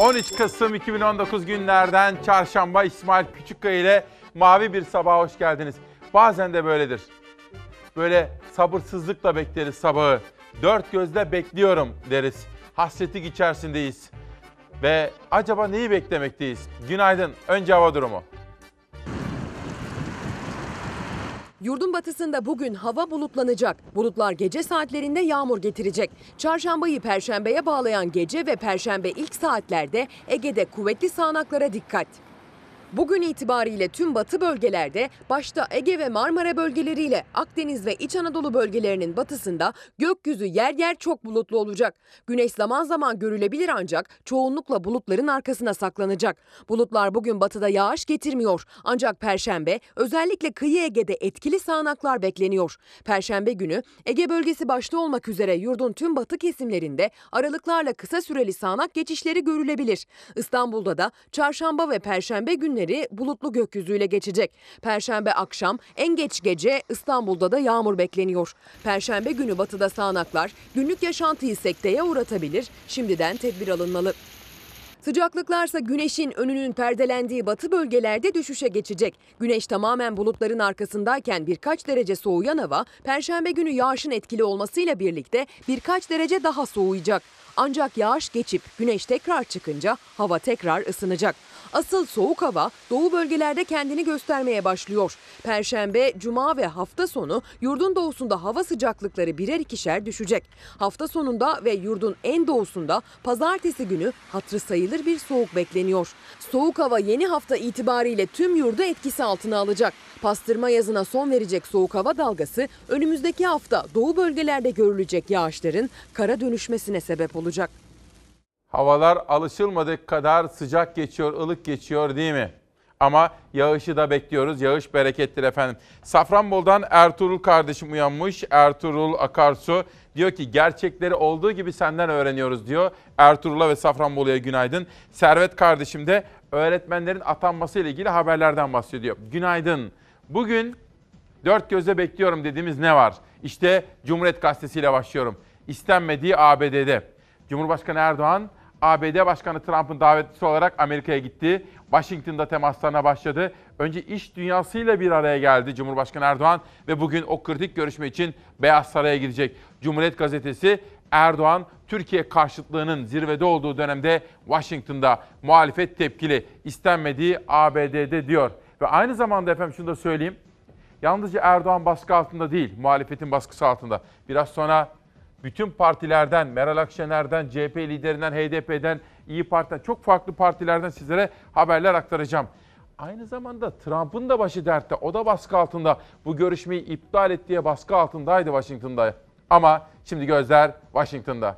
13 Kasım 2019 günlerden çarşamba İsmail Küçükkaya ile Mavi Bir Sabaha hoş geldiniz. Bazen de böyledir. Böyle sabırsızlıkla bekleriz sabahı. Dört gözle bekliyorum deriz. Hasretlik içerisindeyiz. Ve acaba neyi beklemekteyiz? Günaydın. Önce hava durumu. Yurdun batısında bugün hava bulutlanacak. Bulutlar gece saatlerinde yağmur getirecek. Çarşambayı perşembeye bağlayan gece ve perşembe ilk saatlerde Ege'de kuvvetli sağanaklara dikkat. Bugün itibariyle tüm batı bölgelerde başta Ege ve Marmara bölgeleriyle Akdeniz ve İç Anadolu bölgelerinin batısında gökyüzü yer yer çok bulutlu olacak. Güneş zaman zaman görülebilir ancak çoğunlukla bulutların arkasına saklanacak. Bulutlar bugün batıda yağış getirmiyor ancak perşembe özellikle kıyı Ege'de etkili sağanaklar bekleniyor. Perşembe günü Ege bölgesi başta olmak üzere yurdun tüm batı kesimlerinde aralıklarla kısa süreli sağanak geçişleri görülebilir. İstanbul'da da çarşamba ve perşembe günleri bulutlu gökyüzüyle geçecek. Perşembe akşam en geç gece İstanbul'da da yağmur bekleniyor. Perşembe günü batıda sağanaklar günlük yaşantıyı sekteye uğratabilir. Şimdiden tedbir alınmalı. Sıcaklıklarsa güneşin önünün perdelendiği batı bölgelerde düşüşe geçecek. Güneş tamamen bulutların arkasındayken birkaç derece soğuyan hava, perşembe günü yağışın etkili olmasıyla birlikte birkaç derece daha soğuyacak. Ancak yağış geçip güneş tekrar çıkınca hava tekrar ısınacak. Asıl soğuk hava doğu bölgelerde kendini göstermeye başlıyor. Perşembe, cuma ve hafta sonu yurdun doğusunda hava sıcaklıkları birer ikişer düşecek. Hafta sonunda ve yurdun en doğusunda pazartesi günü hatrı sayılır bir soğuk bekleniyor. Soğuk hava yeni hafta itibariyle tüm yurdu etkisi altına alacak. Pastırma yazına son verecek soğuk hava dalgası önümüzdeki hafta doğu bölgelerde görülecek yağışların kara dönüşmesine sebep olacak. Havalar alışılmadık kadar sıcak geçiyor, ılık geçiyor değil mi? Ama yağışı da bekliyoruz. Yağış berekettir efendim. Safranbol'dan Ertuğrul kardeşim uyanmış. Ertuğrul Akarsu diyor ki gerçekleri olduğu gibi senden öğreniyoruz diyor. Ertuğrul'a ve Safranbolu'ya günaydın. Servet kardeşim de öğretmenlerin atanması ile ilgili haberlerden bahsediyor. Günaydın. Bugün dört gözle bekliyorum dediğimiz ne var? İşte Cumhuriyet Gazetesi ile başlıyorum. İstenmediği ABD'de. Cumhurbaşkanı Erdoğan ABD Başkanı Trump'ın davetlisi olarak Amerika'ya gitti. Washington'da temaslarına başladı. Önce iş dünyasıyla bir araya geldi Cumhurbaşkanı Erdoğan ve bugün o kritik görüşme için Beyaz Saray'a gidecek. Cumhuriyet Gazetesi Erdoğan Türkiye karşıtlığının zirvede olduğu dönemde Washington'da muhalefet tepkili istenmediği ABD'de diyor. Ve aynı zamanda efendim şunu da söyleyeyim. Yalnızca Erdoğan baskı altında değil, muhalefetin baskısı altında. Biraz sonra bütün partilerden, Meral Akşener'den, CHP liderinden, HDP'den, İyi Parti'den, çok farklı partilerden sizlere haberler aktaracağım. Aynı zamanda Trump'ın da başı dertte. O da baskı altında. Bu görüşmeyi iptal ettiği baskı altındaydı Washington'da. Ama şimdi gözler Washington'da.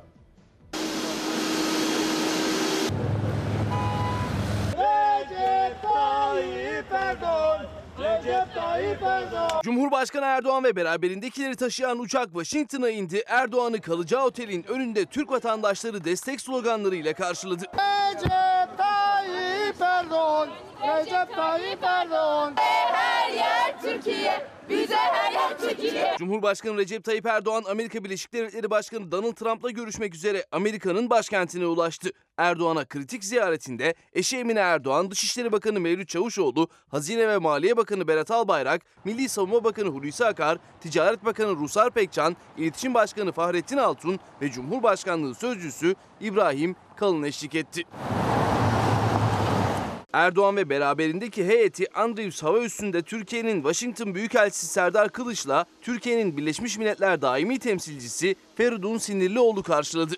Cumhurbaşkanı Erdoğan ve beraberindekileri taşıyan uçak Washington'a indi. Erdoğan'ı kalacağı otelin önünde Türk vatandaşları destek sloganlarıyla karşıladı. Recep Tayyip Erdoğan, Recep Tayyip Erdoğan. Her yer Türkiye, bize yer Türkiye. Cumhurbaşkanı Recep Tayyip Erdoğan Amerika Birleşik Devletleri Başkanı Donald Trump'la görüşmek üzere Amerika'nın başkentine ulaştı. Erdoğan'a kritik ziyaretinde eşi Emine Erdoğan, Dışişleri Bakanı Mevlüt Çavuşoğlu, Hazine ve Maliye Bakanı Berat Albayrak, Milli Savunma Bakanı Hulusi Akar, Ticaret Bakanı Rusar Pekcan, İletişim Başkanı Fahrettin Altun ve Cumhurbaşkanlığı Sözcüsü İbrahim Kalın eşlik etti. Erdoğan ve beraberindeki heyeti Andrews Hava Üssü'nde Türkiye'nin Washington Büyükelçisi Serdar Kılıç'la Türkiye'nin Birleşmiş Milletler Daimi Temsilcisi Feridun Sinirlioğlu karşıladı.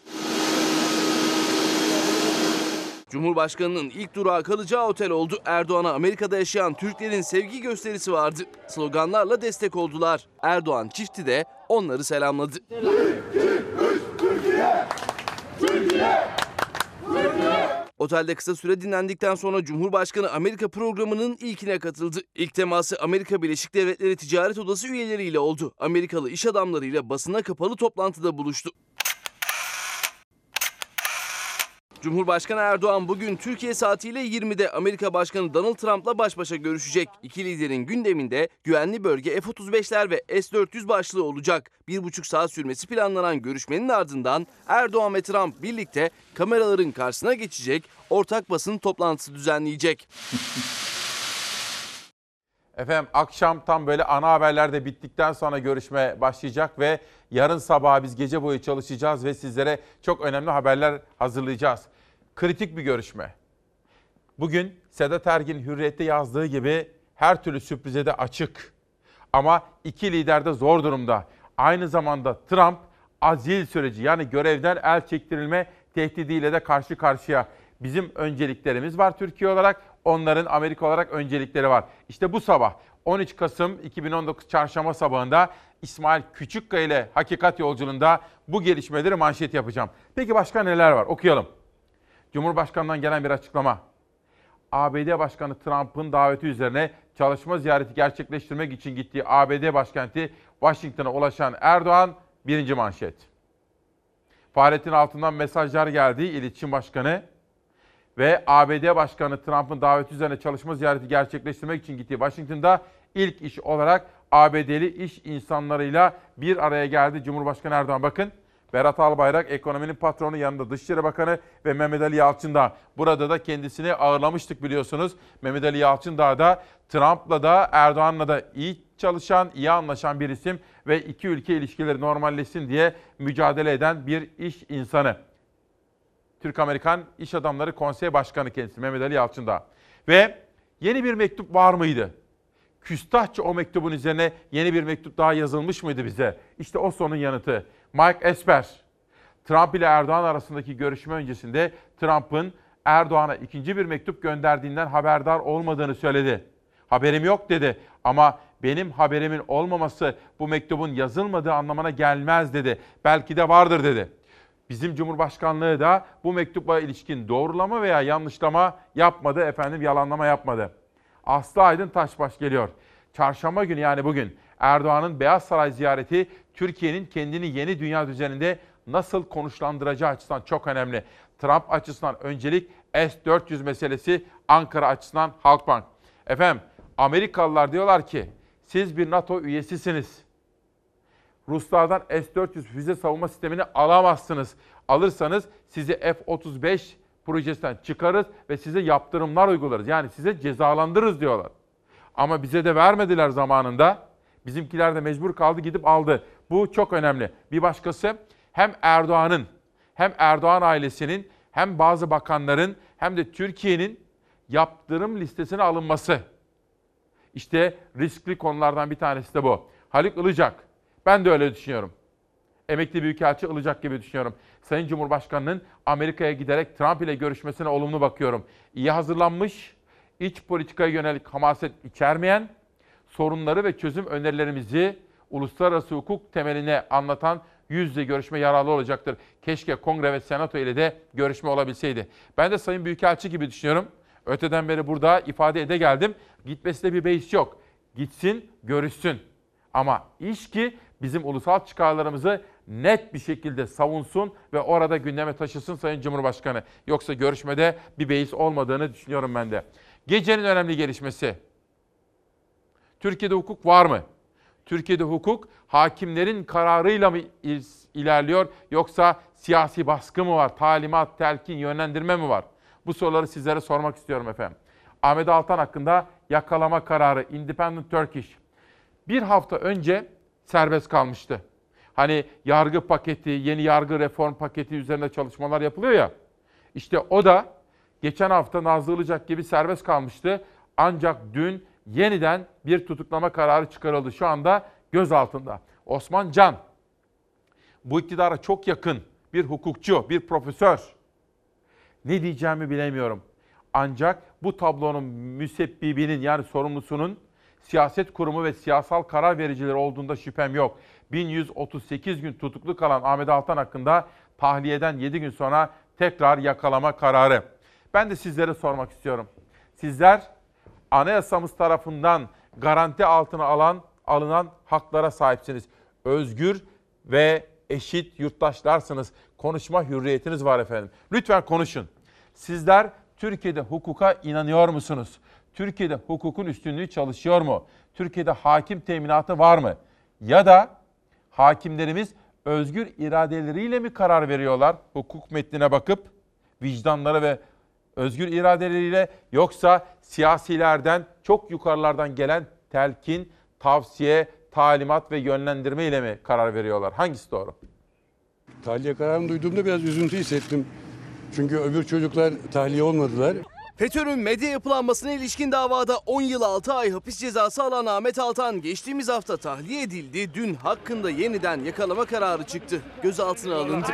Cumhurbaşkanının ilk durağı kalacağı otel oldu. Erdoğan'a Amerika'da yaşayan Türklerin sevgi gösterisi vardı. Sloganlarla destek oldular. Erdoğan çifti de onları selamladı. Otelde kısa süre dinlendikten sonra Cumhurbaşkanı Amerika programının ilkine katıldı. İlk teması Amerika Birleşik Devletleri Ticaret Odası üyeleriyle oldu. Amerikalı iş adamlarıyla basına kapalı toplantıda buluştu. Cumhurbaşkanı Erdoğan bugün Türkiye saatiyle 20'de Amerika Başkanı Donald Trump'la baş başa görüşecek. İki liderin gündeminde güvenli bölge F-35'ler ve S-400 başlığı olacak. Bir buçuk saat sürmesi planlanan görüşmenin ardından Erdoğan ve Trump birlikte kameraların karşısına geçecek, ortak basın toplantısı düzenleyecek. Efendim akşam tam böyle ana haberlerde bittikten sonra görüşme başlayacak ve yarın sabah biz gece boyu çalışacağız ve sizlere çok önemli haberler hazırlayacağız. Kritik bir görüşme. Bugün Sedat Ergin Hürriyet'te yazdığı gibi her türlü sürprize de açık. Ama iki lider de zor durumda. Aynı zamanda Trump azil süreci yani görevden el çektirilme tehdidiyle de karşı karşıya. Bizim önceliklerimiz var Türkiye olarak, onların Amerika olarak öncelikleri var. İşte bu sabah 13 Kasım 2019 Çarşamba sabahında İsmail Küçükkaya ile Hakikat Yolculuğunda bu gelişmeleri manşet yapacağım. Peki başka neler var? Okuyalım. Cumhurbaşkanından gelen bir açıklama. ABD Başkanı Trump'ın daveti üzerine çalışma ziyareti gerçekleştirmek için gittiği ABD başkenti Washington'a ulaşan Erdoğan birinci manşet. Fahrettin Altun'dan mesajlar geldi İletişim Başkanı ve ABD Başkanı Trump'ın daveti üzerine çalışma ziyareti gerçekleştirmek için gittiği Washington'da ilk iş olarak ABD'li iş insanlarıyla bir araya geldi Cumhurbaşkanı Erdoğan. Bakın Berat Albayrak ekonominin patronu yanında Dışişleri Bakanı ve Mehmet Ali Yalçın Burada da kendisini ağırlamıştık biliyorsunuz. Mehmet Ali Yalçın da Trump'la da Erdoğan'la da iyi çalışan, iyi anlaşan bir isim ve iki ülke ilişkileri normalleşsin diye mücadele eden bir iş insanı. Türk-Amerikan İş Adamları Konsey Başkanı kendisi Mehmet Ali Yalçın Ve yeni bir mektup var mıydı? Küstahça o mektubun üzerine yeni bir mektup daha yazılmış mıydı bize? İşte o sorunun yanıtı. Mike Esper, Trump ile Erdoğan arasındaki görüşme öncesinde Trump'ın Erdoğan'a ikinci bir mektup gönderdiğinden haberdar olmadığını söyledi. Haberim yok dedi ama benim haberimin olmaması bu mektubun yazılmadığı anlamına gelmez dedi. Belki de vardır dedi. Bizim Cumhurbaşkanlığı da bu mektupla ilişkin doğrulama veya yanlışlama yapmadı, efendim yalanlama yapmadı. Aslı Aydın Taşbaş geliyor. Çarşamba günü yani bugün Erdoğan'ın Beyaz Saray ziyareti Türkiye'nin kendini yeni dünya düzeninde nasıl konuşlandıracağı açısından çok önemli. Trump açısından öncelik S-400 meselesi, Ankara açısından Halkbank. Efendim Amerikalılar diyorlar ki siz bir NATO üyesisiniz. Ruslardan S-400 füze savunma sistemini alamazsınız. Alırsanız sizi F-35 projesinden çıkarız ve size yaptırımlar uygularız. Yani size cezalandırırız diyorlar. Ama bize de vermediler zamanında. Bizimkiler de mecbur kaldı gidip aldı. Bu çok önemli. Bir başkası hem Erdoğan'ın hem Erdoğan ailesinin hem bazı bakanların hem de Türkiye'nin yaptırım listesine alınması. İşte riskli konulardan bir tanesi de bu. Haluk Ilıcak. Ben de öyle düşünüyorum. Emekli Büyükelçi Ilıcak gibi düşünüyorum. Sayın Cumhurbaşkanı'nın Amerika'ya giderek Trump ile görüşmesine olumlu bakıyorum. İyi hazırlanmış, iç politikaya yönelik hamaset içermeyen, sorunları ve çözüm önerilerimizi uluslararası hukuk temeline anlatan yüzde görüşme yararlı olacaktır. Keşke kongre ve senato ile de görüşme olabilseydi. Ben de Sayın Büyükelçi gibi düşünüyorum. Öteden beri burada ifade ede geldim. Gitmesinde bir beis yok. Gitsin, görüşsün. Ama iş ki bizim ulusal çıkarlarımızı net bir şekilde savunsun ve orada gündeme taşısın Sayın Cumhurbaşkanı. Yoksa görüşmede bir beis olmadığını düşünüyorum ben de. Gecenin önemli gelişmesi. Türkiye'de hukuk var mı? Türkiye'de hukuk hakimlerin kararıyla mı ilerliyor yoksa siyasi baskı mı var? Talimat, telkin, yönlendirme mi var? Bu soruları sizlere sormak istiyorum efendim. Ahmet Altan hakkında yakalama kararı Independent Turkish bir hafta önce serbest kalmıştı. Hani yargı paketi, yeni yargı reform paketi üzerinde çalışmalar yapılıyor ya. İşte o da geçen hafta Nazlı Ilıcak gibi serbest kalmıştı. Ancak dün yeniden bir tutuklama kararı çıkarıldı. Şu anda gözaltında. Osman Can, bu iktidara çok yakın bir hukukçu, bir profesör. Ne diyeceğimi bilemiyorum. Ancak bu tablonun müsebbibinin yani sorumlusunun siyaset kurumu ve siyasal karar vericileri olduğunda şüphem yok. 1138 gün tutuklu kalan Ahmet Altan hakkında tahliyeden 7 gün sonra tekrar yakalama kararı. Ben de sizlere sormak istiyorum. Sizler anayasamız tarafından garanti altına alan alınan haklara sahipsiniz. Özgür ve eşit yurttaşlarsınız. Konuşma hürriyetiniz var efendim. Lütfen konuşun. Sizler Türkiye'de hukuka inanıyor musunuz? Türkiye'de hukukun üstünlüğü çalışıyor mu? Türkiye'de hakim teminatı var mı? Ya da hakimlerimiz özgür iradeleriyle mi karar veriyorlar hukuk metnine bakıp vicdanları ve özgür iradeleriyle yoksa siyasilerden çok yukarılardan gelen telkin, tavsiye, talimat ve yönlendirme ile mi karar veriyorlar? Hangisi doğru? Tahliye kararını duyduğumda biraz üzüntü hissettim. Çünkü öbür çocuklar tahliye olmadılar. FETÖ'nün medya yapılanmasına ilişkin davada 10 yıl 6 ay hapis cezası alan Ahmet Altan geçtiğimiz hafta tahliye edildi. Dün hakkında yeniden yakalama kararı çıktı. Gözaltına alındı.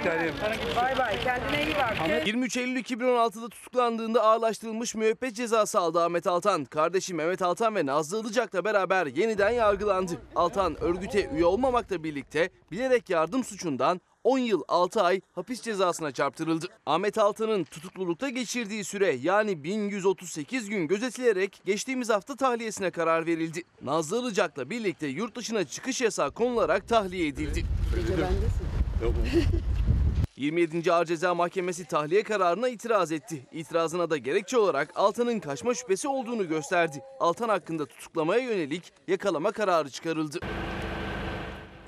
Bay bay kendine iyi bak. 23 Eylül 2016'da tutuklandığında ağırlaştırılmış müebbet cezası aldı Ahmet Altan. Kardeşi Mehmet Altan ve Nazlı Ilıcak'la beraber yeniden yargılandı. Altan örgüte üye olmamakla birlikte bilerek yardım suçundan 10 yıl 6 ay hapis cezasına çarptırıldı. Ahmet Altan'ın tutuklulukta geçirdiği süre yani 1138 gün gözetilerek geçtiğimiz hafta tahliyesine karar verildi. Nazlı Ilıcak'la birlikte yurt dışına çıkış yasağı konularak tahliye edildi. 27. Ağır Ceza Mahkemesi tahliye kararına itiraz etti. İtirazına da gerekçe olarak Altan'ın kaçma şüphesi olduğunu gösterdi. Altan hakkında tutuklamaya yönelik yakalama kararı çıkarıldı.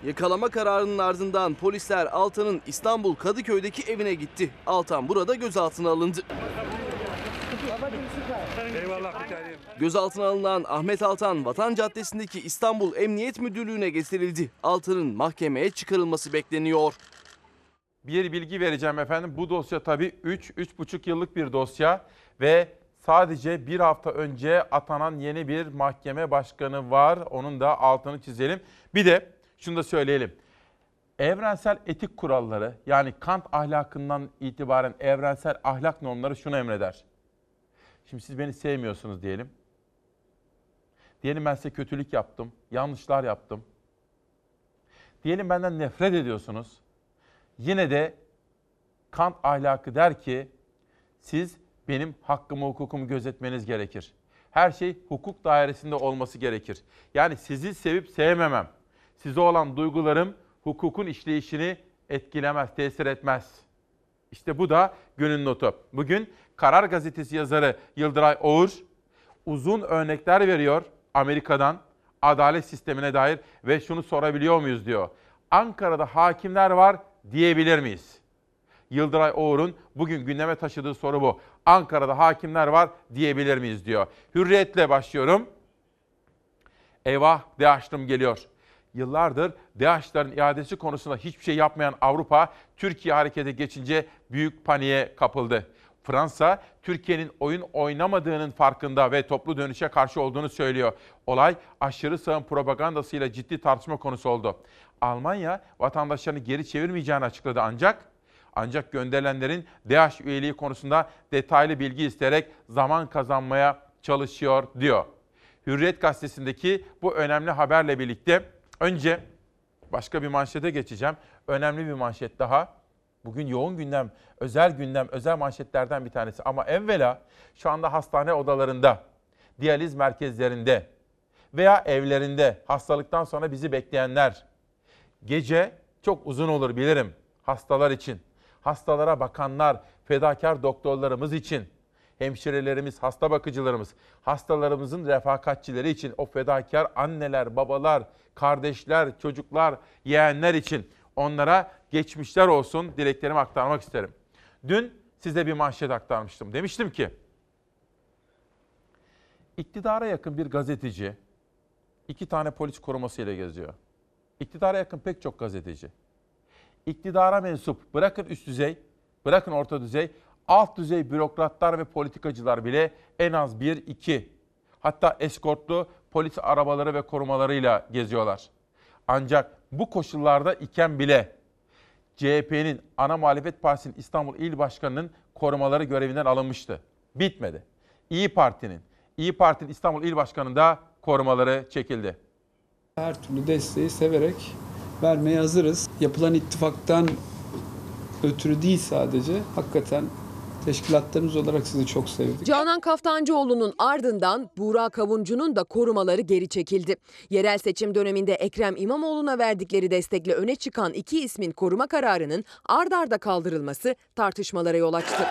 Yakalama kararının ardından polisler Altan'ın İstanbul Kadıköy'deki evine gitti. Altan burada gözaltına alındı. Gözaltına alınan Ahmet Altan Vatan Caddesi'ndeki İstanbul Emniyet Müdürlüğü'ne getirildi. Altan'ın mahkemeye çıkarılması bekleniyor. Bir bilgi vereceğim efendim. Bu dosya tabii 3-3,5 yıllık bir dosya ve sadece bir hafta önce atanan yeni bir mahkeme başkanı var. Onun da altını çizelim. Bir de şunu da söyleyelim. Evrensel etik kuralları yani Kant ahlakından itibaren evrensel ahlak normları şunu emreder. Şimdi siz beni sevmiyorsunuz diyelim. Diyelim ben size kötülük yaptım, yanlışlar yaptım. Diyelim benden nefret ediyorsunuz. Yine de Kant ahlakı der ki siz benim hakkımı hukukumu gözetmeniz gerekir. Her şey hukuk dairesinde olması gerekir. Yani sizi sevip sevmemem, size olan duygularım hukukun işleyişini etkilemez, tesir etmez. İşte bu da günün notu. Bugün Karar Gazetesi yazarı Yıldıray Oğur uzun örnekler veriyor Amerika'dan adalet sistemine dair ve şunu sorabiliyor muyuz diyor. Ankara'da hakimler var diyebilir miyiz? Yıldıray Oğur'un bugün gündeme taşıdığı soru bu. Ankara'da hakimler var diyebilir miyiz diyor. Hürriyetle başlıyorum. Eyvah DAEŞ'lım geliyor. Yıllardır DAEŞ'lerin iadesi konusunda hiçbir şey yapmayan Avrupa, Türkiye harekete geçince büyük paniğe kapıldı. Fransa, Türkiye'nin oyun oynamadığının farkında ve toplu dönüşe karşı olduğunu söylüyor. Olay aşırı sağın propagandasıyla ciddi tartışma konusu oldu. Almanya vatandaşlarını geri çevirmeyeceğini açıkladı ancak ancak gönderilenlerin DAEŞ üyeliği konusunda detaylı bilgi isteyerek zaman kazanmaya çalışıyor diyor. Hürriyet gazetesindeki bu önemli haberle birlikte önce başka bir manşete geçeceğim. Önemli bir manşet daha. Bugün yoğun gündem, özel gündem, özel manşetlerden bir tanesi. Ama evvela şu anda hastane odalarında, diyaliz merkezlerinde veya evlerinde hastalıktan sonra bizi bekleyenler. Gece çok uzun olur bilirim hastalar için. Hastalara bakanlar, fedakar doktorlarımız için, hemşirelerimiz, hasta bakıcılarımız, hastalarımızın refakatçileri için, o fedakar anneler, babalar, kardeşler, çocuklar, yeğenler için onlara geçmişler olsun dileklerimi aktarmak isterim. Dün size bir manşet aktarmıştım. Demiştim ki, iktidara yakın bir gazeteci iki tane polis korumasıyla geziyor. İktidara yakın pek çok gazeteci. İktidara mensup, bırakın üst düzey, bırakın orta düzey, alt düzey bürokratlar ve politikacılar bile en az bir, iki, hatta eskortlu polis arabaları ve korumalarıyla geziyorlar. Ancak bu koşullarda iken bile CHP'nin ana muhalefet partisinin İstanbul İl Başkanı'nın korumaları görevinden alınmıştı. Bitmedi. İyi Parti'nin, İyi Parti'nin İstanbul İl Başkanı'nda korumaları çekildi. Her türlü desteği severek vermeye hazırız. Yapılan ittifaktan ötürü değil sadece, hakikaten teşkilatlarımız olarak sizi çok sevdik. Canan Kaftancıoğlu'nun ardından Buğra Kavuncu'nun da korumaları geri çekildi. Yerel seçim döneminde Ekrem İmamoğlu'na verdikleri destekle öne çıkan iki ismin koruma kararının ard arda kaldırılması tartışmalara yol açtı.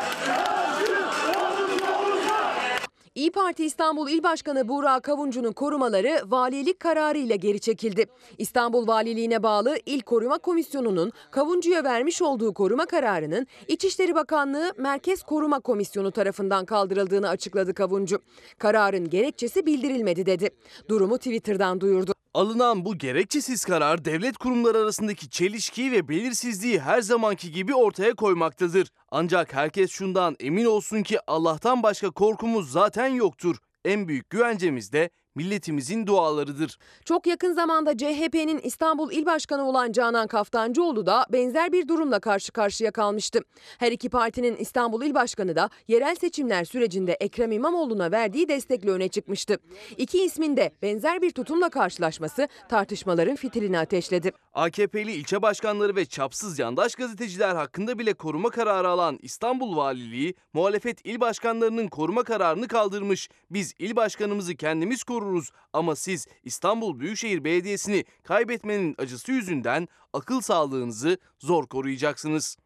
İyi Parti İstanbul İl Başkanı Buğra Kavuncu'nun korumaları valilik kararı ile geri çekildi. İstanbul Valiliğine bağlı İl Koruma Komisyonu'nun Kavuncu'ya vermiş olduğu koruma kararının İçişleri Bakanlığı Merkez Koruma Komisyonu tarafından kaldırıldığını açıkladı Kavuncu. Kararın gerekçesi bildirilmedi dedi. Durumu Twitter'dan duyurdu. Alınan bu gerekçesiz karar devlet kurumları arasındaki çelişkiyi ve belirsizliği her zamanki gibi ortaya koymaktadır. Ancak herkes şundan emin olsun ki Allah'tan başka korkumuz zaten yoktur. En büyük güvencemiz de milletimizin dualarıdır. Çok yakın zamanda CHP'nin İstanbul İl Başkanı olan Canan Kaftancıoğlu da benzer bir durumla karşı karşıya kalmıştı. Her iki partinin İstanbul İl Başkanı da yerel seçimler sürecinde Ekrem İmamoğlu'na verdiği destekle öne çıkmıştı. İki ismin de benzer bir tutumla karşılaşması tartışmaların fitilini ateşledi. AKP'li ilçe başkanları ve çapsız yandaş gazeteciler hakkında bile koruma kararı alan İstanbul Valiliği, muhalefet il başkanlarının koruma kararını kaldırmış. Biz il başkanımızı kendimiz koruruz ama siz İstanbul Büyükşehir Belediyesi'ni kaybetmenin acısı yüzünden akıl sağlığınızı zor koruyacaksınız.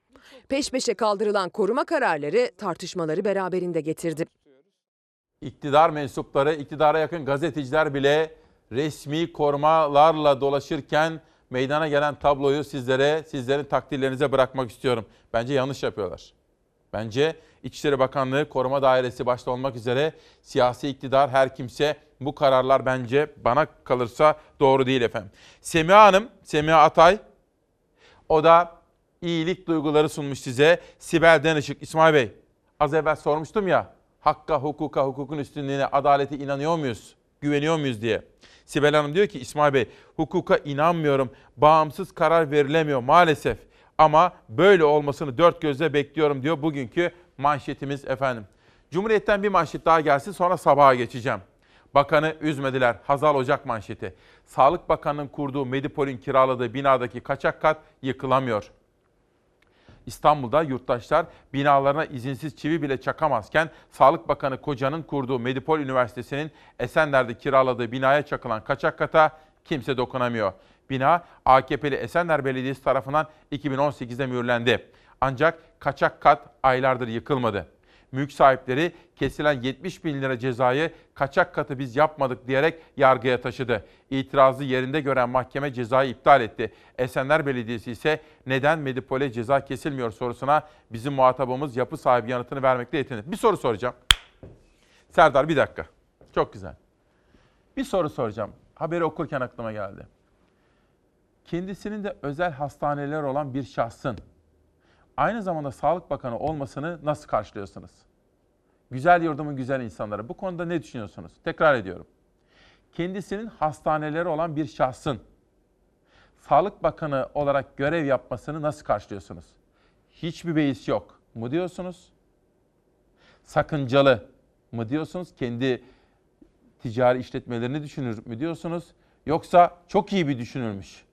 Peş peşe kaldırılan koruma kararları tartışmaları beraberinde getirdi. İktidar mensupları, iktidara yakın gazeteciler bile resmi korumalarla dolaşırken meydana gelen tabloyu sizlere, sizlerin takdirlerinize bırakmak istiyorum. Bence yanlış yapıyorlar. Bence İçişleri Bakanlığı, Koruma Dairesi başta olmak üzere siyasi iktidar her kimse bu kararlar bence bana kalırsa doğru değil efendim. Semiha Hanım, Semiha Atay o da iyilik duyguları sunmuş size. Sibel Denışık, İsmail Bey az evvel sormuştum ya hakka, hukuka, hukukun üstünlüğüne, adalete inanıyor muyuz? Güveniyor muyuz diye. Sibel Hanım diyor ki İsmail Bey hukuka inanmıyorum. Bağımsız karar verilemiyor maalesef. Ama böyle olmasını dört gözle bekliyorum diyor bugünkü manşetimiz efendim. Cumhuriyet'ten bir manşet daha gelsin sonra sabaha geçeceğim. Bakanı üzmediler. Hazal Ocak manşeti. Sağlık Bakanı'nın kurduğu Medipol'ün kiraladığı binadaki kaçak kat yıkılamıyor. İstanbul'da yurttaşlar binalarına izinsiz çivi bile çakamazken Sağlık Bakanı Koca'nın kurduğu Medipol Üniversitesi'nin Esenler'de kiraladığı binaya çakılan kaçak kata kimse dokunamıyor. Bina AKP'li Esenler Belediyesi tarafından 2018'de mühürlendi. Ancak kaçak kat aylardır yıkılmadı. Mülk sahipleri kesilen 70 bin lira cezayı kaçak katı biz yapmadık diyerek yargıya taşıdı. İtirazı yerinde gören mahkeme cezayı iptal etti. Esenler Belediyesi ise neden Medipol'e ceza kesilmiyor sorusuna bizim muhatabımız yapı sahibi yanıtını vermekte yetindi. Bir soru soracağım. Serdar bir dakika. Çok güzel. Bir soru soracağım. Haberi okurken aklıma geldi. Kendisinin de özel hastaneler olan bir şahsın aynı zamanda Sağlık Bakanı olmasını nasıl karşılıyorsunuz? Güzel yurdumun güzel insanları. Bu konuda ne düşünüyorsunuz? Tekrar ediyorum. Kendisinin hastaneleri olan bir şahsın Sağlık Bakanı olarak görev yapmasını nasıl karşılıyorsunuz? Hiçbir beis yok mu diyorsunuz? Sakıncalı mı diyorsunuz? Kendi ticari işletmelerini düşünür mü diyorsunuz? Yoksa çok iyi bir düşünülmüş.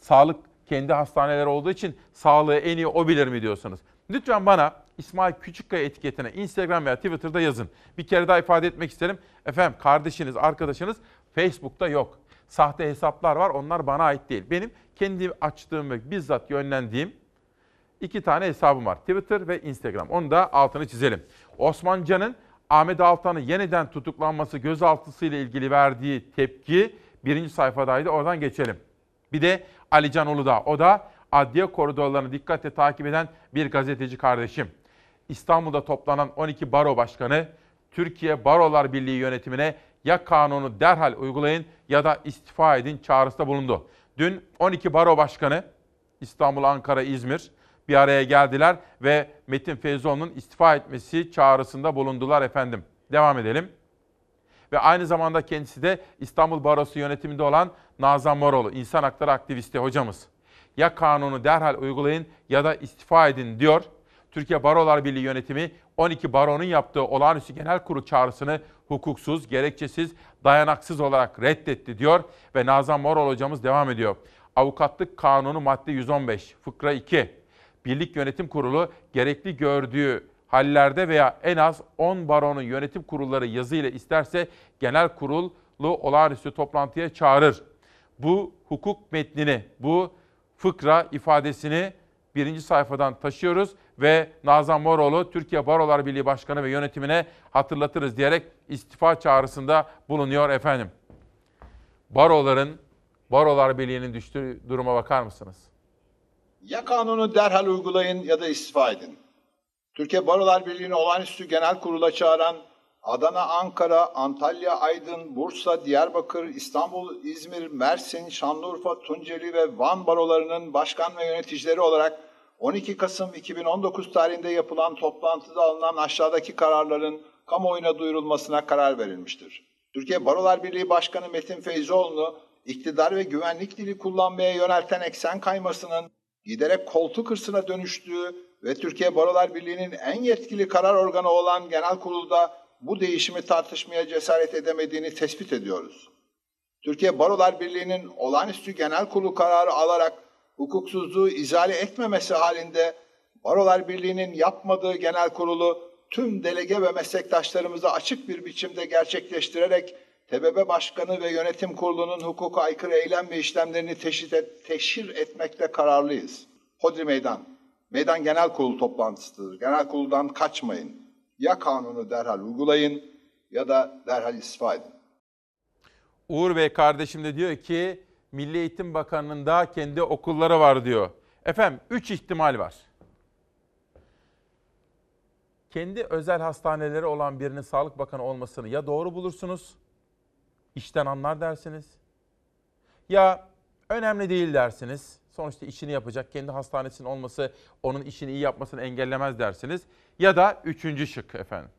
Sağlık kendi hastaneleri olduğu için sağlığı en iyi o bilir mi diyorsunuz? Lütfen bana İsmail Küçükkaya etiketine Instagram veya Twitter'da yazın. Bir kere daha ifade etmek isterim. Efendim kardeşiniz, arkadaşınız Facebook'ta yok. Sahte hesaplar var onlar bana ait değil. Benim kendi açtığım ve bizzat yönlendiğim iki tane hesabım var. Twitter ve Instagram. Onu da altını çizelim. Osman Can'ın Ahmet Altan'ın yeniden tutuklanması gözaltısıyla ilgili verdiği tepki birinci sayfadaydı. Oradan geçelim. Bir de Ali Can Uludağ. O da adliye koridorlarını dikkatle takip eden bir gazeteci kardeşim. İstanbul'da toplanan 12 baro başkanı Türkiye Barolar Birliği yönetimine ya kanunu derhal uygulayın ya da istifa edin çağrısında bulundu. Dün 12 baro başkanı İstanbul, Ankara, İzmir bir araya geldiler ve Metin Feyzoğlu'nun istifa etmesi çağrısında bulundular efendim. Devam edelim. Ve aynı zamanda kendisi de İstanbul Barosu yönetiminde olan Nazan Moroğlu, insan hakları aktivisti hocamız. Ya kanunu derhal uygulayın ya da istifa edin diyor. Türkiye Barolar Birliği yönetimi 12 baronun yaptığı olağanüstü genel kurul çağrısını hukuksuz, gerekçesiz, dayanaksız olarak reddetti diyor ve Nazan Moroğlu hocamız devam ediyor. Avukatlık Kanunu madde 115 fıkra 2. Birlik Yönetim Kurulu gerekli gördüğü hallerde veya en az 10 baronun yönetim kurulları yazıyla isterse genel kurulu olağanüstü toplantıya çağırır. Bu hukuk metnini, bu fıkra ifadesini bir birinci sayfadan taşıyoruz ve Nazan Moroğlu Türkiye Barolar Birliği Başkanı ve yönetimine hatırlatırız diyerek istifa çağrısında bulunuyor efendim. Baroların, Barolar Birliği'nin düştüğü duruma bakar mısınız? Ya kanunu derhal uygulayın ya da istifa edin. Türkiye Barolar Birliği'ni olağanüstü genel kurula çağıran Adana, Ankara, Antalya, Aydın, Bursa, Diyarbakır, İstanbul, İzmir, Mersin, Şanlıurfa, Tunceli ve Van barolarının başkan ve yöneticileri olarak 12 Kasım 2019 tarihinde yapılan toplantıda alınan aşağıdaki kararların kamuoyuna duyurulmasına karar verilmiştir. Türkiye Barolar Birliği Başkanı Metin Feyzoğlu'nu iktidar ve güvenlik dili kullanmaya yönelten eksen kaymasının giderek koltuk hırsına dönüştüğü ve Türkiye Barolar Birliği'nin en yetkili karar organı olan genel kurulda bu değişimi tartışmaya cesaret edemediğini tespit ediyoruz. Türkiye Barolar Birliği'nin olağanüstü genel kurulu kararı alarak hukuksuzluğu izale etmemesi halinde Barolar Birliği'nin yapmadığı genel kurulu tüm delege ve meslektaşlarımıza açık bir biçimde gerçekleştirerek TBB Başkanı ve Yönetim Kurulu'nun hukuka aykırı eylem ve işlemlerini teşhir, teşhir etmekte kararlıyız. Hodri Meydan, Meydan Genel Kurulu toplantısıdır. Genel kuruldan kaçmayın. Ya kanunu derhal uygulayın ya da derhal istifa edin. Uğur Bey kardeşim de diyor ki Milli Eğitim Bakanı'nın da kendi okulları var diyor. Efendim 3 ihtimal var. Kendi özel hastaneleri olan birinin Sağlık Bakanı olmasını ya doğru bulursunuz, işten anlar dersiniz. Ya önemli değil dersiniz. Sonuçta işini yapacak, kendi hastanesinin olması onun işini iyi yapmasını engellemez dersiniz. Ya da üçüncü şık efendim.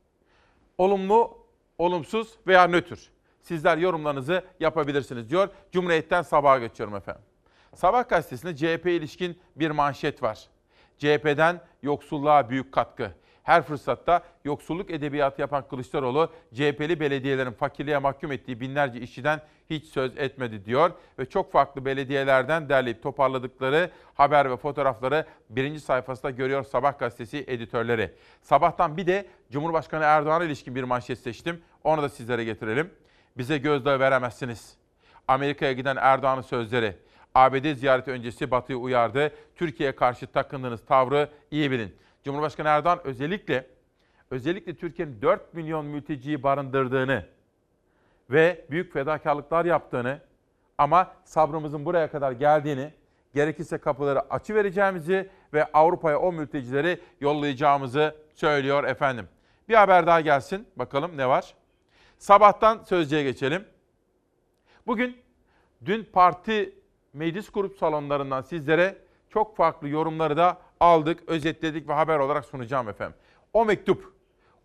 Olumlu, olumsuz veya nötr. Sizler yorumlarınızı yapabilirsiniz diyor. Cumhuriyet'ten sabaha geçiyorum efendim. Sabah gazetesinde CHP ilişkin bir manşet var. CHP'den yoksulluğa büyük katkı. Her fırsatta yoksulluk edebiyatı yapan Kılıçdaroğlu, CHP'li belediyelerin fakirliğe mahkum ettiği binlerce işçiden hiç söz etmedi diyor. Ve çok farklı belediyelerden derleyip toparladıkları haber ve fotoğrafları birinci sayfasında görüyor Sabah gazetesi editörleri. Sabahtan bir de Cumhurbaşkanı Erdoğan'a ilişkin bir manşet seçtim. Onu da sizlere getirelim. Bize gözdağı veremezsiniz. Amerika'ya giden Erdoğan'ın sözleri. ABD ziyareti öncesi Batı'yı uyardı. Türkiye'ye karşı takındığınız tavrı iyi bilin. Cumhurbaşkanı Erdoğan özellikle özellikle Türkiye'nin 4 milyon mülteciyi barındırdığını ve büyük fedakarlıklar yaptığını ama sabrımızın buraya kadar geldiğini, gerekirse kapıları açı vereceğimizi ve Avrupa'ya o mültecileri yollayacağımızı söylüyor efendim. Bir haber daha gelsin. Bakalım ne var? Sabahtan sözcüye geçelim. Bugün dün parti meclis grup salonlarından sizlere çok farklı yorumları da aldık, özetledik ve haber olarak sunacağım efendim. O mektup,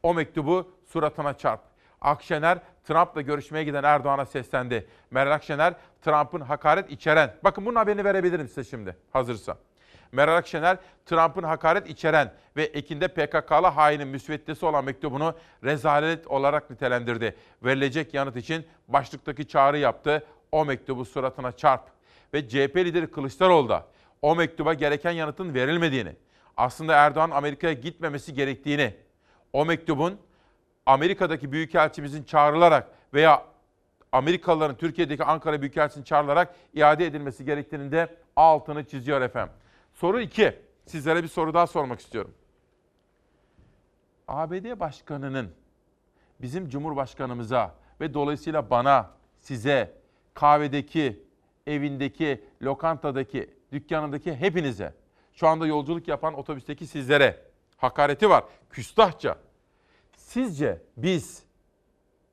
o mektubu suratına çarp. Akşener, Trump'la görüşmeye giden Erdoğan'a seslendi. Meral Akşener, Trump'ın hakaret içeren, bakın bunun haberini verebilirim size şimdi hazırsa. Meral Akşener, Trump'ın hakaret içeren ve ekinde PKK'lı hainin müsveddesi olan mektubunu rezalet olarak nitelendirdi. Verilecek yanıt için başlıktaki çağrı yaptı. O mektubu suratına çarp. Ve CHP lideri Kılıçdaroğlu da o mektuba gereken yanıtın verilmediğini, aslında Erdoğan Amerika'ya gitmemesi gerektiğini, o mektubun Amerika'daki büyükelçimizin çağrılarak veya Amerikalıların Türkiye'deki Ankara Büyükelçisi'nin çağrılarak iade edilmesi gerektiğini de altını çiziyor efendim. Soru 2. Sizlere bir soru daha sormak istiyorum. ABD Başkanı'nın bizim Cumhurbaşkanımıza ve dolayısıyla bana, size, kahvedeki, evindeki, lokantadaki, dükkanındaki hepinize, şu anda yolculuk yapan otobüsteki sizlere hakareti var. Küstahça. Sizce biz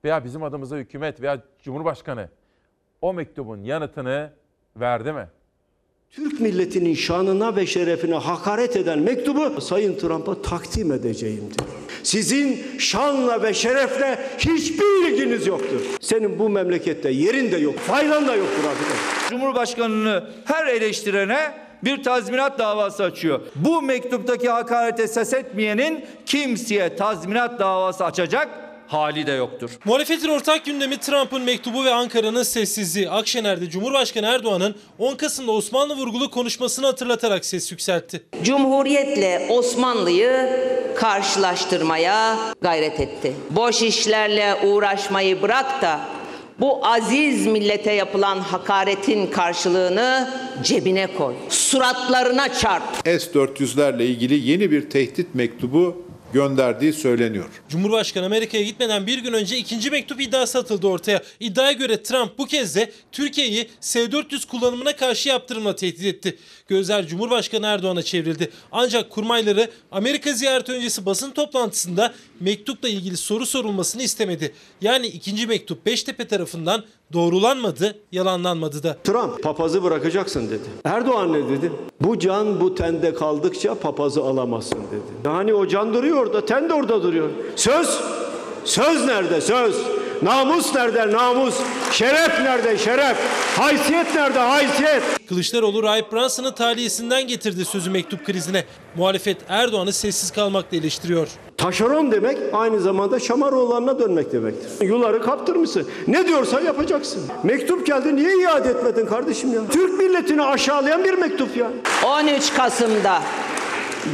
veya bizim adımıza hükümet veya Cumhurbaşkanı o mektubun yanıtını verdi mi? Türk milletinin şanına ve şerefine hakaret eden mektubu Sayın Trump'a takdim edeceğimdir. Sizin şanla ve şerefle hiçbir ilginiz yoktur. Senin bu memlekette yerin de yok, faydan da yoktur arkadaş. Cumhurbaşkanını her eleştirene bir tazminat davası açıyor. Bu mektuptaki hakarete ses etmeyenin kimseye tazminat davası açacak hali de yoktur. Muhalefetin ortak gündemi Trump'ın mektubu ve Ankara'nın sessizliği. Akşener'de Cumhurbaşkanı Erdoğan'ın 10 Kasım'da Osmanlı vurgulu konuşmasını hatırlatarak ses yükseltti. Cumhuriyetle Osmanlı'yı karşılaştırmaya gayret etti. Boş işlerle uğraşmayı bırak da Bu aziz millete yapılan hakaretin karşılığını cebine koy. Suratlarına çarp. S-400'lerle ilgili yeni bir tehdit mektubu gönderdiği söyleniyor. Cumhurbaşkanı Amerika'ya gitmeden bir gün önce ikinci mektup iddiası atıldı ortaya. İddiaya göre Trump bu kez de Türkiye'yi S-400 kullanımına karşı yaptırımla tehdit etti. Gözler Cumhurbaşkanı Erdoğan'a çevrildi. Ancak kurmayları Amerika ziyareti öncesi basın toplantısında mektupla ilgili soru sorulmasını istemedi. Yani ikinci mektup Beştepe tarafından doğrulanmadı, yalanlanmadı da. Trump papazı bırakacaksın dedi. Erdoğan ne dedi? Bu can bu tende kaldıkça papazı alamazsın dedi. Yani o can duruyor orada, ten de orada duruyor. Söz, söz nerede söz? Namus nerede namus? Şeref nerede şeref? Haysiyet nerede haysiyet? Kılıçdaroğlu Rahip Brunson'ın taliyesinden getirdi sözü mektup krizine. Muhalefet Erdoğan'ı sessiz kalmakla eleştiriyor. Taşeron demek aynı zamanda Şamaroğullarına dönmek demektir. Yuları kaptırmışsın. Ne diyorsa yapacaksın. Mektup geldi niye iade etmedin kardeşim ya? Türk milletini aşağılayan bir mektup ya. 13 Kasım'da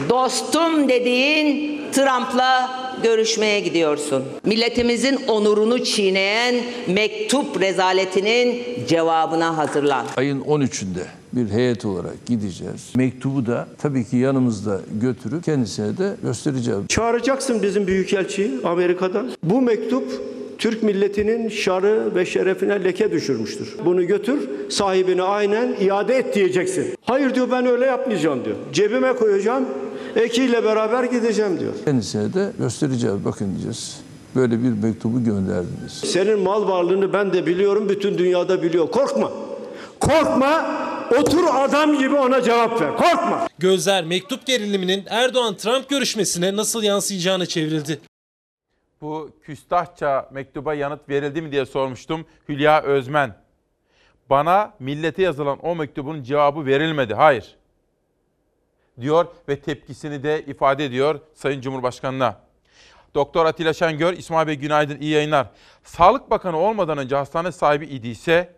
dostum dediğin Trump'la görüşmeye gidiyorsun. Milletimizin onurunu çiğneyen mektup rezaletinin cevabına hazırlan. Ayın 13'ünde bir heyet olarak gideceğiz. Mektubu da tabii ki yanımızda götürüp kendisine de göstereceğiz. Çağıracaksın bizim büyükelçiyi Amerika'dan. Bu mektup Türk milletinin şarı ve şerefine leke düşürmüştür. Bunu götür sahibine aynen iade et diyeceksin. Hayır diyor ben öyle yapmayacağım diyor. Cebime koyacağım ekiyle beraber gideceğim diyor. Kendisine de göstereceğiz. Bakın diyeceğiz. Böyle bir mektubu gönderdiniz. Senin mal varlığını ben de biliyorum, bütün dünyada biliyor. Korkma. Korkma. Otur adam gibi ona cevap ver. Korkma. Gözler mektup geriliminin Erdoğan-Trump görüşmesine nasıl yansıyacağına çevrildi. Bu küstahça mektuba yanıt verildi mi diye sormuştum Hülya Özmen. Bana millete yazılan o mektubun cevabı verilmedi. Hayır. Diyor ve tepkisini de ifade ediyor Sayın Cumhurbaşkanı'na. Doktor Atilla Şengör, İsmail Bey günaydın, iyi yayınlar. Sağlık Bakanı olmadan önce hastane sahibi idiyse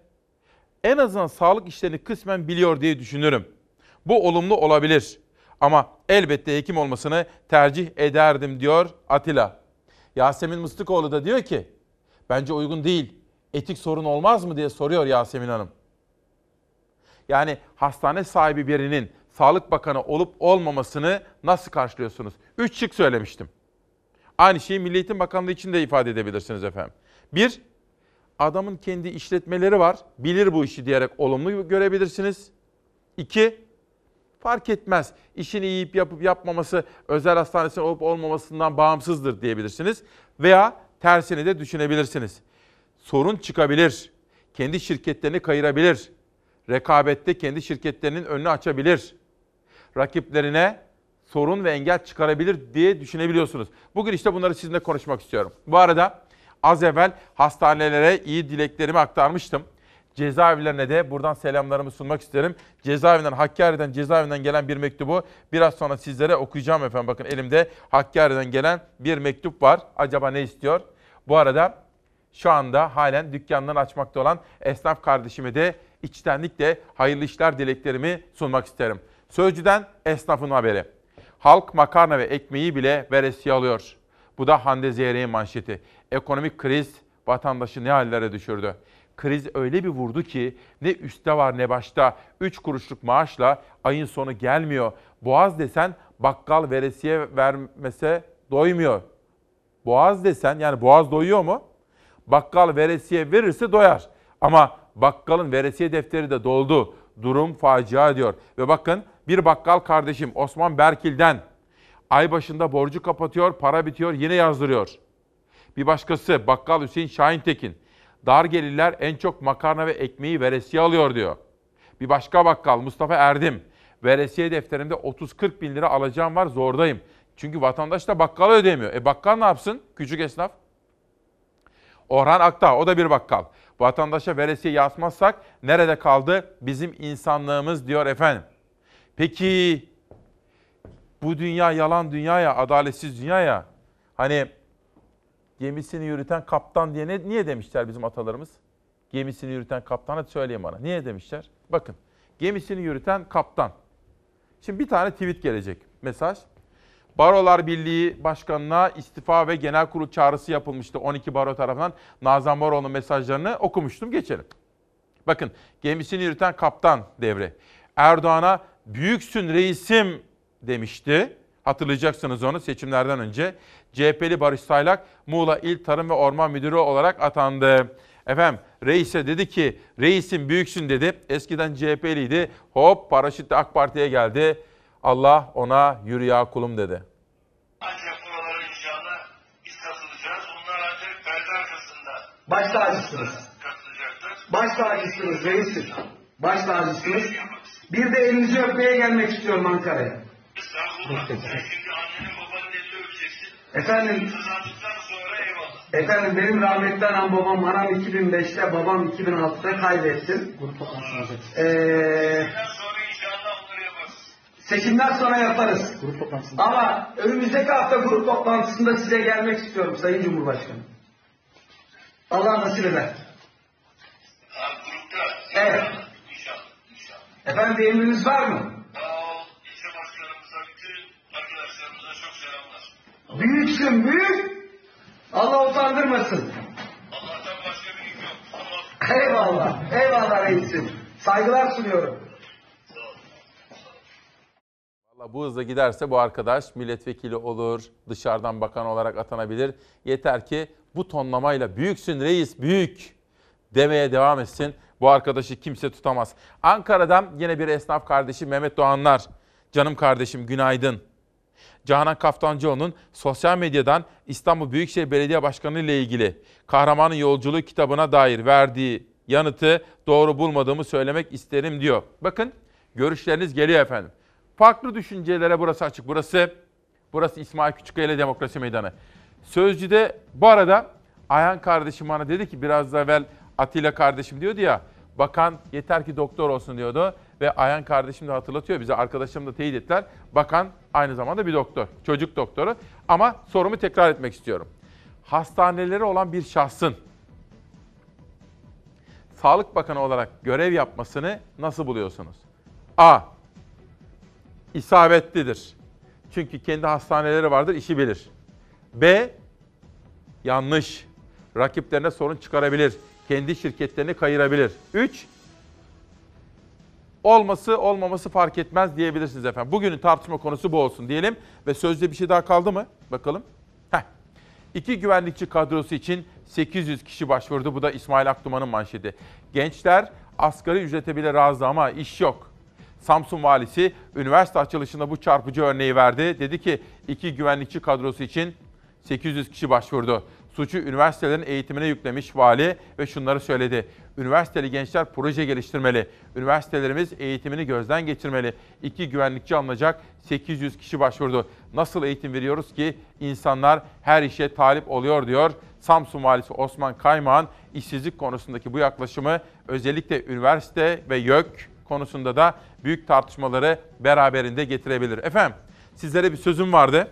en azından sağlık işlerini kısmen biliyor diye düşünürüm. Bu olumlu olabilir. Ama elbette hekim olmasını tercih ederdim diyor Atilla. Yasemin Mıstıkoğlu da diyor ki bence uygun değil. Etik sorun olmaz mı diye soruyor Yasemin Hanım. Yani hastane sahibi birinin Sağlık Bakanı olup olmamasını nasıl karşılıyorsunuz? Üç şık söylemiştim. Aynı şeyi Milli Eğitim Bakanlığı için de ifade edebilirsiniz efendim. Bir, adamın kendi işletmeleri var, bilir bu işi diyerek olumlu görebilirsiniz. İki, fark etmez. İşini yiyip yapıp yapmaması özel hastanesi olup olmamasından bağımsızdır diyebilirsiniz. Veya tersini de düşünebilirsiniz. Sorun çıkabilir. Kendi şirketlerini kayırabilir. Rekabette kendi şirketlerinin önünü açabilir. Rakiplerine sorun ve engel çıkarabilir diye düşünebiliyorsunuz. Bugün işte bunları sizinle konuşmak istiyorum. Bu arada az evvel hastanelere iyi dileklerimi aktarmıştım. Cezaevlerine de buradan selamlarımı sunmak isterim. Cezaevinden, Hakkari'den, cezaevinden gelen bir mektubu biraz sonra sizlere okuyacağım efendim. Bakın elimde Hakkari'den gelen bir mektup var. Acaba ne istiyor? Bu arada şu anda halen dükkanlarını açmakta olan esnaf kardeşime de içtenlikle hayırlı işler dileklerimi sunmak isterim. Sözcüden esnafın haberi. Halk makarna ve ekmeği bile veresiye alıyor. Bu da Hande Zeyrek'in manşeti. Ekonomik kriz vatandaşı ne hallere düşürdü. Kriz öyle bir vurdu ki ne üstte var ne başta. 3 kuruşluk maaşla ayın sonu gelmiyor. Boğaz desen bakkal veresiye vermese doymuyor. Boğaz desen yani boğaz doyuyor mu? Bakkal veresiye verirse doyar. Ama bakkalın veresiye defteri de doldu. Durum facia diyor. Ve bakın bir bakkal kardeşim Osman Berkil'den ay başında borcu kapatıyor, para bitiyor, yine yazdırıyor. Bir başkası bakkal Hüseyin Şahintekin. Dar gelirler en çok makarna ve ekmeği veresiye alıyor diyor. Bir başka bakkal Mustafa Erdim. Veresiye defterimde 30-40 bin lira alacağım var zordayım. Çünkü vatandaş da bakkala ödemiyor. E bakkal ne yapsın? Küçük esnaf. Orhan Akta o da bir bakkal. Vatandaşa veresiye yazmazsak nerede kaldı bizim insanlığımız diyor efendim. Peki bu dünya yalan dünya ya, adaletsiz dünya ya. Hani gemisini yürüten kaptan diye ne, niye demişler bizim atalarımız? Gemisini yürüten kaptan hadi söyleyin bana. Niye demişler? Bakın gemisini yürüten kaptan. Şimdi bir tane tweet gelecek mesaj. Barolar Birliği Başkanı'na istifa ve genel kurul çağrısı yapılmıştı 12 baro tarafından. Nazan Baroğlu'nun mesajlarını okumuştum. Geçelim. Bakın gemisini yürüten kaptan devre. Erdoğan'a büyüksün reisim demişti. Hatırlayacaksınız onu seçimlerden önce. CHP'li Barış Saylak Muğla İl Tarım ve Orman Müdürü olarak atandı. Efendim reise dedi ki reisim büyüksün dedi. Eskiden CHP'liydi. Hop paraşütle AK Parti'ye geldi. Allah ona yürü ya kulum dedi. Baş tacısınız. Baş tacısınız reisim. Baş tacısınız. Bir de elinizi öpmeye gelmek istiyorum Ankara'ya. Efendim, efendim benim rahmetli anam babam anam 2005'te babam 2006'da kaybettim. Ee, seçimden sonra yaparız. Ama önümüzdeki hafta grup toplantısında size gelmek istiyorum Sayın Cumhurbaşkanı. Allah nasip eder. Evet. Efendim bir emriniz var mı? Büyüksün büyük. Allah utandırmasın. Eyvallah. Eyvallah reisim. Saygılar sunuyorum. Bu hızla giderse bu arkadaş milletvekili olur, dışarıdan bakan olarak atanabilir. Yeter ki bu tonlamayla büyüksün reis büyük demeye devam etsin. Bu arkadaşı kimse tutamaz. Ankara'dan yine bir esnaf kardeşi Mehmet Doğanlar. Canım kardeşim günaydın. Canan Kaftancıoğlu'nun sosyal medyadan İstanbul Büyükşehir Belediye Başkanı ile ilgili Kahramanın Yolculuğu kitabına dair verdiği yanıtı doğru bulmadığımı söylemek isterim diyor. Bakın görüşleriniz geliyor efendim. Farklı düşüncelere burası açık. Burası burası İsmail Küçükkaya Demokrasi Meydanı. Sözcü'de bu arada Ayhan kardeşim bana dedi ki biraz da evvel Atilla kardeşim diyordu ya bakan yeter ki doktor olsun diyordu. Ve Ayhan kardeşim de hatırlatıyor bize arkadaşlarım da teyit ettiler. Bakan aynı zamanda bir doktor, çocuk doktoru. Ama sorumu tekrar etmek istiyorum. Hastaneleri olan bir şahsın Sağlık Bakanı olarak görev yapmasını nasıl buluyorsunuz? A. İsabetlidir. Çünkü kendi hastaneleri vardır, işi bilir. B. Yanlış. Rakiplerine sorun çıkarabilir. Kendi şirketlerini kayırabilir. 3. Olması olmaması fark etmez diyebilirsiniz efendim. Bugünün tartışma konusu bu olsun diyelim. Ve sözde bir şey daha kaldı mı? Bakalım. Heh. İki güvenlikçi kadrosu için 800 kişi başvurdu. Bu da İsmail Akduman'ın manşeti. Gençler asgari ücrete bile razı ama iş yok. Samsun valisi üniversite açılışında bu çarpıcı örneği verdi. Dedi ki iki güvenlikçi kadrosu için 800 kişi başvurdu. Suçu üniversitelerin eğitimine yüklemiş vali ve şunları söyledi. Üniversiteli gençler proje geliştirmeli. Üniversitelerimiz eğitimini gözden geçirmeli. İki güvenlikçi alınacak 800 kişi başvurdu. Nasıl eğitim veriyoruz ki insanlar her işe talip oluyor diyor. Samsun Valisi Osman Kaymak'ın işsizlik konusundaki bu yaklaşımı özellikle üniversite ve YÖK konusunda da büyük tartışmaları beraberinde getirebilir. Efendim sizlere bir sözüm vardı.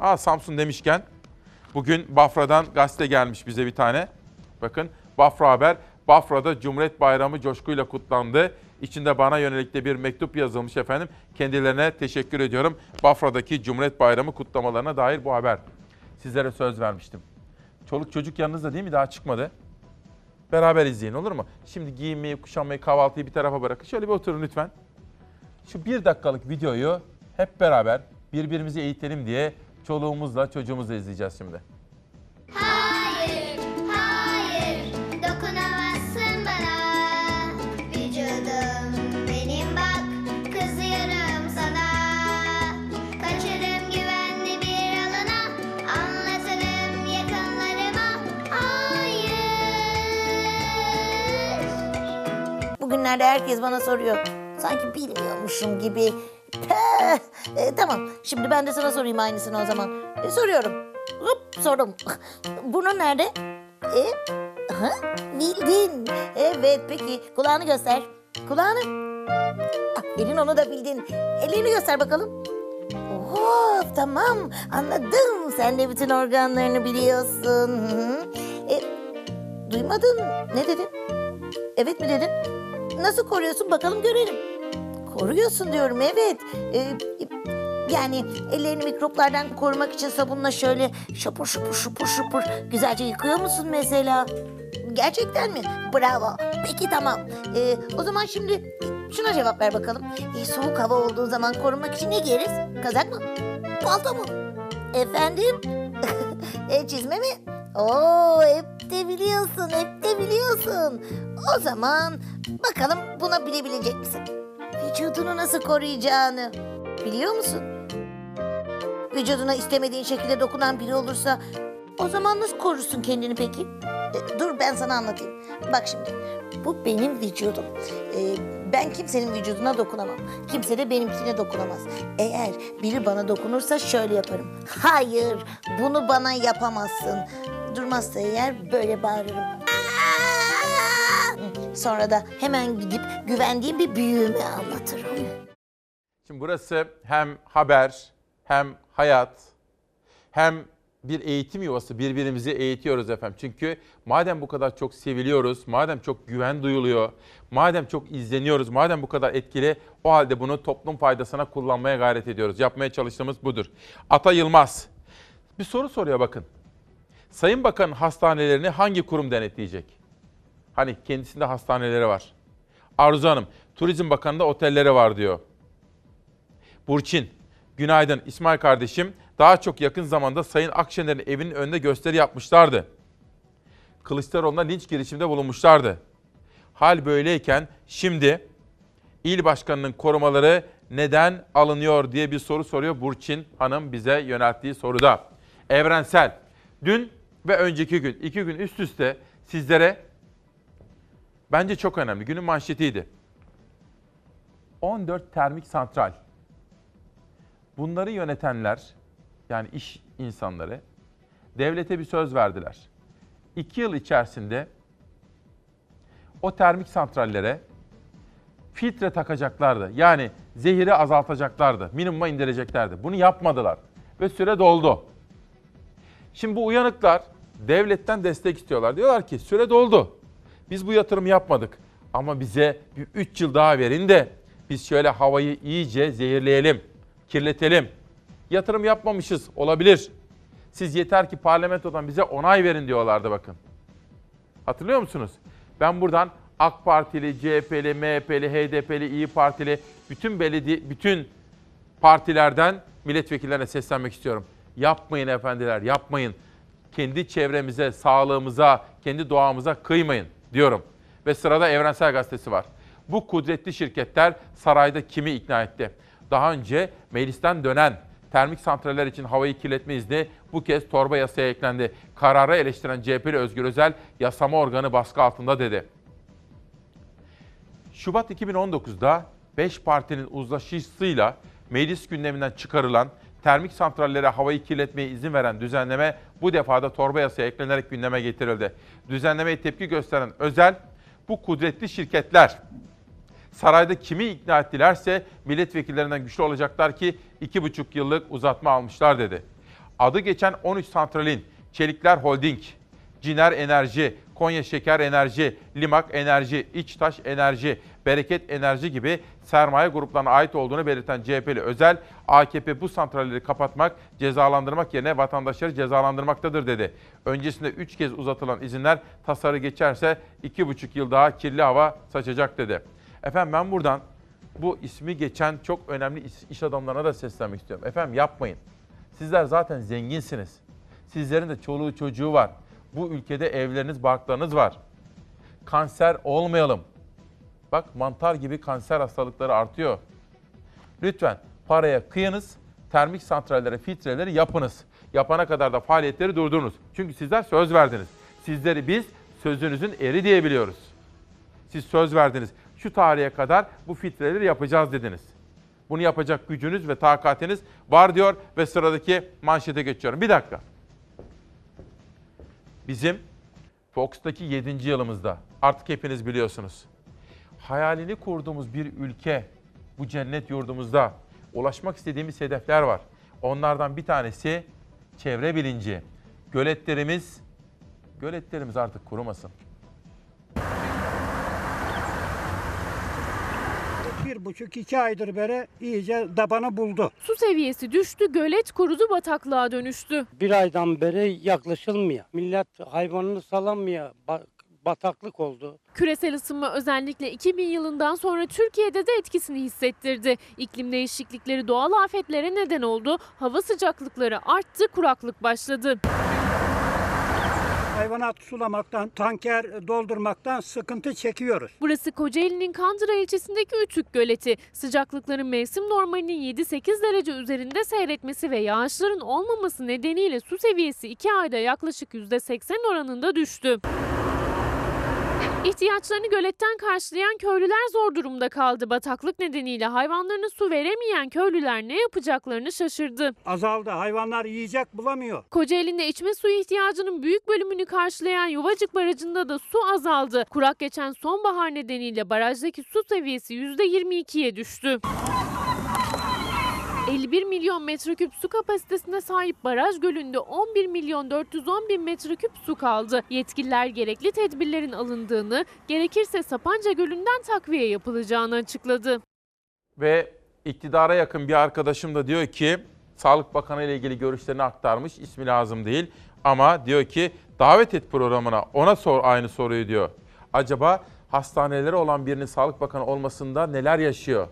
Aa Samsun demişken bugün Bafra'dan gazete gelmiş bize bir tane. Bakın Bafra Haber. Bafra'da Cumhuriyet Bayramı coşkuyla kutlandı. İçinde bana yönelik de bir mektup yazılmış efendim. Kendilerine teşekkür ediyorum. Bafra'daki Cumhuriyet Bayramı kutlamalarına dair bu haber. Sizlere söz vermiştim. Çoluk çocuk yanınızda değil mi? Daha çıkmadı. Beraber izleyin olur mu? Şimdi giyinmeyi, kuşanmayı, kahvaltıyı bir tarafa bırakın. Şöyle bir oturun lütfen. Şu bir dakikalık videoyu hep beraber birbirimizi eğitelim diye çoluğumuzla çocuğumuzla izleyeceğiz şimdi. Hayır, hayır, dokunamazsın bana. Vücudum benim bak, kızıyorum sana. Kaçarım güvenli bir alana, anlatırım yakınlarıma. Hayır. Bugünlerde herkes bana soruyor. Sanki bilmiyormuşum gibi. E, tamam, şimdi ben de sana sorayım aynısını o zaman. E, soruyorum. Hop, sordum. Burnun nerede? E, ha, bildin. Evet, peki. Kulağını göster. Kulağını. Aferin onu da bildin. Elini göster bakalım. Oh, tamam, anladım. Sen de bütün organlarını biliyorsun. E, duymadın. Ne dedin? Evet mi dedin? Nasıl koruyorsun bakalım görelim. Koruyorsun diyorum evet. Ee, Yani ellerini mikroplardan korumak için sabunla şöyle şapur şupur şupur şupur güzelce yıkıyor musun mesela? Gerçekten mi? Bravo. Peki tamam. Ee, o zaman şimdi şuna cevap ver bakalım. Ee, soğuk hava olduğu zaman korunmak için ne giyeriz? Kazak mı? Palto mu? Efendim? e, çizme mi? Oo, hep de biliyorsun, hep de biliyorsun. O zaman bakalım buna bilebilecek misin? Vücudunu nasıl koruyacağını biliyor musun? Vücuduna istemediğin şekilde dokunan biri olursa o zaman nasıl korursun kendini peki? E, dur ben sana anlatayım. Bak şimdi bu benim vücudum. E, ben kimsenin vücuduna dokunamam. Kimse de benimkine dokunamaz. Eğer biri bana dokunursa şöyle yaparım. Hayır bunu bana yapamazsın. Durmazsa eğer böyle bağırırım. Sonra da hemen gidip güvendiğim bir büyüğüme anlatırım. Şimdi burası hem haber, hem hayat, hem bir eğitim yuvası. Birbirimizi eğitiyoruz efendim. Çünkü madem bu kadar çok seviliyoruz, madem çok güven duyuluyor, madem çok izleniyoruz, madem bu kadar etkili, o halde bunu toplum faydasına kullanmaya gayret ediyoruz. Yapmaya çalıştığımız budur. Ata Yılmaz bir soru soruyor bakın. Sayın Bakan hastanelerini hangi kurum denetleyecek? Hani kendisinde hastaneleri var. Arzu Hanım, Turizm Bakanı'nda otelleri var diyor. Burçin, günaydın İsmail kardeşim. Daha çok yakın zamanda Sayın Akşener'in evinin önünde gösteri yapmışlardı. Kılıçdaroğlu'na linç girişiminde bulunmuşlardı. Hal böyleyken şimdi il başkanının korumaları neden alınıyor diye bir soru soruyor Burçin Hanım bize yönelttiği soruda. Evrensel, dün ve önceki gün, iki gün üst üste sizlere bence çok önemli, günün manşetiydi. 14 termik santral. Bunları yönetenler, yani iş insanları devlete bir söz verdiler. İki yıl içerisinde o termik santrallere filtre takacaklardı. Yani zehiri azaltacaklardı. Minimuma indireceklerdi. Bunu yapmadılar. Ve süre doldu. Şimdi bu uyanıklar devletten destek istiyorlar. Diyorlar ki süre doldu. Biz bu yatırım yapmadık. Ama bize bir 3 yıl daha verin de biz şöyle havayı iyice zehirleyelim, kirletelim. Yatırım yapmamışız olabilir. Siz yeter ki parlamentodan bize onay verin diyorlardı bakın. Hatırlıyor musunuz? Ben buradan AK Partili, CHP'li, MHP'li, HDP'li, İyi Partili bütün belediye bütün partilerden milletvekillerine seslenmek istiyorum. Yapmayın efendiler, yapmayın. Kendi çevremize, sağlığımıza, kendi doğamıza kıymayın diyorum. Ve sırada Evrensel Gazetesi var. Bu kudretli şirketler sarayda kimi ikna etti? Daha önce meclisten dönen termik santraller için havayı kirletme izni bu kez torba yasaya eklendi. Kararı eleştiren CHP'li Özgür Özel yasama organı baskı altında dedi. Şubat 2019'da 5 partinin uzlaşısıyla meclis gündeminden çıkarılan termik santrallere havayı kirletmeye izin veren düzenleme bu defada torba yasaya eklenerek gündeme getirildi. Düzenlemeye tepki gösteren Özel, bu kudretli şirketler sarayda kimi ikna ettilerse milletvekillerinden güçlü olacaklar ki 2,5 yıllık uzatma almışlar dedi. Adı geçen 13 santralin Çelikler Holding, Ciner Enerji, Konya Şeker Enerji, Limak Enerji, İçtaş Enerji, Bereket Enerji gibi sermaye gruplarına ait olduğunu belirten CHP'li Özel, AKP bu santralleri kapatmak, cezalandırmak yerine vatandaşları cezalandırmaktadır dedi. Öncesinde 3 kez uzatılan izinler tasarı geçerse 2,5 yıl daha kirli hava saçacak dedi. Efendim ben buradan bu ismi geçen çok önemli iş adamlarına da seslenmek istiyorum. Efendim yapmayın. Sizler zaten zenginsiniz. Sizlerin de çoluğu çocuğu var. Bu ülkede evleriniz, barklarınız var. Kanser olmayalım. Bak mantar gibi kanser hastalıkları artıyor. Lütfen paraya kıyınız, termik santrallere filtreleri yapınız. Yapana kadar da faaliyetleri durdurunuz. Çünkü sizler söz verdiniz. Sizleri biz sözünüzün eri diyebiliyoruz. Siz söz verdiniz. Şu tarihe kadar bu filtreleri yapacağız dediniz. Bunu yapacak gücünüz ve takatiniz var diyor ve sıradaki manşete geçiyorum. Bir dakika. Bizim Fox'taki 7. yılımızda artık hepiniz biliyorsunuz. Hayalini kurduğumuz bir ülke bu cennet yurdumuzda ulaşmak istediğimiz hedefler var. Onlardan bir tanesi çevre bilinci. Göletlerimiz göletlerimiz artık kurumasın. Bir buçuk iki aydır beri iyice dabanı buldu. Su seviyesi düştü, gölet kurudu, bataklığa dönüştü. Bir aydan beri yaklaşılmıyor. Millet hayvanını salamıyor. Ba- bataklık oldu. Küresel ısınma özellikle 2000 yılından sonra Türkiye'de de etkisini hissettirdi. İklim değişiklikleri doğal afetlere neden oldu. Hava sıcaklıkları arttı, kuraklık başladı. Hayvanat sulamaktan, tanker doldurmaktan sıkıntı çekiyoruz. Burası Kocaeli'nin Kandıra ilçesindeki Ütük Göleti. Sıcaklıkların mevsim normalinin 7-8 derece üzerinde seyretmesi ve yağışların olmaması nedeniyle su seviyesi 2 ayda yaklaşık %80 oranında düştü. İhtiyaçlarını göletten karşılayan köylüler zor durumda kaldı. Bataklık nedeniyle hayvanlarına su veremeyen köylüler ne yapacaklarını şaşırdı. Azaldı. Hayvanlar yiyecek bulamıyor. Kocaeli'nde içme suyu ihtiyacının büyük bölümünü karşılayan Yuvacık Barajı'nda da su azaldı. Kurak geçen sonbahar nedeniyle barajdaki su seviyesi %22'ye düştü. 51 milyon metreküp su kapasitesine sahip baraj gölünde 11 milyon 410 bin metreküp su kaldı. Yetkililer gerekli tedbirlerin alındığını, gerekirse Sapanca Gölü'nden takviye yapılacağını açıkladı. Ve iktidara yakın bir arkadaşım da diyor ki Sağlık Bakanı ile ilgili görüşlerini aktarmış. İsmi lazım değil ama diyor ki davet et programına ona sor aynı soruyu diyor. Acaba hastaneleri olan birinin Sağlık Bakanı olmasında neler yaşıyor?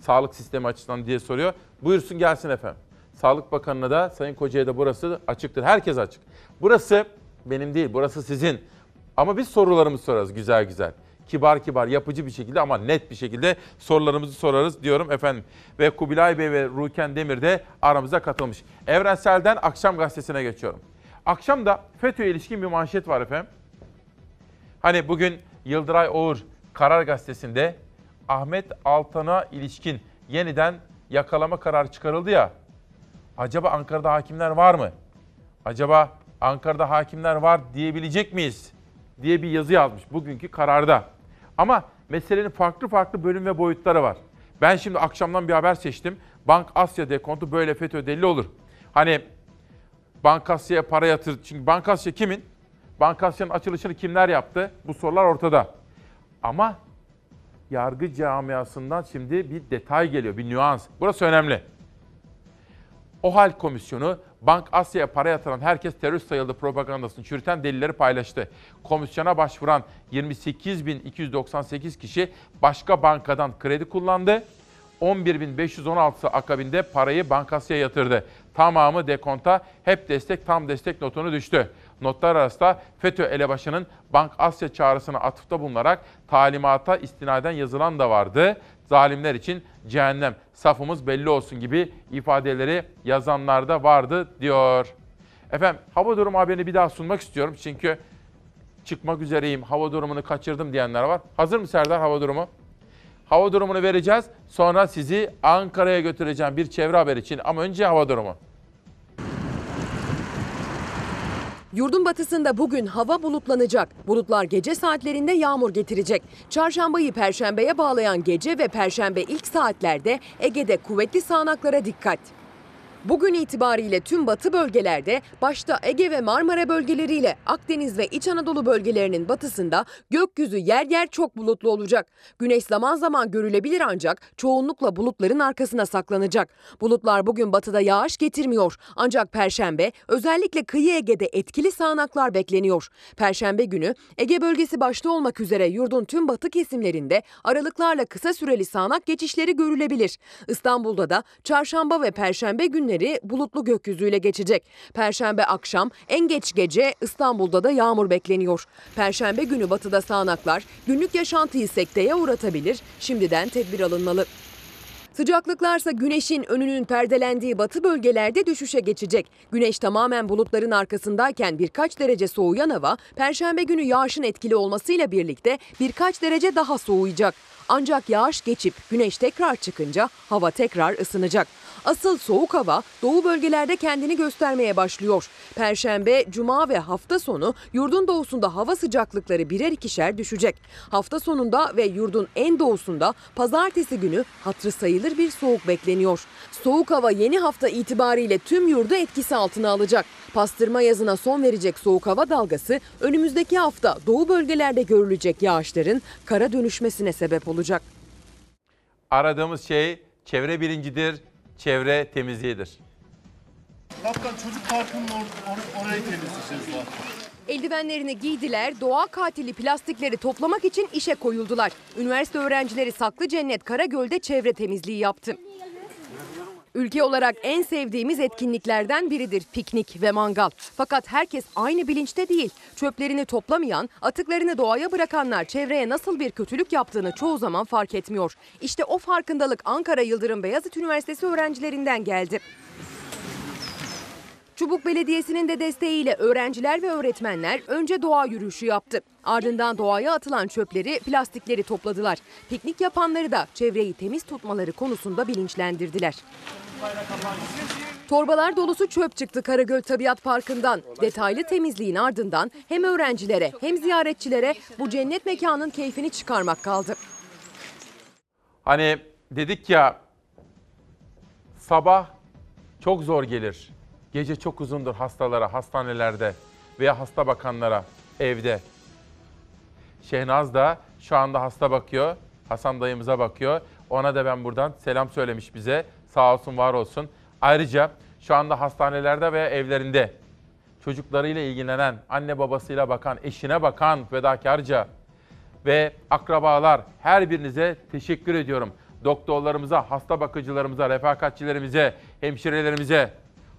Sağlık sistemi açısından diye soruyor. Buyursun gelsin efendim. Sağlık Bakanı'na da Sayın Koca'ya da burası açıktır. Herkes açık. Burası benim değil, burası sizin. Ama biz sorularımızı sorarız güzel güzel. Kibar kibar, yapıcı bir şekilde ama net bir şekilde sorularımızı sorarız diyorum efendim. Ve Kubilay Bey ve Ruken Demir de aramıza katılmış. Evrensel'den Akşam Gazetesi'ne geçiyorum. Akşam da FETÖ'ye ilişkin bir manşet var efendim. Hani bugün Yıldıray Oğur Karar Gazetesi'nde Ahmet Altan'a ilişkin yeniden yakalama kararı çıkarıldı ya. Acaba Ankara'da hakimler var mı? Acaba Ankara'da hakimler var diyebilecek miyiz? diye bir yazı yazmış bugünkü kararda. Ama meselenin farklı farklı bölüm ve boyutları var. Ben şimdi akşamdan bir haber seçtim. Bank Asya dekontu böyle FETÖ delili olur. Hani Bank Asya'ya para yatır. Çünkü Bank Asya kimin? Bank Asya'nın açılışını kimler yaptı? Bu sorular ortada. Ama yargı camiasından şimdi bir detay geliyor, bir nüans. Burası önemli. OHAL komisyonu Bank Asya'ya para yatıran herkes terörist sayıldı propagandasını çürüten delilleri paylaştı. Komisyona başvuran 28.298 kişi başka bankadan kredi kullandı. 11.516'sı akabinde parayı Bank Asya'ya yatırdı. Tamamı dekonta hep destek tam destek notunu düştü. Notlar arasında FETÖ elebaşının Bank Asya çağrısına atıfta bulunarak talimata istinaden yazılan da vardı. Zalimler için cehennem, safımız belli olsun gibi ifadeleri yazanlar da vardı diyor. Efendim hava durumu haberini bir daha sunmak istiyorum çünkü çıkmak üzereyim, hava durumunu kaçırdım diyenler var. Hazır mı Serdar hava durumu? Hava durumunu vereceğiz. Sonra sizi Ankara'ya götüreceğim bir çevre haber için. Ama önce hava durumu. Yurdun batısında bugün hava bulutlanacak. Bulutlar gece saatlerinde yağmur getirecek. Çarşambayı perşembeye bağlayan gece ve perşembe ilk saatlerde Ege'de kuvvetli sağanaklara dikkat. Bugün itibariyle tüm batı bölgelerde başta Ege ve Marmara bölgeleriyle Akdeniz ve İç Anadolu bölgelerinin batısında gökyüzü yer yer çok bulutlu olacak. Güneş zaman zaman görülebilir ancak çoğunlukla bulutların arkasına saklanacak. Bulutlar bugün batıda yağış getirmiyor ancak perşembe özellikle kıyı Ege'de etkili sağanaklar bekleniyor. Perşembe günü Ege bölgesi başta olmak üzere yurdun tüm batı kesimlerinde aralıklarla kısa süreli sağanak geçişleri görülebilir. İstanbul'da da çarşamba ve perşembe günleri bulutlu gökyüzüyle geçecek. Perşembe akşam en geç gece İstanbul'da da yağmur bekleniyor. Perşembe günü batıda sağanaklar günlük yaşantıyı sekteye uğratabilir. Şimdiden tedbir alınmalı. Sıcaklıklarsa güneşin önünün perdelendiği batı bölgelerde düşüşe geçecek. Güneş tamamen bulutların arkasındayken birkaç derece soğuyan hava, perşembe günü yağışın etkili olmasıyla birlikte birkaç derece daha soğuyacak. Ancak yağış geçip güneş tekrar çıkınca hava tekrar ısınacak. Asıl soğuk hava doğu bölgelerde kendini göstermeye başlıyor. Perşembe, cuma ve hafta sonu yurdun doğusunda hava sıcaklıkları birer ikişer düşecek. Hafta sonunda ve yurdun en doğusunda pazartesi günü hatırı sayılır bir soğuk bekleniyor. Soğuk hava yeni hafta itibariyle tüm yurdu etkisi altına alacak. Pastırma yazına son verecek soğuk hava dalgası önümüzdeki hafta doğu bölgelerde görülecek yağışların kara dönüşmesine sebep olacak. Aradığımız şey çevre bilincidir, çevre temizliğidir. Kaptan çocuk parkının or- or- orayı temizleyeceğiz zaten. Eldivenlerini giydiler, doğa katili plastikleri toplamak için işe koyuldular. Üniversite öğrencileri Saklı Cennet Karagöl'de çevre temizliği yaptı. Ülke olarak en sevdiğimiz etkinliklerden biridir piknik ve mangal. Fakat herkes aynı bilinçte değil. Çöplerini toplamayan, atıklarını doğaya bırakanlar çevreye nasıl bir kötülük yaptığını çoğu zaman fark etmiyor. İşte o farkındalık Ankara Yıldırım Beyazıt Üniversitesi öğrencilerinden geldi. Çubuk Belediyesi'nin de desteğiyle öğrenciler ve öğretmenler önce doğa yürüyüşü yaptı. Ardından doğaya atılan çöpleri, plastikleri topladılar. Piknik yapanları da çevreyi temiz tutmaları konusunda bilinçlendirdiler. Torbalar dolusu çöp çıktı Karagöl Tabiat Parkı'ndan. Detaylı temizliğin ardından hem öğrencilere hem ziyaretçilere bu cennet mekanın keyfini çıkarmak kaldı. Hani dedik ya sabah çok zor gelir. Gece çok uzundur hastalara, hastanelerde veya hasta bakanlara evde. Şehnaz da şu anda hasta bakıyor. Hasan dayımıza bakıyor. Ona da ben buradan selam söylemiş bize. Sağ olsun, var olsun. Ayrıca şu anda hastanelerde veya evlerinde çocuklarıyla ilgilenen, anne babasıyla bakan, eşine bakan fedakarca ve akrabalar her birinize teşekkür ediyorum. Doktorlarımıza, hasta bakıcılarımıza, refakatçilerimize, hemşirelerimize,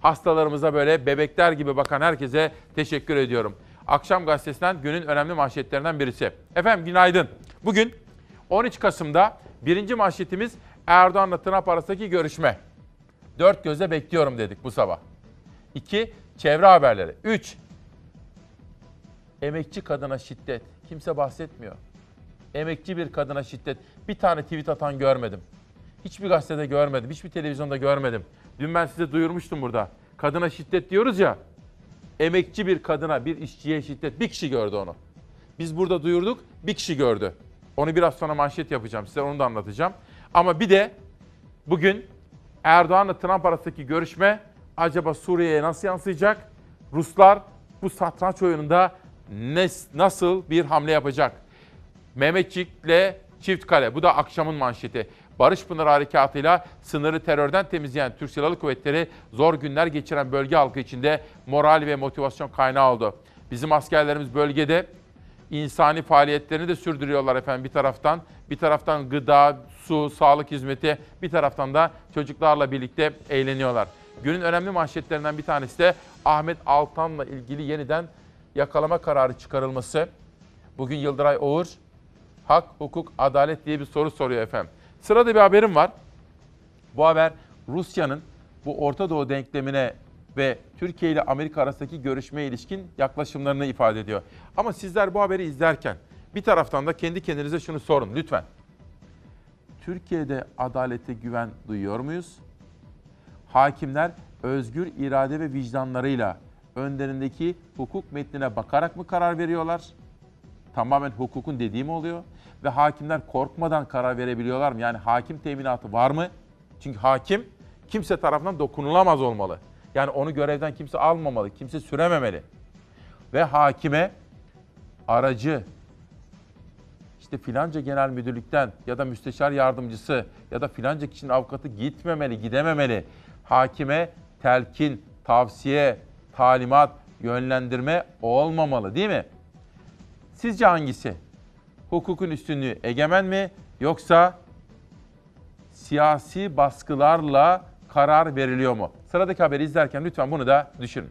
hastalarımıza böyle bebekler gibi bakan herkese teşekkür ediyorum. Akşam gazetesinden günün önemli manşetlerinden birisi. Efendim günaydın. Bugün 13 Kasım'da birinci manşetimiz Erdoğan'la Trump arasındaki görüşme. Dört gözle bekliyorum dedik bu sabah. 2. Çevre haberleri. 3. Emekçi kadına şiddet. Kimse bahsetmiyor. Emekçi bir kadına şiddet. Bir tane tweet atan görmedim. Hiçbir gazetede görmedim. Hiçbir televizyonda görmedim. Dün ben size duyurmuştum burada. Kadına şiddet diyoruz ya. Emekçi bir kadına, bir işçiye şiddet. Bir kişi gördü onu. Biz burada duyurduk, bir kişi gördü. Onu biraz sonra manşet yapacağım size, onu da anlatacağım. Ama bir de bugün Erdoğan'la Trump arasındaki görüşme acaba Suriye'ye nasıl yansıyacak? Ruslar bu satranç oyununda ne, nasıl bir hamle yapacak? Mehmetçik'le çift kale. Bu da akşamın manşeti. Barış Pınar Harekatı'yla sınırı terörden temizleyen Türk Silahlı Kuvvetleri zor günler geçiren bölge halkı içinde moral ve motivasyon kaynağı oldu. Bizim askerlerimiz bölgede insani faaliyetlerini de sürdürüyorlar efendim bir taraftan. Bir taraftan gıda, su, sağlık hizmeti, bir taraftan da çocuklarla birlikte eğleniyorlar. Günün önemli manşetlerinden bir tanesi de Ahmet Altan'la ilgili yeniden yakalama kararı çıkarılması. Bugün Yıldıray Oğur hak, hukuk, adalet diye bir soru soruyor efendim. Sırada bir haberim var. Bu haber Rusya'nın bu Orta Doğu denklemine ve Türkiye ile Amerika arasındaki görüşmeye ilişkin yaklaşımlarını ifade ediyor. Ama sizler bu haberi izlerken bir taraftan da kendi kendinize şunu sorun lütfen. Türkiye'de adalete güven duyuyor muyuz? Hakimler özgür irade ve vicdanlarıyla önlerindeki hukuk metnine bakarak mı karar veriyorlar? Tamamen hukukun dediği mi oluyor? Ve hakimler korkmadan karar verebiliyorlar mı? Yani hakim teminatı var mı? Çünkü hakim kimse tarafından dokunulamaz olmalı. Yani onu görevden kimse almamalı, kimse sürememeli. Ve hakime aracı, işte filanca genel müdürlükten ya da müsteşar yardımcısı ya da filanca kişinin avukatı gitmemeli, gidememeli. Hakime telkin, tavsiye, talimat, yönlendirme olmamalı değil mi? Sizce hangisi? Hukukun üstünlüğü egemen mi yoksa siyasi baskılarla karar veriliyor mu? Sıradaki haberi izlerken lütfen bunu da düşünün.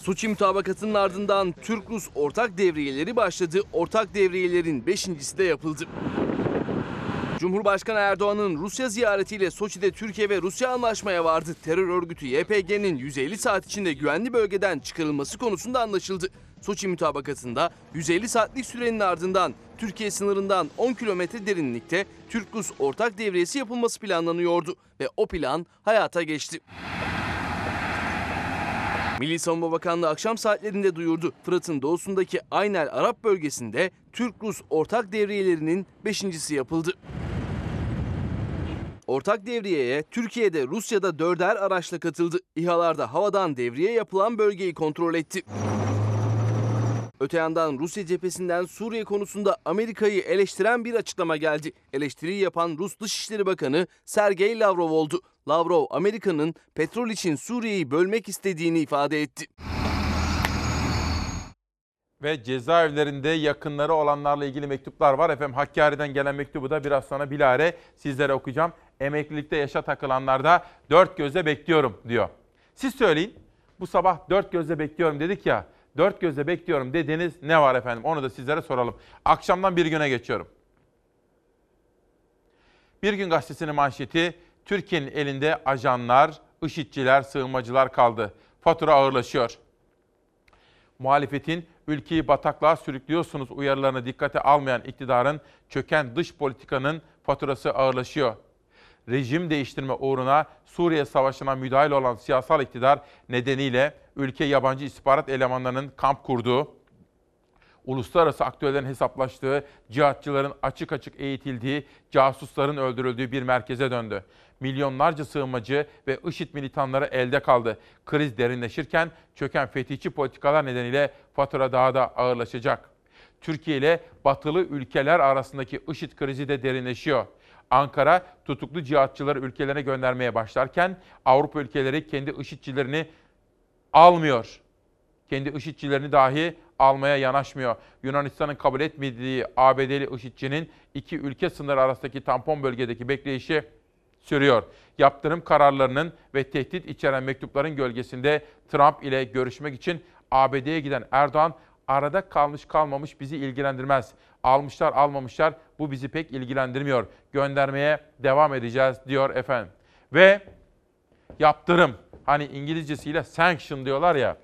Soçi mutabakatının ardından Türk-Rus ortak devriyeleri başladı. Ortak devriyelerin beşincisi de yapıldı. Cumhurbaşkanı Erdoğan'ın Rusya ziyaretiyle Soçi'de Türkiye ve Rusya anlaşmaya vardı. Terör örgütü YPG'nin 150 saat içinde güvenli bölgeden çıkarılması konusunda anlaşıldı. Soçi mutabakatında 150 saatlik sürenin ardından Türkiye sınırından 10 kilometre derinlikte Türk-Rus ortak devriyesi yapılması planlanıyordu ve o plan hayata geçti. Milli Savunma Bakanlığı akşam saatlerinde duyurdu. Fırat'ın doğusundaki Aynel Arap bölgesinde Türk-Rus ortak devriyelerinin beşincisi yapıldı. Ortak devriyeye Türkiye'de Rusya'da dörder araçla katıldı. İHA'larda havadan devriye yapılan bölgeyi kontrol etti. Öte yandan Rusya cephesinden Suriye konusunda Amerika'yı eleştiren bir açıklama geldi. Eleştiriyi yapan Rus Dışişleri Bakanı Sergey Lavrov oldu. Lavrov, Amerika'nın petrol için Suriye'yi bölmek istediğini ifade etti. Ve cezaevlerinde yakınları olanlarla ilgili mektuplar var. Efendim Hakkari'den gelen mektubu da biraz sonra bilare sizlere okuyacağım. Emeklilikte yaşa takılanlar da dört gözle bekliyorum diyor. Siz söyleyin. Bu sabah dört gözle bekliyorum dedik ya. Dört gözle bekliyorum dediğiniz ne var efendim? Onu da sizlere soralım. Akşamdan bir güne geçiyorum. Bir gün gazetesinin manşeti Türkiye'nin elinde ajanlar, IŞİD'ciler, sığınmacılar kaldı. Fatura ağırlaşıyor. Muhalefetin ülkeyi bataklığa sürüklüyorsunuz uyarılarını dikkate almayan iktidarın çöken dış politikanın faturası ağırlaşıyor. Rejim değiştirme uğruna Suriye Savaşı'na müdahil olan siyasal iktidar nedeniyle ülke yabancı istihbarat elemanlarının kamp kurduğu, uluslararası aktörlerin hesaplaştığı, cihatçıların açık açık eğitildiği, casusların öldürüldüğü bir merkeze döndü. Milyonlarca sığınmacı ve IŞİD militanları elde kaldı. Kriz derinleşirken çöken fetihçi politikalar nedeniyle fatura daha da ağırlaşacak. Türkiye ile batılı ülkeler arasındaki IŞİD krizi de derinleşiyor. Ankara tutuklu cihatçıları ülkelerine göndermeye başlarken Avrupa ülkeleri kendi IŞİD'cilerini almıyor. Kendi IŞİD'cilerini dahi almaya yanaşmıyor. Yunanistan'ın kabul etmediği ABD'li IŞİD'cinin iki ülke sınırı arasındaki tampon bölgedeki bekleyişi sürüyor. Yaptırım kararlarının ve tehdit içeren mektupların gölgesinde Trump ile görüşmek için ABD'ye giden Erdoğan arada kalmış kalmamış bizi ilgilendirmez. Almışlar almamışlar bu bizi pek ilgilendirmiyor. Göndermeye devam edeceğiz diyor efendim. Ve yaptırım hani İngilizcesiyle sanction diyorlar ya.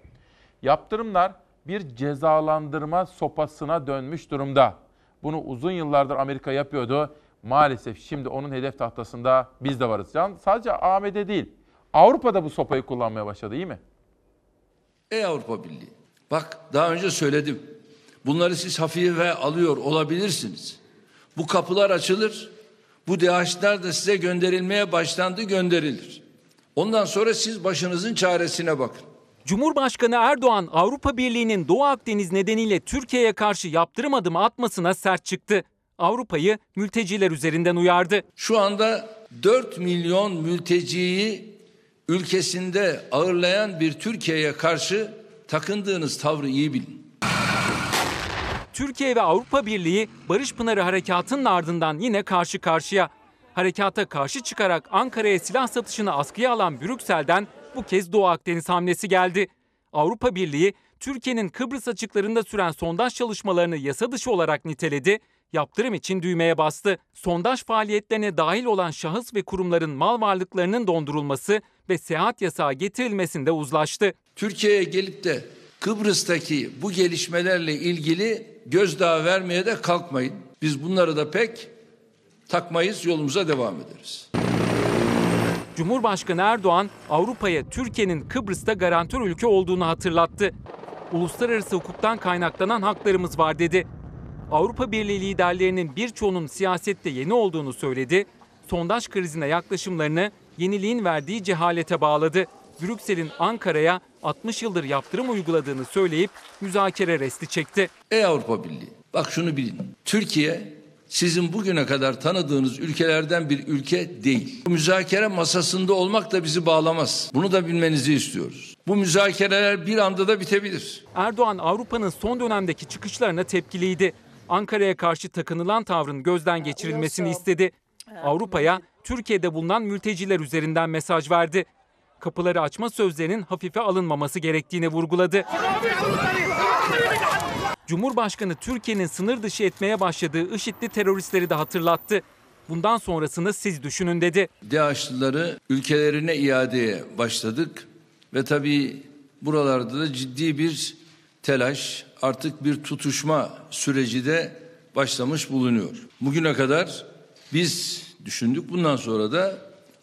Yaptırımlar bir cezalandırma sopasına dönmüş durumda. Bunu uzun yıllardır Amerika yapıyordu. Maalesef şimdi onun hedef tahtasında biz de varız. Yani sadece ABD değil. Avrupa'da bu sopayı kullanmaya başladı iyi mi? Ey Avrupa Birliği. Bak daha önce söyledim. Bunları siz hafife alıyor olabilirsiniz. Bu kapılar açılır. Bu DH'ler de size gönderilmeye başlandı gönderilir. Ondan sonra siz başınızın çaresine bakın. Cumhurbaşkanı Erdoğan Avrupa Birliği'nin Doğu Akdeniz nedeniyle Türkiye'ye karşı yaptırım adımı atmasına sert çıktı. Avrupa'yı mülteciler üzerinden uyardı. Şu anda 4 milyon mülteciyi ülkesinde ağırlayan bir Türkiye'ye karşı takındığınız tavrı iyi bilin. Türkiye ve Avrupa Birliği Barış Pınarı Harekatı'nın ardından yine karşı karşıya. Harekata karşı çıkarak Ankara'ya silah satışını askıya alan Brüksel'den bu kez Doğu Akdeniz hamlesi geldi. Avrupa Birliği Türkiye'nin Kıbrıs açıklarında süren sondaj çalışmalarını yasa dışı olarak niteledi, yaptırım için düğmeye bastı. Sondaj faaliyetlerine dahil olan şahıs ve kurumların mal varlıklarının dondurulması ve seyahat yasağı getirilmesinde uzlaştı. Türkiye'ye gelip de Kıbrıs'taki bu gelişmelerle ilgili gözdağı vermeye de kalkmayın. Biz bunları da pek takmayız, yolumuza devam ederiz. Cumhurbaşkanı Erdoğan Avrupa'ya Türkiye'nin Kıbrıs'ta garantör ülke olduğunu hatırlattı. Uluslararası hukuktan kaynaklanan haklarımız var dedi. Avrupa Birliği liderlerinin birçoğunun siyasette yeni olduğunu söyledi. Sondaj krizine yaklaşımlarını yeniliğin verdiği cehalete bağladı. Brüksel'in Ankara'ya 60 yıldır yaptırım uyguladığını söyleyip müzakere resti çekti. Ey Avrupa Birliği bak şunu bilin. Türkiye sizin bugüne kadar tanıdığınız ülkelerden bir ülke değil. Bu müzakere masasında olmak da bizi bağlamaz. Bunu da bilmenizi istiyoruz. Bu müzakereler bir anda da bitebilir. Erdoğan Avrupa'nın son dönemdeki çıkışlarına tepkiliydi. Ankara'ya karşı takınılan tavrın gözden geçirilmesini istedi. Avrupa'ya Türkiye'de bulunan mülteciler üzerinden mesaj verdi. Kapıları açma sözlerinin hafife alınmaması gerektiğini vurguladı. Cumhurbaşkanı Türkiye'nin sınır dışı etmeye başladığı IŞİD'li teröristleri de hatırlattı. Bundan sonrasını siz düşünün dedi. DAEŞ'lıları ülkelerine iadeye başladık ve tabii buralarda da ciddi bir telaş, artık bir tutuşma süreci de başlamış bulunuyor. Bugüne kadar biz düşündük, bundan sonra da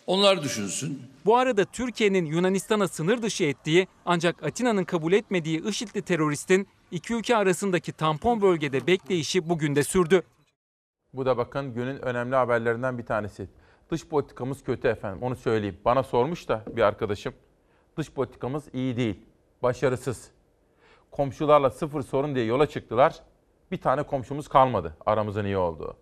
onlar düşünsün. Bu arada Türkiye'nin Yunanistan'a sınır dışı ettiği ancak Atina'nın kabul etmediği IŞİD'li teröristin iki ülke arasındaki tampon bölgede bekleyişi bugün de sürdü. Bu da bakın günün önemli haberlerinden bir tanesi. Dış politikamız kötü efendim onu söyleyeyim. Bana sormuş da bir arkadaşım. Dış politikamız iyi değil, başarısız. komşularla sıfır sorun diye yola çıktılar. Bir tane komşumuz kalmadı aramızın iyi olduğu.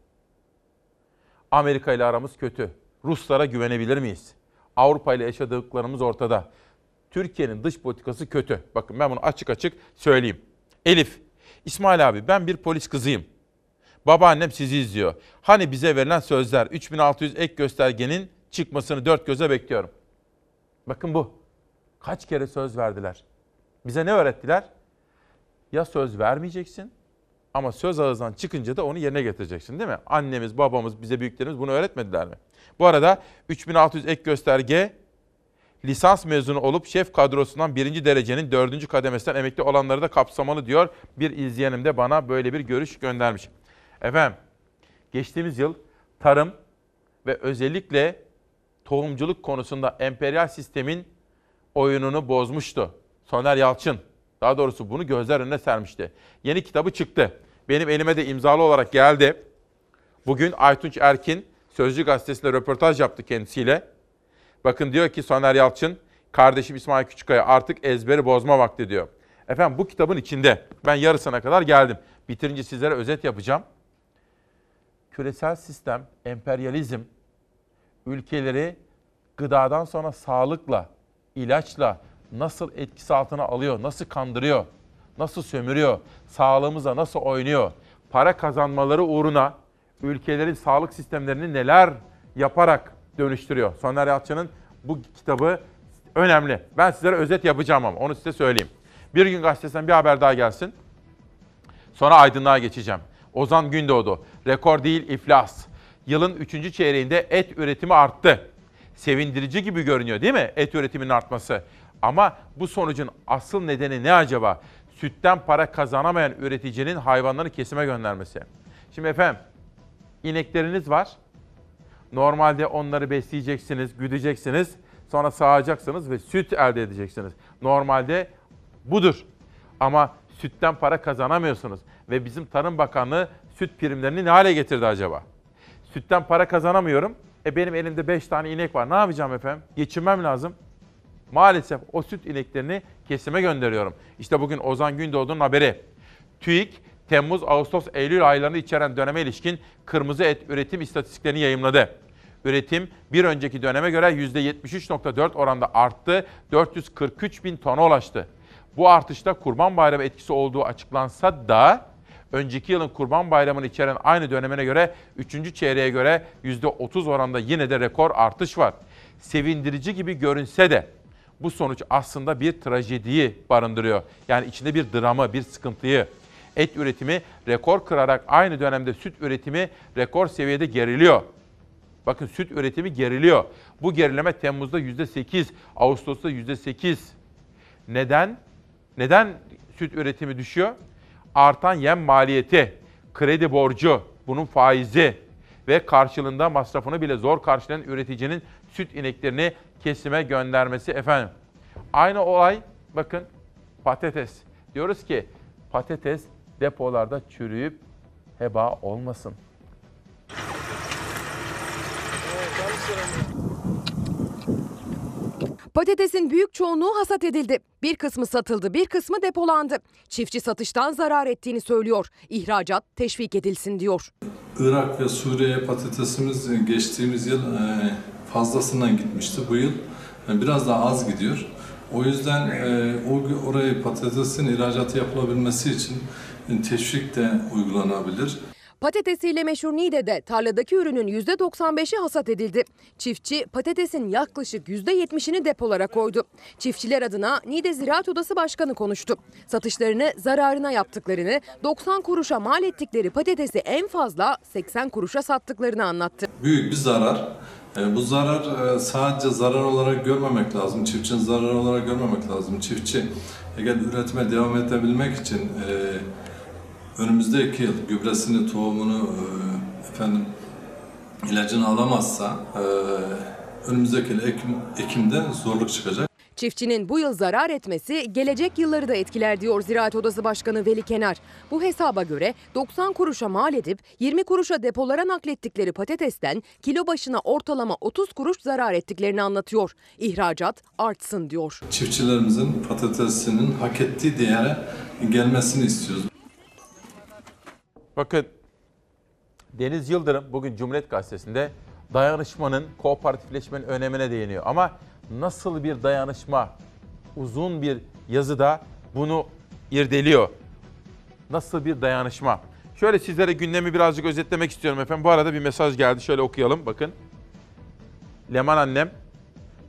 Amerika ile aramız kötü. Ruslara güvenebilir miyiz? Avrupa ile yaşadıklarımız ortada. Türkiye'nin dış politikası kötü. Bakın ben bunu açık açık söyleyeyim. Elif, İsmail abi ben bir polis kızıyım. Babaannem sizi izliyor. Hani bize verilen sözler 3600 ek göstergenin çıkmasını dört göze bekliyorum. Bakın bu. Kaç kere söz verdiler? Bize ne öğrettiler? Ya söz vermeyeceksin ama söz ağızdan çıkınca da onu yerine getireceksin değil mi? Annemiz, babamız, bize büyüklerimiz bunu öğretmediler mi? Bu arada 3600 ek gösterge lisans mezunu olup şef kadrosundan birinci derecenin dördüncü kademesinden emekli olanları da kapsamalı diyor. Bir izleyenim de bana böyle bir görüş göndermiş. Efendim, geçtiğimiz yıl tarım ve özellikle tohumculuk konusunda emperyal sistemin oyununu bozmuştu. Soner Yalçın, daha doğrusu bunu gözler önüne sermişti. Yeni kitabı çıktı. Benim elime de imzalı olarak geldi. Bugün Aytunç Erkin Sözcü Gazetesi'nde röportaj yaptı kendisiyle. Bakın diyor ki Soner Yalçın, kardeşim İsmail Küçükkaya artık ezberi bozma vakti diyor. Efendim bu kitabın içinde ben yarısına kadar geldim. Bitirince sizlere özet yapacağım. Küresel sistem, emperyalizm ülkeleri gıdadan sonra sağlıkla, ilaçla nasıl etkisi altına alıyor, nasıl kandırıyor, nasıl sömürüyor, sağlığımıza nasıl oynuyor, para kazanmaları uğruna ülkelerin sağlık sistemlerini neler yaparak dönüştürüyor. Soner Yalçın'ın bu kitabı önemli. Ben sizlere özet yapacağım ama onu size söyleyeyim. Bir gün gazetesinden bir haber daha gelsin. Sonra aydınlığa geçeceğim. Ozan Gündoğdu, rekor değil iflas. Yılın 3. çeyreğinde et üretimi arttı. Sevindirici gibi görünüyor değil mi et üretiminin artması? Ama bu sonucun asıl nedeni ne acaba? Sütten para kazanamayan üreticinin hayvanları kesime göndermesi. Şimdi efendim, inekleriniz var. Normalde onları besleyeceksiniz, güdeceksiniz. Sonra sağacaksınız ve süt elde edeceksiniz. Normalde budur. Ama sütten para kazanamıyorsunuz. Ve bizim Tarım Bakanlığı süt primlerini ne hale getirdi acaba? Sütten para kazanamıyorum. E benim elimde 5 tane inek var. Ne yapacağım efendim? Geçinmem lazım. Maalesef o süt ineklerini kesime gönderiyorum. İşte bugün Ozan Gündoğdu'nun haberi. TÜİK, Temmuz, Ağustos, Eylül aylarını içeren döneme ilişkin kırmızı et üretim istatistiklerini yayımladı. Üretim bir önceki döneme göre %73.4 oranda arttı, 443 bin tona ulaştı. Bu artışta Kurban Bayramı etkisi olduğu açıklansa da önceki yılın Kurban Bayramı'nı içeren aynı dönemine göre 3. çeyreğe göre %30 oranda yine de rekor artış var. Sevindirici gibi görünse de bu sonuç aslında bir trajediyi barındırıyor. Yani içinde bir dramı, bir sıkıntıyı. Et üretimi rekor kırarak aynı dönemde süt üretimi rekor seviyede geriliyor. Bakın süt üretimi geriliyor. Bu gerileme Temmuz'da %8, Ağustos'ta %8. Neden? Neden süt üretimi düşüyor? Artan yem maliyeti, kredi borcu, bunun faizi ve karşılığında masrafını bile zor karşılayan üreticinin süt ineklerini kesime göndermesi efendim. Aynı olay bakın patates. Diyoruz ki patates depolarda çürüyüp heba olmasın. Patatesin büyük çoğunluğu hasat edildi. Bir kısmı satıldı, bir kısmı depolandı. Çiftçi satıştan zarar ettiğini söylüyor. İhracat teşvik edilsin diyor. Irak ve Suriye patatesimiz geçtiğimiz yıl e, fazlasından gitmişti. Bu yıl e, biraz daha az gidiyor. O yüzden e, o oraya patatesin ihracatı yapılabilmesi için teşvik de uygulanabilir. Patatesiyle meşhur Niğde'de tarladaki ürünün %95'i hasat edildi. Çiftçi patatesin yaklaşık %70'ini depolara koydu. Çiftçiler adına Niğde Ziraat Odası Başkanı konuştu. Satışlarını zararına yaptıklarını, 90 kuruşa mal ettikleri patatesi en fazla 80 kuruşa sattıklarını anlattı. Büyük bir zarar. E, bu zarar e, sadece zarar olarak görmemek lazım. Çiftçinin zararı olarak görmemek lazım. Çiftçi eğer üretime devam edebilmek için e, önümüzdeki yıl gübresini, tohumunu, e, efendim ilacını alamazsa e, önümüzdeki Ekim, Ekim'de zorluk çıkacak. Çiftçinin bu yıl zarar etmesi gelecek yılları da etkiler diyor Ziraat Odası Başkanı Veli Kenar. Bu hesaba göre 90 kuruşa mal edip 20 kuruşa depolara naklettikleri patatesten kilo başına ortalama 30 kuruş zarar ettiklerini anlatıyor. İhracat artsın diyor. Çiftçilerimizin patatesinin hak ettiği değere gelmesini istiyoruz. Bakın Deniz Yıldırım bugün Cumhuriyet Gazetesi'nde dayanışmanın, kooperatifleşmenin önemine değiniyor. Ama nasıl bir dayanışma? Uzun bir yazıda bunu irdeliyor. Nasıl bir dayanışma? Şöyle sizlere gündemi birazcık özetlemek istiyorum efendim. Bu arada bir mesaj geldi. Şöyle okuyalım bakın. Leman annem,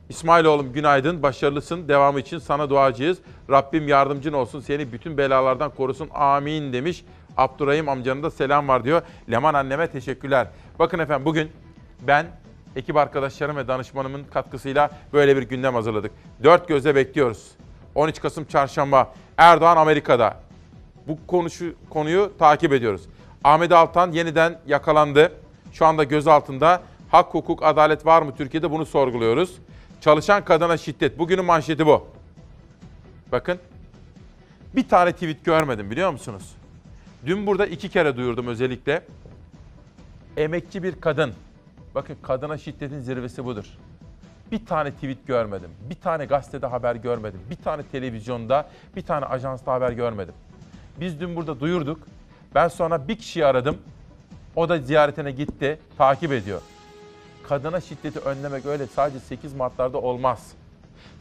İsmailoğlum günaydın, başarılısın. Devamı için sana duacıyız. Rabbim yardımcın olsun, seni bütün belalardan korusun. Amin demiş. Abdurrahim amcanın da selam var diyor. Leman anneme teşekkürler. Bakın efendim bugün ben, ekip arkadaşlarım ve danışmanımın katkısıyla böyle bir gündem hazırladık. Dört gözle bekliyoruz. 13 Kasım Çarşamba Erdoğan Amerika'da. Bu konuşu, konuyu takip ediyoruz. Ahmet Altan yeniden yakalandı. Şu anda gözaltında. Hak, hukuk, adalet var mı Türkiye'de bunu sorguluyoruz. Çalışan kadına şiddet. Bugünün manşeti bu. Bakın. Bir tane tweet görmedim biliyor musunuz? Dün burada iki kere duyurdum özellikle. Emekçi bir kadın. Bakın kadına şiddetin zirvesi budur. Bir tane tweet görmedim. Bir tane gazetede haber görmedim. Bir tane televizyonda, bir tane ajansta haber görmedim. Biz dün burada duyurduk. Ben sonra bir kişiyi aradım. O da ziyaretine gitti, takip ediyor. Kadına şiddeti önlemek öyle sadece 8 Mart'larda olmaz.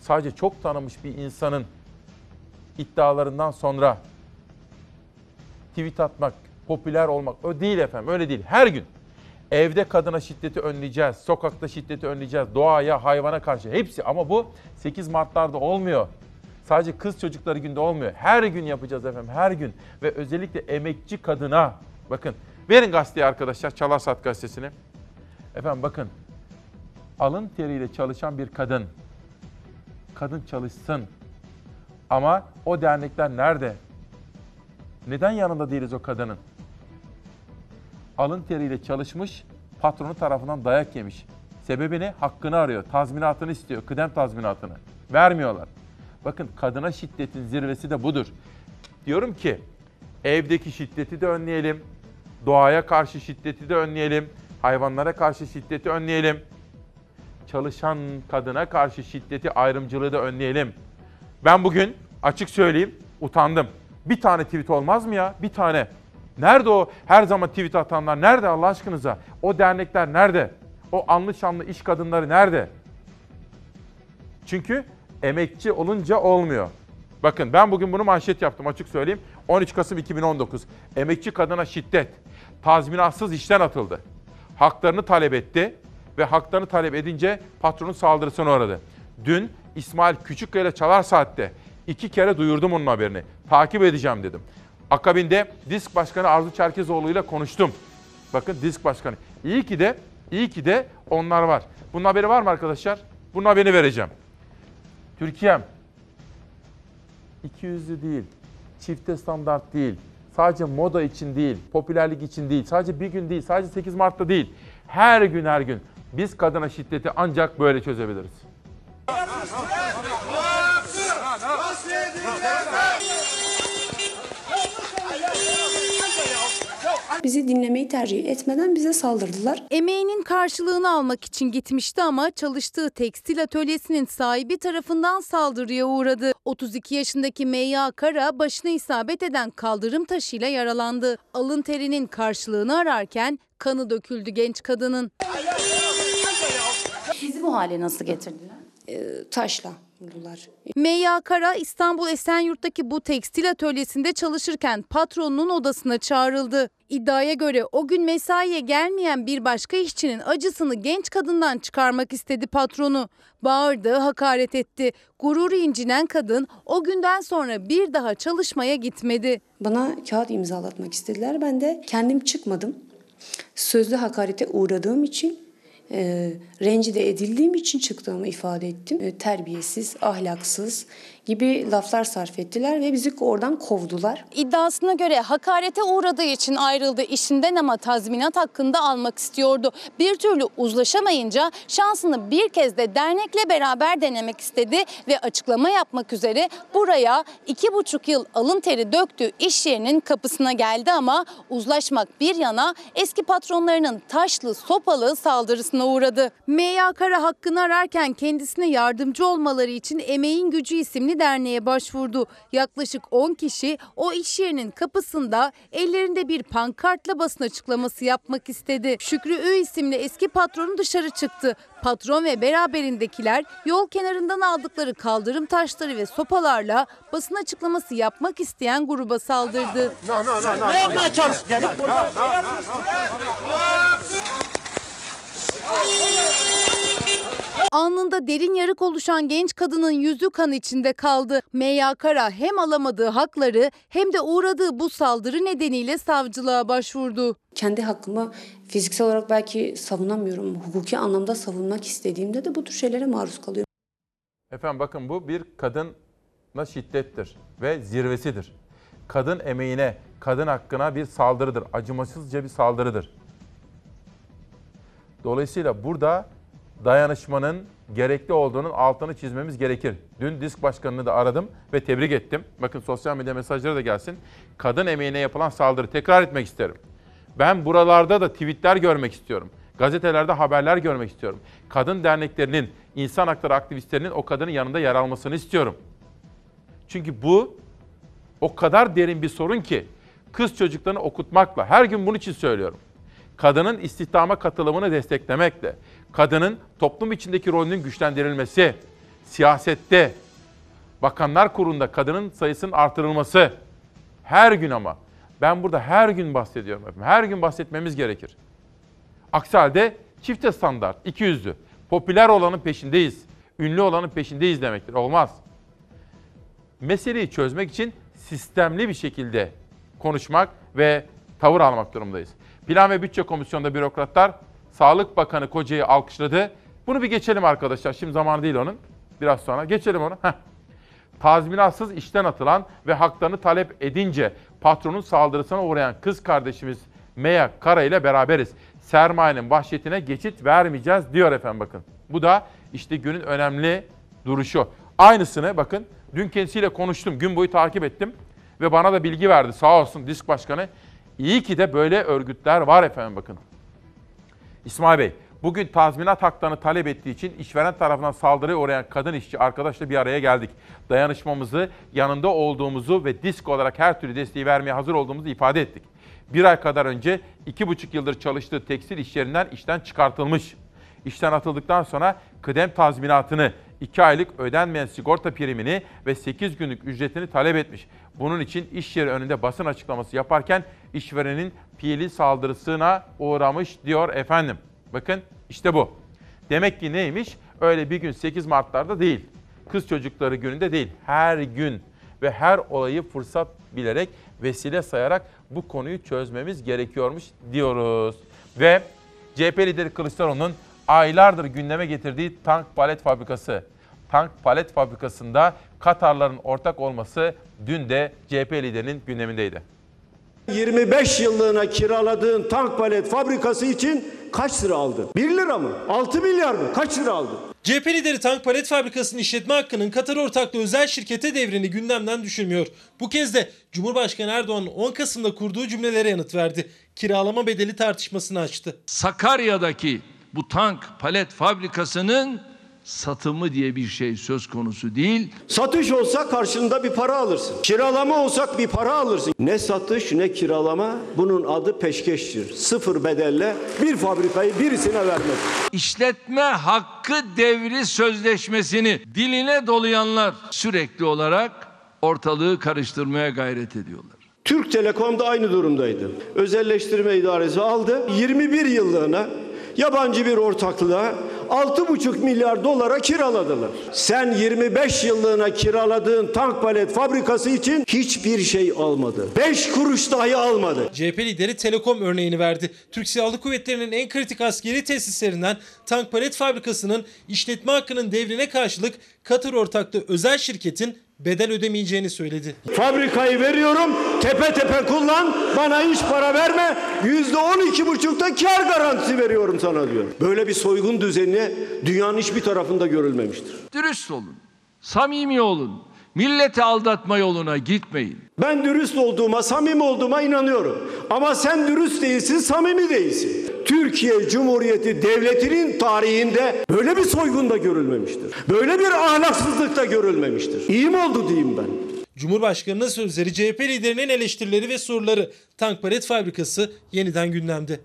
Sadece çok tanınmış bir insanın iddialarından sonra tweet atmak, popüler olmak o değil efendim öyle değil. Her gün evde kadına şiddeti önleyeceğiz, sokakta şiddeti önleyeceğiz, doğaya, hayvana karşı hepsi ama bu 8 Mart'larda olmuyor. Sadece kız çocukları günde olmuyor. Her gün yapacağız efendim, her gün. Ve özellikle emekçi kadına, bakın verin gazeteyi arkadaşlar, Çalarsat gazetesini. Efendim bakın, alın teriyle çalışan bir kadın, kadın çalışsın. Ama o dernekler nerede? Neden yanında değiliz o kadının? Alın teriyle çalışmış, patronu tarafından dayak yemiş. Sebebi ne? Hakkını arıyor, tazminatını istiyor, kıdem tazminatını. Vermiyorlar. Bakın kadına şiddetin zirvesi de budur. Diyorum ki evdeki şiddeti de önleyelim, doğaya karşı şiddeti de önleyelim, hayvanlara karşı şiddeti önleyelim. Çalışan kadına karşı şiddeti, ayrımcılığı da önleyelim. Ben bugün açık söyleyeyim utandım. Bir tane tweet olmaz mı ya? Bir tane. Nerede o her zaman tweet atanlar? Nerede Allah aşkınıza? O dernekler nerede? O anlı şanlı iş kadınları nerede? Çünkü emekçi olunca olmuyor. Bakın ben bugün bunu manşet yaptım açık söyleyeyim. 13 Kasım 2019. Emekçi kadına şiddet. Tazminatsız işten atıldı. Haklarını talep etti ve haklarını talep edince patronun saldırısına uğradı. Dün İsmail Küçükkaya ile Çalar Saat'te iki kere duyurdum onun haberini. Takip edeceğim dedim. Akabinde Disk Başkanı Arzu Çerkezoğlu ile konuştum. Bakın Disk Başkanı. İyi ki de, iyi ki de onlar var. Bunun haberi var mı arkadaşlar? Bunun haberini vereceğim. Türkiye'm iki yüzlü değil, çifte standart değil, sadece moda için değil, popülerlik için değil, sadece bir gün değil, sadece 8 Mart'ta değil. Her gün her gün biz kadına şiddeti ancak böyle çözebiliriz. Bizi dinlemeyi tercih etmeden bize saldırdılar. Emeğinin karşılığını almak için gitmişti ama çalıştığı tekstil atölyesinin sahibi tarafından saldırıya uğradı. 32 yaşındaki Meyya Kara başına isabet eden kaldırım taşıyla yaralandı. Alın terinin karşılığını ararken kanı döküldü genç kadının. Bizi bu hale nasıl getirdiler? Ee, taşla vurdular. Meyya Kara İstanbul Esenyurt'taki bu tekstil atölyesinde çalışırken patronunun odasına çağrıldı. İddiaya göre o gün mesaiye gelmeyen bir başka işçinin acısını genç kadından çıkarmak istedi patronu. Bağırdı, hakaret etti. Gururu incinen kadın o günden sonra bir daha çalışmaya gitmedi. Bana kağıt imzalatmak istediler. Ben de kendim çıkmadım. Sözlü hakarete uğradığım için e, rencide edildiğim için çıktığımı ifade ettim. E, terbiyesiz, ahlaksız, gibi laflar sarf ettiler ve bizi oradan kovdular. İddiasına göre hakarete uğradığı için ayrıldı işinden ama tazminat hakkında almak istiyordu. Bir türlü uzlaşamayınca şansını bir kez de dernekle beraber denemek istedi ve açıklama yapmak üzere buraya iki buçuk yıl alın teri döktüğü iş yerinin kapısına geldi ama uzlaşmak bir yana eski patronlarının taşlı sopalı saldırısına uğradı. M.Y. Kara hakkını ararken kendisine yardımcı olmaları için Emeğin Gücü isimli derneğe başvurdu. Yaklaşık 10 kişi o iş yerinin kapısında ellerinde bir pankartla basın açıklaması yapmak istedi. Şükrü Ü isimli eski patronu dışarı çıktı. Patron ve beraberindekiler yol kenarından aldıkları kaldırım taşları ve sopalarla basın açıklaması yapmak isteyen gruba saldırdı. Ne yapmaya çalışıyorsun? Alnında derin yarık oluşan genç kadının yüzü kan içinde kaldı. Meyya Kara hem alamadığı hakları hem de uğradığı bu saldırı nedeniyle savcılığa başvurdu. Kendi hakkımı fiziksel olarak belki savunamıyorum. Hukuki anlamda savunmak istediğimde de bu tür şeylere maruz kalıyorum. Efendim bakın bu bir kadına şiddettir ve zirvesidir. Kadın emeğine, kadın hakkına bir saldırıdır. Acımasızca bir saldırıdır. Dolayısıyla burada dayanışmanın gerekli olduğunun altını çizmemiz gerekir. Dün disk başkanını da aradım ve tebrik ettim. Bakın sosyal medya mesajları da gelsin. Kadın emeğine yapılan saldırı tekrar etmek isterim. Ben buralarda da tweetler görmek istiyorum. Gazetelerde haberler görmek istiyorum. Kadın derneklerinin, insan hakları aktivistlerinin o kadının yanında yer almasını istiyorum. Çünkü bu o kadar derin bir sorun ki kız çocuklarını okutmakla her gün bunun için söylüyorum. Kadının istihdama katılımını desteklemekle, kadının toplum içindeki rolünün güçlendirilmesi, siyasette, bakanlar kurulunda kadının sayısının artırılması her gün ama ben burada her gün bahsediyorum. efendim. Her gün bahsetmemiz gerekir. Aksi halde çifte standart, iki yüzlü. Popüler olanın peşindeyiz, ünlü olanın peşindeyiz demektir. Olmaz. Meseleyi çözmek için sistemli bir şekilde konuşmak ve tavır almak durumundayız. Plan ve Bütçe Komisyonu'nda bürokratlar Sağlık Bakanı Koca'yı alkışladı. Bunu bir geçelim arkadaşlar. Şimdi zamanı değil onun. Biraz sonra. Geçelim onu. Heh. Tazminatsız işten atılan ve haklarını talep edince patronun saldırısına uğrayan kız kardeşimiz Meya Kara ile beraberiz. Sermayenin vahşetine geçit vermeyeceğiz diyor efendim bakın. Bu da işte günün önemli duruşu. Aynısını bakın dün kendisiyle konuştum. Gün boyu takip ettim ve bana da bilgi verdi sağ olsun disk başkanı. İyi ki de böyle örgütler var efendim bakın. İsmail Bey, bugün tazminat haklarını talep ettiği için işveren tarafından saldırıya uğrayan kadın işçi arkadaşla bir araya geldik. Dayanışmamızı, yanında olduğumuzu ve disk olarak her türlü desteği vermeye hazır olduğumuzu ifade ettik. Bir ay kadar önce iki buçuk yıldır çalıştığı tekstil iş yerinden işten çıkartılmış. İşten atıldıktan sonra kıdem tazminatını, 2 aylık ödenmeyen sigorta primini ve 8 günlük ücretini talep etmiş. Bunun için iş yeri önünde basın açıklaması yaparken işverenin piyeli saldırısına uğramış diyor efendim. Bakın işte bu. Demek ki neymiş? Öyle bir gün 8 Mart'larda değil. Kız çocukları gününde değil. Her gün ve her olayı fırsat bilerek vesile sayarak bu konuyu çözmemiz gerekiyormuş diyoruz. Ve CHP lideri Kılıçdaroğlu'nun aylardır gündeme getirdiği tank palet fabrikası. Tank palet fabrikasında Katarların ortak olması dün de CHP liderinin gündemindeydi. 25 yıllığına kiraladığın tank palet fabrikası için kaç lira aldın? 1 lira mı? 6 milyar mı? Kaç lira aldın? CHP lideri tank palet fabrikasının işletme hakkının Katar ortaklı özel şirkete devrini gündemden düşürmüyor. Bu kez de Cumhurbaşkanı Erdoğan'ın 10 Kasım'da kurduğu cümlelere yanıt verdi. Kiralama bedeli tartışmasını açtı. Sakarya'daki bu tank palet fabrikasının satımı diye bir şey söz konusu değil. Satış olsa karşılığında bir para alırsın. Kiralama olsak bir para alırsın. Ne satış ne kiralama bunun adı peşkeştir. Sıfır bedelle bir fabrikayı birisine vermek. İşletme hakkı devri sözleşmesini diline dolayanlar sürekli olarak ortalığı karıştırmaya gayret ediyorlar. Türk Telekom da aynı durumdaydı. Özelleştirme idaresi aldı. 21 yıllığına yabancı bir ortaklığa 6,5 milyar dolara kiraladılar. Sen 25 yıllığına kiraladığın tank palet fabrikası için hiçbir şey almadı. 5 kuruş dahi almadı. CHP lideri Telekom örneğini verdi. Türk Silahlı Kuvvetleri'nin en kritik askeri tesislerinden tank palet fabrikasının işletme hakkının devrine karşılık Katar ortaklığı özel şirketin bedel ödemeyeceğini söyledi. Fabrikayı veriyorum, tepe tepe kullan, bana hiç para verme, yüzde on iki buçukta kar garantisi veriyorum sana diyor. Böyle bir soygun düzeni dünyanın hiçbir tarafında görülmemiştir. Dürüst olun, samimi olun, milleti aldatma yoluna gitmeyin. Ben dürüst olduğuma, samimi olduğuma inanıyorum. Ama sen dürüst değilsin, samimi değilsin. Türkiye Cumhuriyeti Devleti'nin tarihinde böyle bir soygun da görülmemiştir. Böyle bir ahlaksızlık da görülmemiştir. İyi mi oldu diyeyim ben? Cumhurbaşkanının sözleri, CHP liderinin eleştirileri ve soruları. Tank palet fabrikası yeniden gündemde.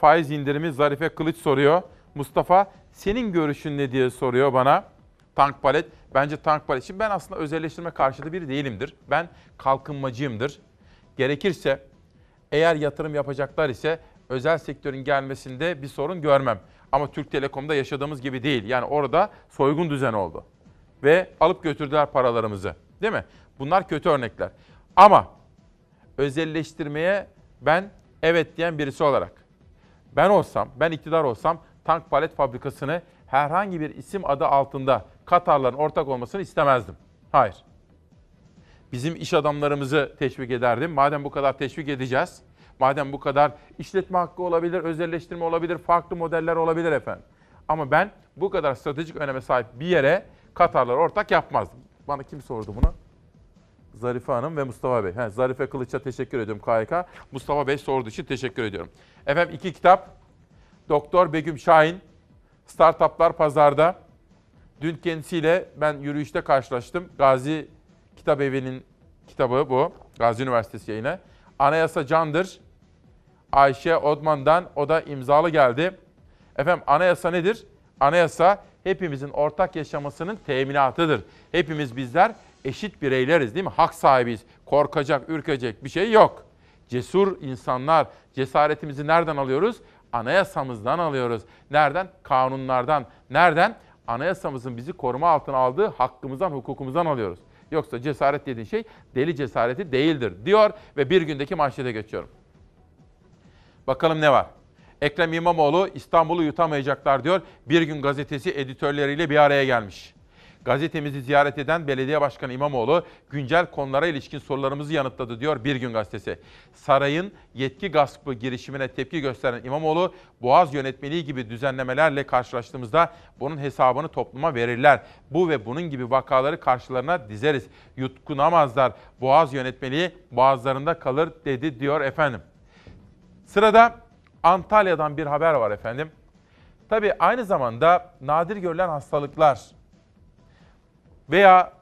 Faiz indirimi Zarife Kılıç soruyor. Mustafa senin görüşün ne diye soruyor bana. Tank palet. Bence tank palet. Şimdi ben aslında özelleştirme karşıtı biri değilimdir. Ben kalkınmacıyımdır. Gerekirse eğer yatırım yapacaklar ise özel sektörün gelmesinde bir sorun görmem. Ama Türk Telekom'da yaşadığımız gibi değil. Yani orada soygun düzeni oldu. Ve alıp götürdüler paralarımızı. Değil mi? Bunlar kötü örnekler. Ama özelleştirmeye ben evet diyen birisi olarak ben olsam, ben iktidar olsam tank palet fabrikasını herhangi bir isim adı altında Katarların ortak olmasını istemezdim. Hayır. Bizim iş adamlarımızı teşvik ederdim. Madem bu kadar teşvik edeceğiz, madem bu kadar işletme hakkı olabilir, özelleştirme olabilir, farklı modeller olabilir efendim. Ama ben bu kadar stratejik öneme sahip bir yere Katarlar ortak yapmazdım. Bana kim sordu bunu? Zarife Hanım ve Mustafa Bey. He, Zarife Kılıç'a teşekkür ediyorum KYK. Mustafa Bey sorduğu için teşekkür ediyorum. Efendim iki kitap. Doktor Begüm Şahin, Startuplar Pazarda. Dün kendisiyle ben yürüyüşte karşılaştım. Gazi Kitap Evi'nin kitabı bu. Gazi Üniversitesi yayını. Anayasa Candır. Ayşe Odman'dan o da imzalı geldi. Efendim anayasa nedir? Anayasa hepimizin ortak yaşamasının teminatıdır. Hepimiz bizler eşit bireyleriz değil mi? Hak sahibiyiz. Korkacak, ürkecek bir şey yok. Cesur insanlar, cesaretimizi nereden alıyoruz? Anayasamızdan alıyoruz. Nereden? Kanunlardan. Nereden? Anayasamızın bizi koruma altına aldığı hakkımızdan, hukukumuzdan alıyoruz. Yoksa cesaret dediğin şey deli cesareti değildir diyor ve bir gündeki manşete geçiyorum. Bakalım ne var? Ekrem İmamoğlu İstanbul'u yutamayacaklar diyor. Bir gün gazetesi editörleriyle bir araya gelmiş. Gazetemizi ziyaret eden Belediye Başkanı İmamoğlu güncel konulara ilişkin sorularımızı yanıtladı diyor Bir Gün Gazetesi. Sarayın yetki gaspı girişimine tepki gösteren İmamoğlu, Boğaz yönetmeliği gibi düzenlemelerle karşılaştığımızda bunun hesabını topluma verirler. Bu ve bunun gibi vakaları karşılarına dizeriz. Yutkunamazlar. Boğaz yönetmeliği boğazlarında kalır dedi diyor efendim. Sırada Antalya'dan bir haber var efendim. Tabii aynı zamanda nadir görülen hastalıklar veya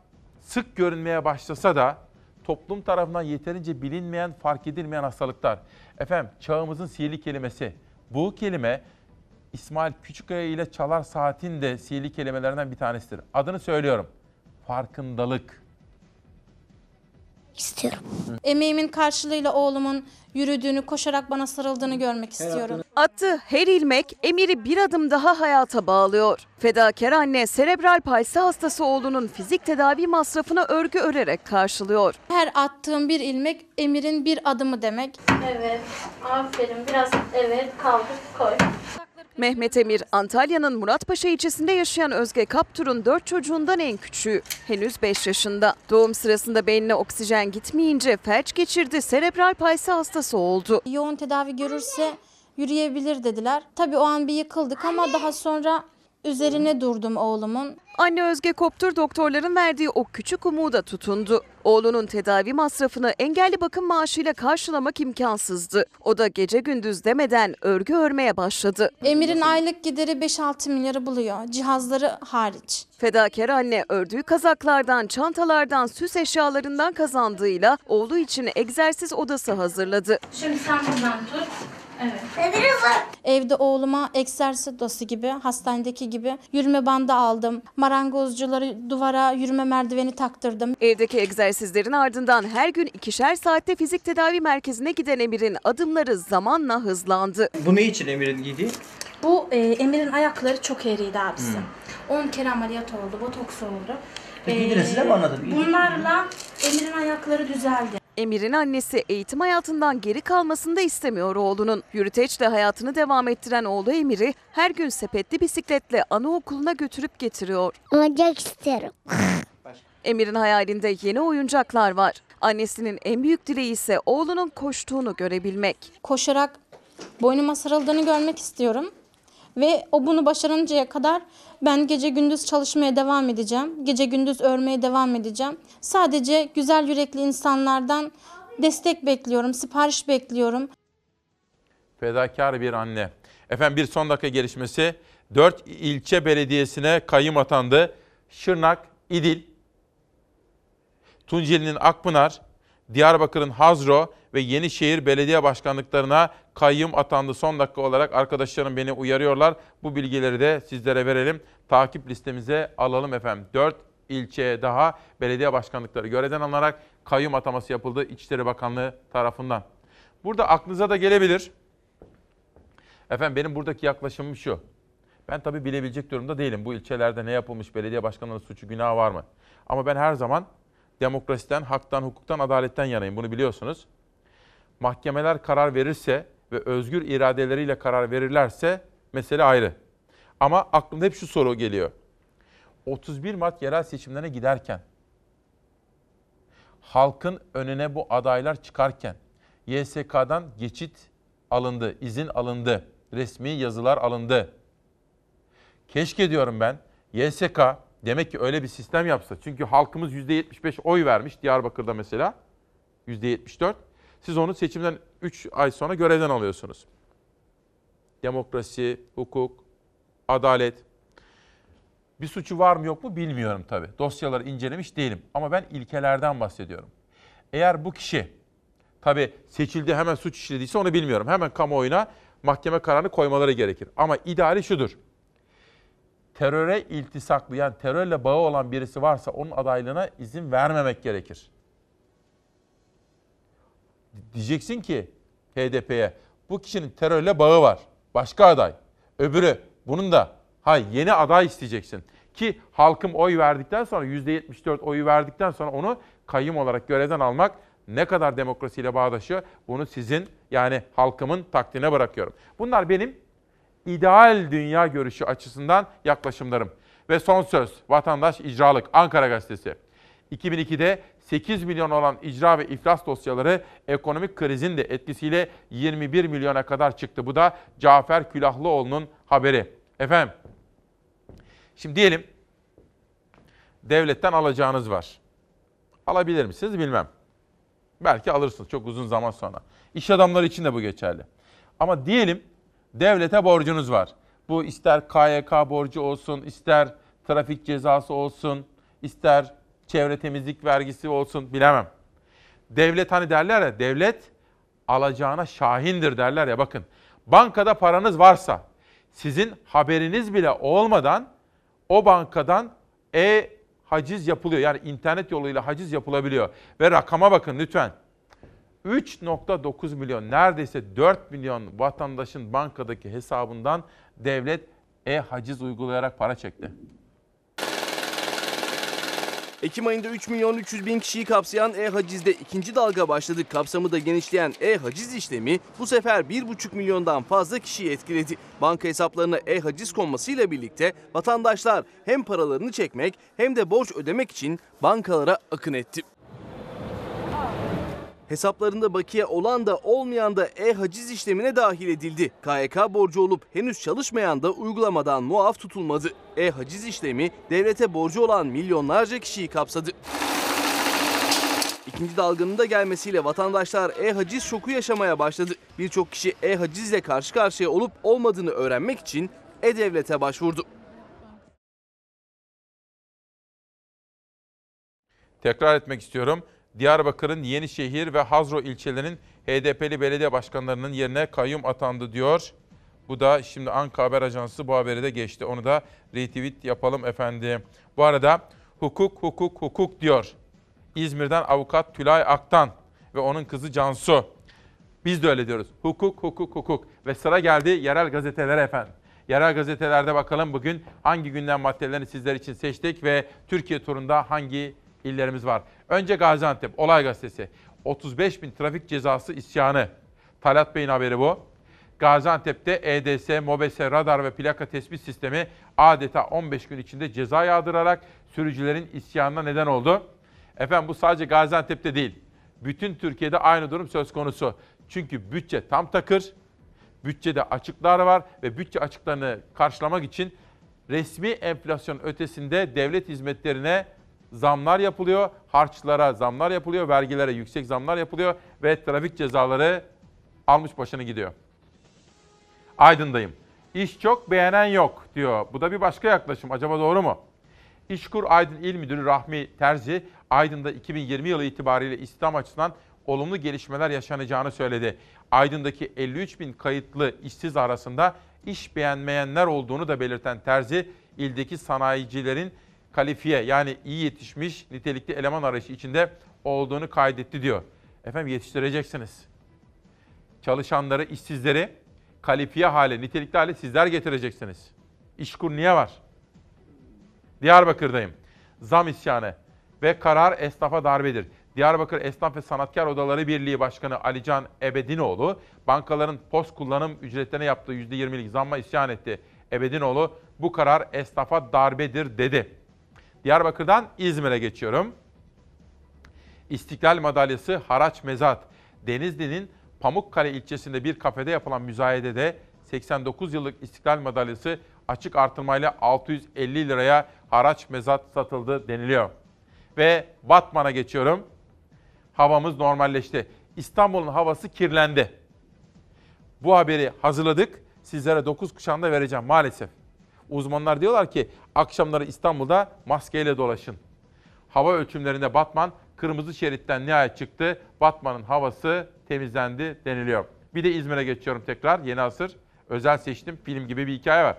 sık görünmeye başlasa da toplum tarafından yeterince bilinmeyen, fark edilmeyen hastalıklar. Efendim çağımızın sihirli kelimesi. Bu kelime İsmail Küçükkaya ile Çalar Saat'in de sihirli kelimelerinden bir tanesidir. Adını söylüyorum. Farkındalık. İstiyorum. Emeğimin karşılığıyla oğlumun yürüdüğünü, koşarak bana sarıldığını görmek istiyorum. Attığı her ilmek Emir'i bir adım daha hayata bağlıyor. Fedakar anne serebral palsi hastası oğlunun fizik tedavi masrafını örgü örerek karşılıyor. Her attığım bir ilmek Emir'in bir adımı demek. Evet, aferin. Biraz evet kaldır, koy. Mehmet Emir, Antalya'nın Muratpaşa ilçesinde yaşayan Özge Kaptur'un 4 çocuğundan en küçüğü. Henüz 5 yaşında. Doğum sırasında beynine oksijen gitmeyince felç geçirdi, serebral palsi hastası oldu. Yoğun tedavi görürse yürüyebilir dediler. Tabii o an bir yıkıldık ama daha sonra üzerine durdum oğlumun. Anne Özge Koptur doktorların verdiği o küçük umuda tutundu. Oğlunun tedavi masrafını engelli bakım maaşıyla karşılamak imkansızdı. O da gece gündüz demeden örgü örmeye başladı. Emir'in aylık gideri 5-6 milyarı buluyor. Cihazları hariç. Fedakar anne ördüğü kazaklardan, çantalardan, süs eşyalarından kazandığıyla oğlu için egzersiz odası hazırladı. Şimdi sen buradan tut. Evet. Evde oğluma egzersiz odası gibi, hastanedeki gibi yürüme bandı aldım. Marangozcuları duvara yürüme merdiveni taktırdım. Evdeki egzersizlerin ardından her gün ikişer saatte fizik tedavi merkezine giden Emir'in adımları zamanla hızlandı. Bu ne için Emir'in giydiği? Bu e, Emir'in ayakları çok eğriydi abisi. Hmm. 10 kere ameliyat oldu, botoks oldu. Peki yine size mi anladın? Bunlarla Emir'in ayakları düzeldi. Emir'in annesi eğitim hayatından geri kalmasını da istemiyor oğlunun. Yürüteçle hayatını devam ettiren oğlu Emir'i her gün sepetli bisikletle anaokuluna götürüp getiriyor. Oyuncak isterim. Emir'in hayalinde yeni oyuncaklar var. Annesinin en büyük dileği ise oğlunun koştuğunu görebilmek. Koşarak boynuma sarıldığını görmek istiyorum. Ve o bunu başarıncaya kadar ben gece gündüz çalışmaya devam edeceğim. Gece gündüz örmeye devam edeceğim. Sadece güzel yürekli insanlardan destek bekliyorum, sipariş bekliyorum. Fedakar bir anne. Efendim bir son dakika gelişmesi. 4 ilçe belediyesine kayyum atandı. Şırnak, İdil, Tunceli'nin Akpınar, Diyarbakır'ın Hazro ve Yenişehir belediye başkanlıklarına kayyum atandı. Son dakika olarak arkadaşlarım beni uyarıyorlar. Bu bilgileri de sizlere verelim. Takip listemize alalım efendim. 4 ilçeye daha belediye başkanlıkları görevden alınarak kayyum ataması yapıldı İçişleri Bakanlığı tarafından. Burada aklınıza da gelebilir. Efendim benim buradaki yaklaşımım şu. Ben tabii bilebilecek durumda değilim. Bu ilçelerde ne yapılmış, belediye başkanının suçu günahı var mı? Ama ben her zaman demokrasiden, haktan, hukuktan, adaletten yanayım. Bunu biliyorsunuz. Mahkemeler karar verirse ve özgür iradeleriyle karar verirlerse mesele ayrı. Ama aklımda hep şu soru geliyor. 31 Mart yerel seçimlerine giderken, halkın önüne bu adaylar çıkarken, YSK'dan geçit alındı, izin alındı, resmi yazılar alındı. Keşke diyorum ben YSK demek ki öyle bir sistem yapsa. Çünkü halkımız %75 oy vermiş Diyarbakır'da mesela. %74. Siz onu seçimden 3 ay sonra görevden alıyorsunuz. Demokrasi, hukuk, adalet. Bir suçu var mı yok mu bilmiyorum tabii. Dosyaları incelemiş değilim. Ama ben ilkelerden bahsediyorum. Eğer bu kişi tabii seçildi hemen suç işlediyse onu bilmiyorum. Hemen kamuoyuna mahkeme kararını koymaları gerekir. Ama ideali şudur teröre iltisaklayan, terörle bağı olan birisi varsa onun adaylığına izin vermemek gerekir. Diyeceksin ki HDP'ye bu kişinin terörle bağı var. Başka aday. Öbürü bunun da hay yeni aday isteyeceksin. Ki halkım oy verdikten sonra %74 oyu verdikten sonra onu kayyum olarak görevden almak ne kadar demokrasiyle bağdaşıyor bunu sizin yani halkımın takdirine bırakıyorum. Bunlar benim ideal dünya görüşü açısından yaklaşımlarım. Ve son söz, vatandaş icralık, Ankara Gazetesi. 2002'de 8 milyon olan icra ve iflas dosyaları ekonomik krizin de etkisiyle 21 milyona kadar çıktı. Bu da Cafer Külahlıoğlu'nun haberi. Efendim, şimdi diyelim devletten alacağınız var. Alabilir misiniz bilmem. Belki alırsınız çok uzun zaman sonra. İş adamları için de bu geçerli. Ama diyelim devlete borcunuz var. Bu ister KYK borcu olsun, ister trafik cezası olsun, ister çevre temizlik vergisi olsun bilemem. Devlet hani derler ya, devlet alacağına şahindir derler ya bakın. Bankada paranız varsa sizin haberiniz bile olmadan o bankadan e haciz yapılıyor. Yani internet yoluyla haciz yapılabiliyor. Ve rakama bakın lütfen. 3.9 milyon neredeyse 4 milyon vatandaşın bankadaki hesabından devlet e-haciz uygulayarak para çekti. Ekim ayında 3 milyon 300 bin kişiyi kapsayan e-hacizde ikinci dalga başladı. Kapsamı da genişleyen e-haciz işlemi bu sefer 1,5 milyondan fazla kişiyi etkiledi. Banka hesaplarına e-haciz konmasıyla birlikte vatandaşlar hem paralarını çekmek hem de borç ödemek için bankalara akın etti. Hesaplarında bakiye olan da olmayan da e-haciz işlemine dahil edildi. KYK borcu olup henüz çalışmayan da uygulamadan muaf tutulmadı. E-haciz işlemi devlete borcu olan milyonlarca kişiyi kapsadı. İkinci dalganın da gelmesiyle vatandaşlar e-haciz şoku yaşamaya başladı. Birçok kişi e-hacizle karşı karşıya olup olmadığını öğrenmek için e-devlete başvurdu. Tekrar etmek istiyorum. Diyarbakır'ın Yenişehir ve Hazro ilçelerinin HDP'li belediye başkanlarının yerine kayyum atandı diyor. Bu da şimdi Anka Haber Ajansı bu haberi de geçti. Onu da retweet yapalım efendim. Bu arada hukuk hukuk hukuk diyor. İzmir'den avukat Tülay Aktan ve onun kızı Cansu. Biz de öyle diyoruz. Hukuk hukuk hukuk. Ve sıra geldi yerel gazetelere efendim. Yerel gazetelerde bakalım bugün hangi gündem maddelerini sizler için seçtik ve Türkiye turunda hangi illerimiz var. Önce Gaziantep, Olay Gazetesi. 35 bin trafik cezası isyanı. Talat Bey'in haberi bu. Gaziantep'te EDS, MOBESE, radar ve plaka tespit sistemi adeta 15 gün içinde ceza yağdırarak sürücülerin isyanına neden oldu. Efendim bu sadece Gaziantep'te değil. Bütün Türkiye'de aynı durum söz konusu. Çünkü bütçe tam takır, bütçede açıklar var ve bütçe açıklarını karşılamak için resmi enflasyon ötesinde devlet hizmetlerine zamlar yapılıyor, harçlara zamlar yapılıyor, vergilere yüksek zamlar yapılıyor ve trafik cezaları almış başını gidiyor. Aydın'dayım. İş çok beğenen yok diyor. Bu da bir başka yaklaşım. Acaba doğru mu? İşkur Aydın İl Müdürü Rahmi Terzi, Aydın'da 2020 yılı itibariyle istihdam açısından olumlu gelişmeler yaşanacağını söyledi. Aydın'daki 53 bin kayıtlı işsiz arasında iş beğenmeyenler olduğunu da belirten Terzi, ildeki sanayicilerin kalifiye yani iyi yetişmiş nitelikli eleman arayışı içinde olduğunu kaydetti diyor. Efendim yetiştireceksiniz. Çalışanları, işsizleri kalifiye hale, nitelikli hale sizler getireceksiniz. İşkur niye var? Diyarbakır'dayım. Zam isyanı ve karar esnafa darbedir. Diyarbakır Esnaf ve Sanatkar Odaları Birliği Başkanı Alican Ebedinoğlu, bankaların post kullanım ücretlerine yaptığı %20'lik zamma isyan etti. Ebedinoğlu, bu karar esnafa darbedir dedi. Diyarbakır'dan İzmir'e geçiyorum. İstiklal Madalyası Haraç Mezat. Denizli'nin Pamukkale ilçesinde bir kafede yapılan müzayedede 89 yıllık İstiklal Madalyası açık artırmayla 650 liraya haraç mezat satıldı deniliyor. Ve Batman'a geçiyorum. Havamız normalleşti. İstanbul'un havası kirlendi. Bu haberi hazırladık. Sizlere 9 kuşağında vereceğim maalesef. Uzmanlar diyorlar ki akşamları İstanbul'da maskeyle dolaşın. Hava ölçümlerinde Batman kırmızı şeritten nihayet çıktı. Batman'ın havası temizlendi deniliyor. Bir de İzmir'e geçiyorum tekrar. Yeni asır. Özel seçtim. Film gibi bir hikaye var.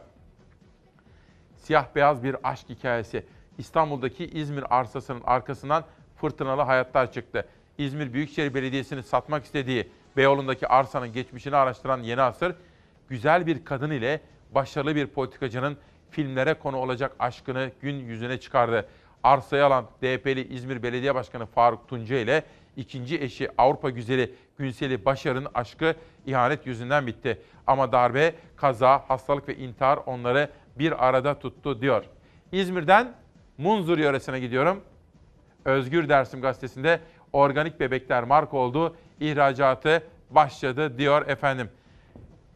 Siyah beyaz bir aşk hikayesi. İstanbul'daki İzmir arsasının arkasından fırtınalı hayatlar çıktı. İzmir Büyükşehir Belediyesi'nin satmak istediği Beyoğlu'ndaki arsanın geçmişini araştıran Yeni Asır, güzel bir kadın ile başarılı bir politikacının filmlere konu olacak aşkını gün yüzüne çıkardı. Arsayı alan DP'li İzmir Belediye Başkanı Faruk Tunca ile ikinci eşi Avrupa güzeli Günseli Başar'ın aşkı ihanet yüzünden bitti. Ama darbe, kaza, hastalık ve intihar onları bir arada tuttu diyor. İzmir'den Munzur yöresine gidiyorum. Özgür Dersim gazetesinde organik bebekler marka oldu. İhracatı başladı diyor efendim.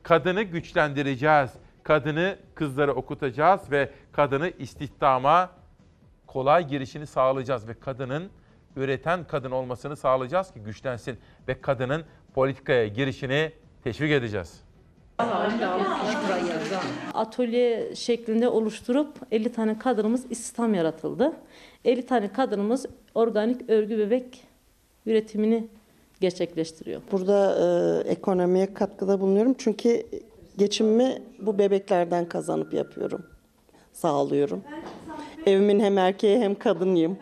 Kadını güçlendireceğiz. Kadını kızları okutacağız ve kadını istihdama kolay girişini sağlayacağız ve kadının üreten kadın olmasını sağlayacağız ki güçlensin ve kadının politikaya girişini teşvik edeceğiz. Atölye şeklinde oluşturup 50 tane kadınımız istihdam yaratıldı. 50 tane kadınımız organik örgü bebek üretimini gerçekleştiriyor. Burada e, ekonomiye katkıda bulunuyorum çünkü geçimimi bu bebeklerden kazanıp yapıyorum, sağlıyorum. Evimin hem erkeği hem kadınıyım.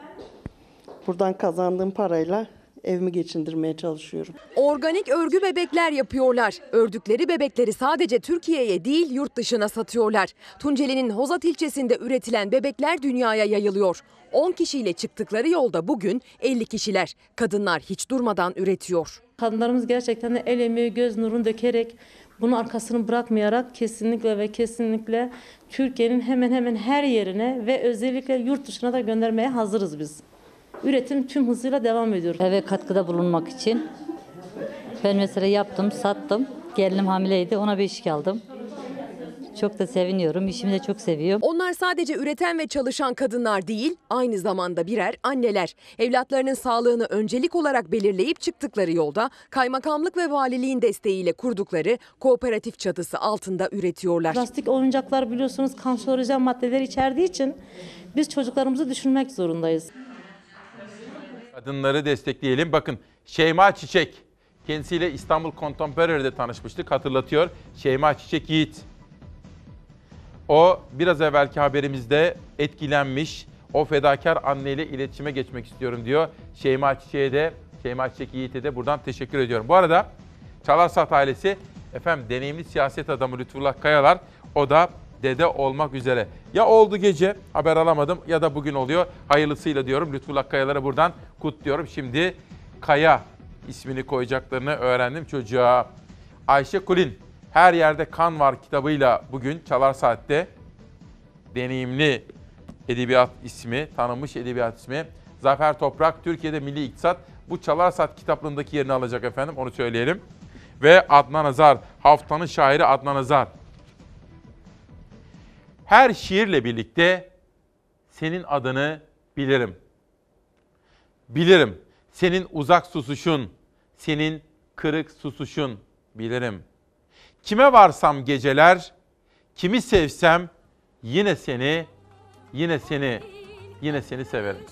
Buradan kazandığım parayla evimi geçindirmeye çalışıyorum. Organik örgü bebekler yapıyorlar. Ördükleri bebekleri sadece Türkiye'ye değil yurt dışına satıyorlar. Tunceli'nin Hozat ilçesinde üretilen bebekler dünyaya yayılıyor. 10 kişiyle çıktıkları yolda bugün 50 kişiler. Kadınlar hiç durmadan üretiyor. Kadınlarımız gerçekten de el emeği, göz nurunu dökerek bunun arkasını bırakmayarak kesinlikle ve kesinlikle Türkiye'nin hemen hemen her yerine ve özellikle yurt dışına da göndermeye hazırız biz. Üretim tüm hızıyla devam ediyor. Eve katkıda bulunmak için ben mesela yaptım, sattım. Gelinim hamileydi, ona iş aldım. Çok da seviniyorum, işimi de çok seviyorum. Onlar sadece üreten ve çalışan kadınlar değil, aynı zamanda birer anneler. Evlatlarının sağlığını öncelik olarak belirleyip çıktıkları yolda kaymakamlık ve valiliğin desteğiyle kurdukları kooperatif çatısı altında üretiyorlar. Plastik oyuncaklar biliyorsunuz kanserojen maddeler içerdiği için biz çocuklarımızı düşünmek zorundayız. Kadınları destekleyelim. Bakın Şeyma Çiçek. Kendisiyle İstanbul Contemporary'de tanışmıştık hatırlatıyor. Şeyma Çiçek Yiğit. O biraz evvelki haberimizde etkilenmiş. O fedakar anneyle iletişime geçmek istiyorum diyor. Şeyma Çiçek'e de, Şeyma Çiçek Yiğit'e de buradan teşekkür ediyorum. Bu arada Çalarsat ailesi efendim deneyimli siyaset adamı Lütfullah Kayalar o da dede olmak üzere. Ya oldu gece haber alamadım ya da bugün oluyor. Hayırlısıyla diyorum. Lütfullah Kayalar'a buradan kutluyorum. Şimdi Kaya ismini koyacaklarını öğrendim çocuğa. Ayşe Kulin Her Yerde Kan Var kitabıyla bugün Çalar Saat'te deneyimli edebiyat ismi, tanınmış edebiyat ismi. Zafer Toprak, Türkiye'de Milli İktisat. Bu Çalar Saat kitaplığındaki yerini alacak efendim, onu söyleyelim. Ve Adnan Azar, haftanın şairi Adnan Azar. Her şiirle birlikte senin adını bilirim. Bilirim. Senin uzak susuşun, senin kırık susuşun bilirim. Kime varsam geceler, kimi sevsem yine seni, yine seni, yine seni severim.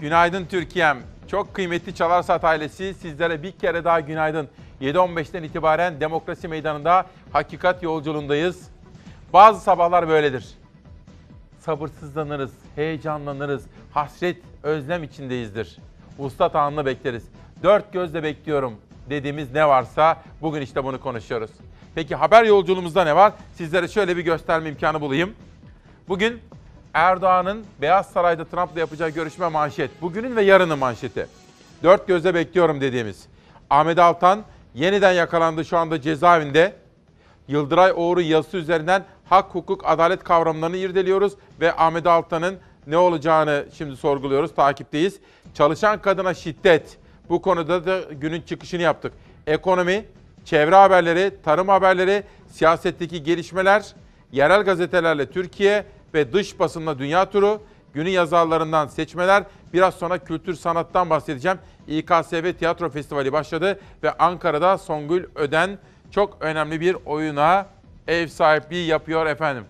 Günaydın Türkiye'm. Çok kıymetli Çalar Saat ailesi sizlere bir kere daha günaydın. 7.15'ten itibaren Demokrasi Meydanı'nda hakikat yolculuğundayız. Bazı sabahlar böyledir. Sabırsızlanırız, heyecanlanırız, hasret, özlem içindeyizdir. Usta anını bekleriz. Dört gözle bekliyorum dediğimiz ne varsa bugün işte bunu konuşuyoruz. Peki haber yolculuğumuzda ne var? Sizlere şöyle bir gösterme imkanı bulayım. Bugün Erdoğan'ın Beyaz Saray'da Trump'la yapacağı görüşme manşet. Bugünün ve yarının manşeti. Dört gözle bekliyorum dediğimiz. Ahmet Altan yeniden yakalandı şu anda cezaevinde. Yıldıray Oğur'un yazısı üzerinden hak, hukuk, adalet kavramlarını irdeliyoruz ve Ahmet Altan'ın ne olacağını şimdi sorguluyoruz, takipteyiz. Çalışan kadına şiddet. Bu konuda da günün çıkışını yaptık. Ekonomi, çevre haberleri, tarım haberleri, siyasetteki gelişmeler, yerel gazetelerle Türkiye ve dış basınla dünya turu, günün yazarlarından seçmeler, biraz sonra kültür sanattan bahsedeceğim. İKSV Tiyatro Festivali başladı ve Ankara'da Songül Öden çok önemli bir oyuna ev sahipliği yapıyor efendim.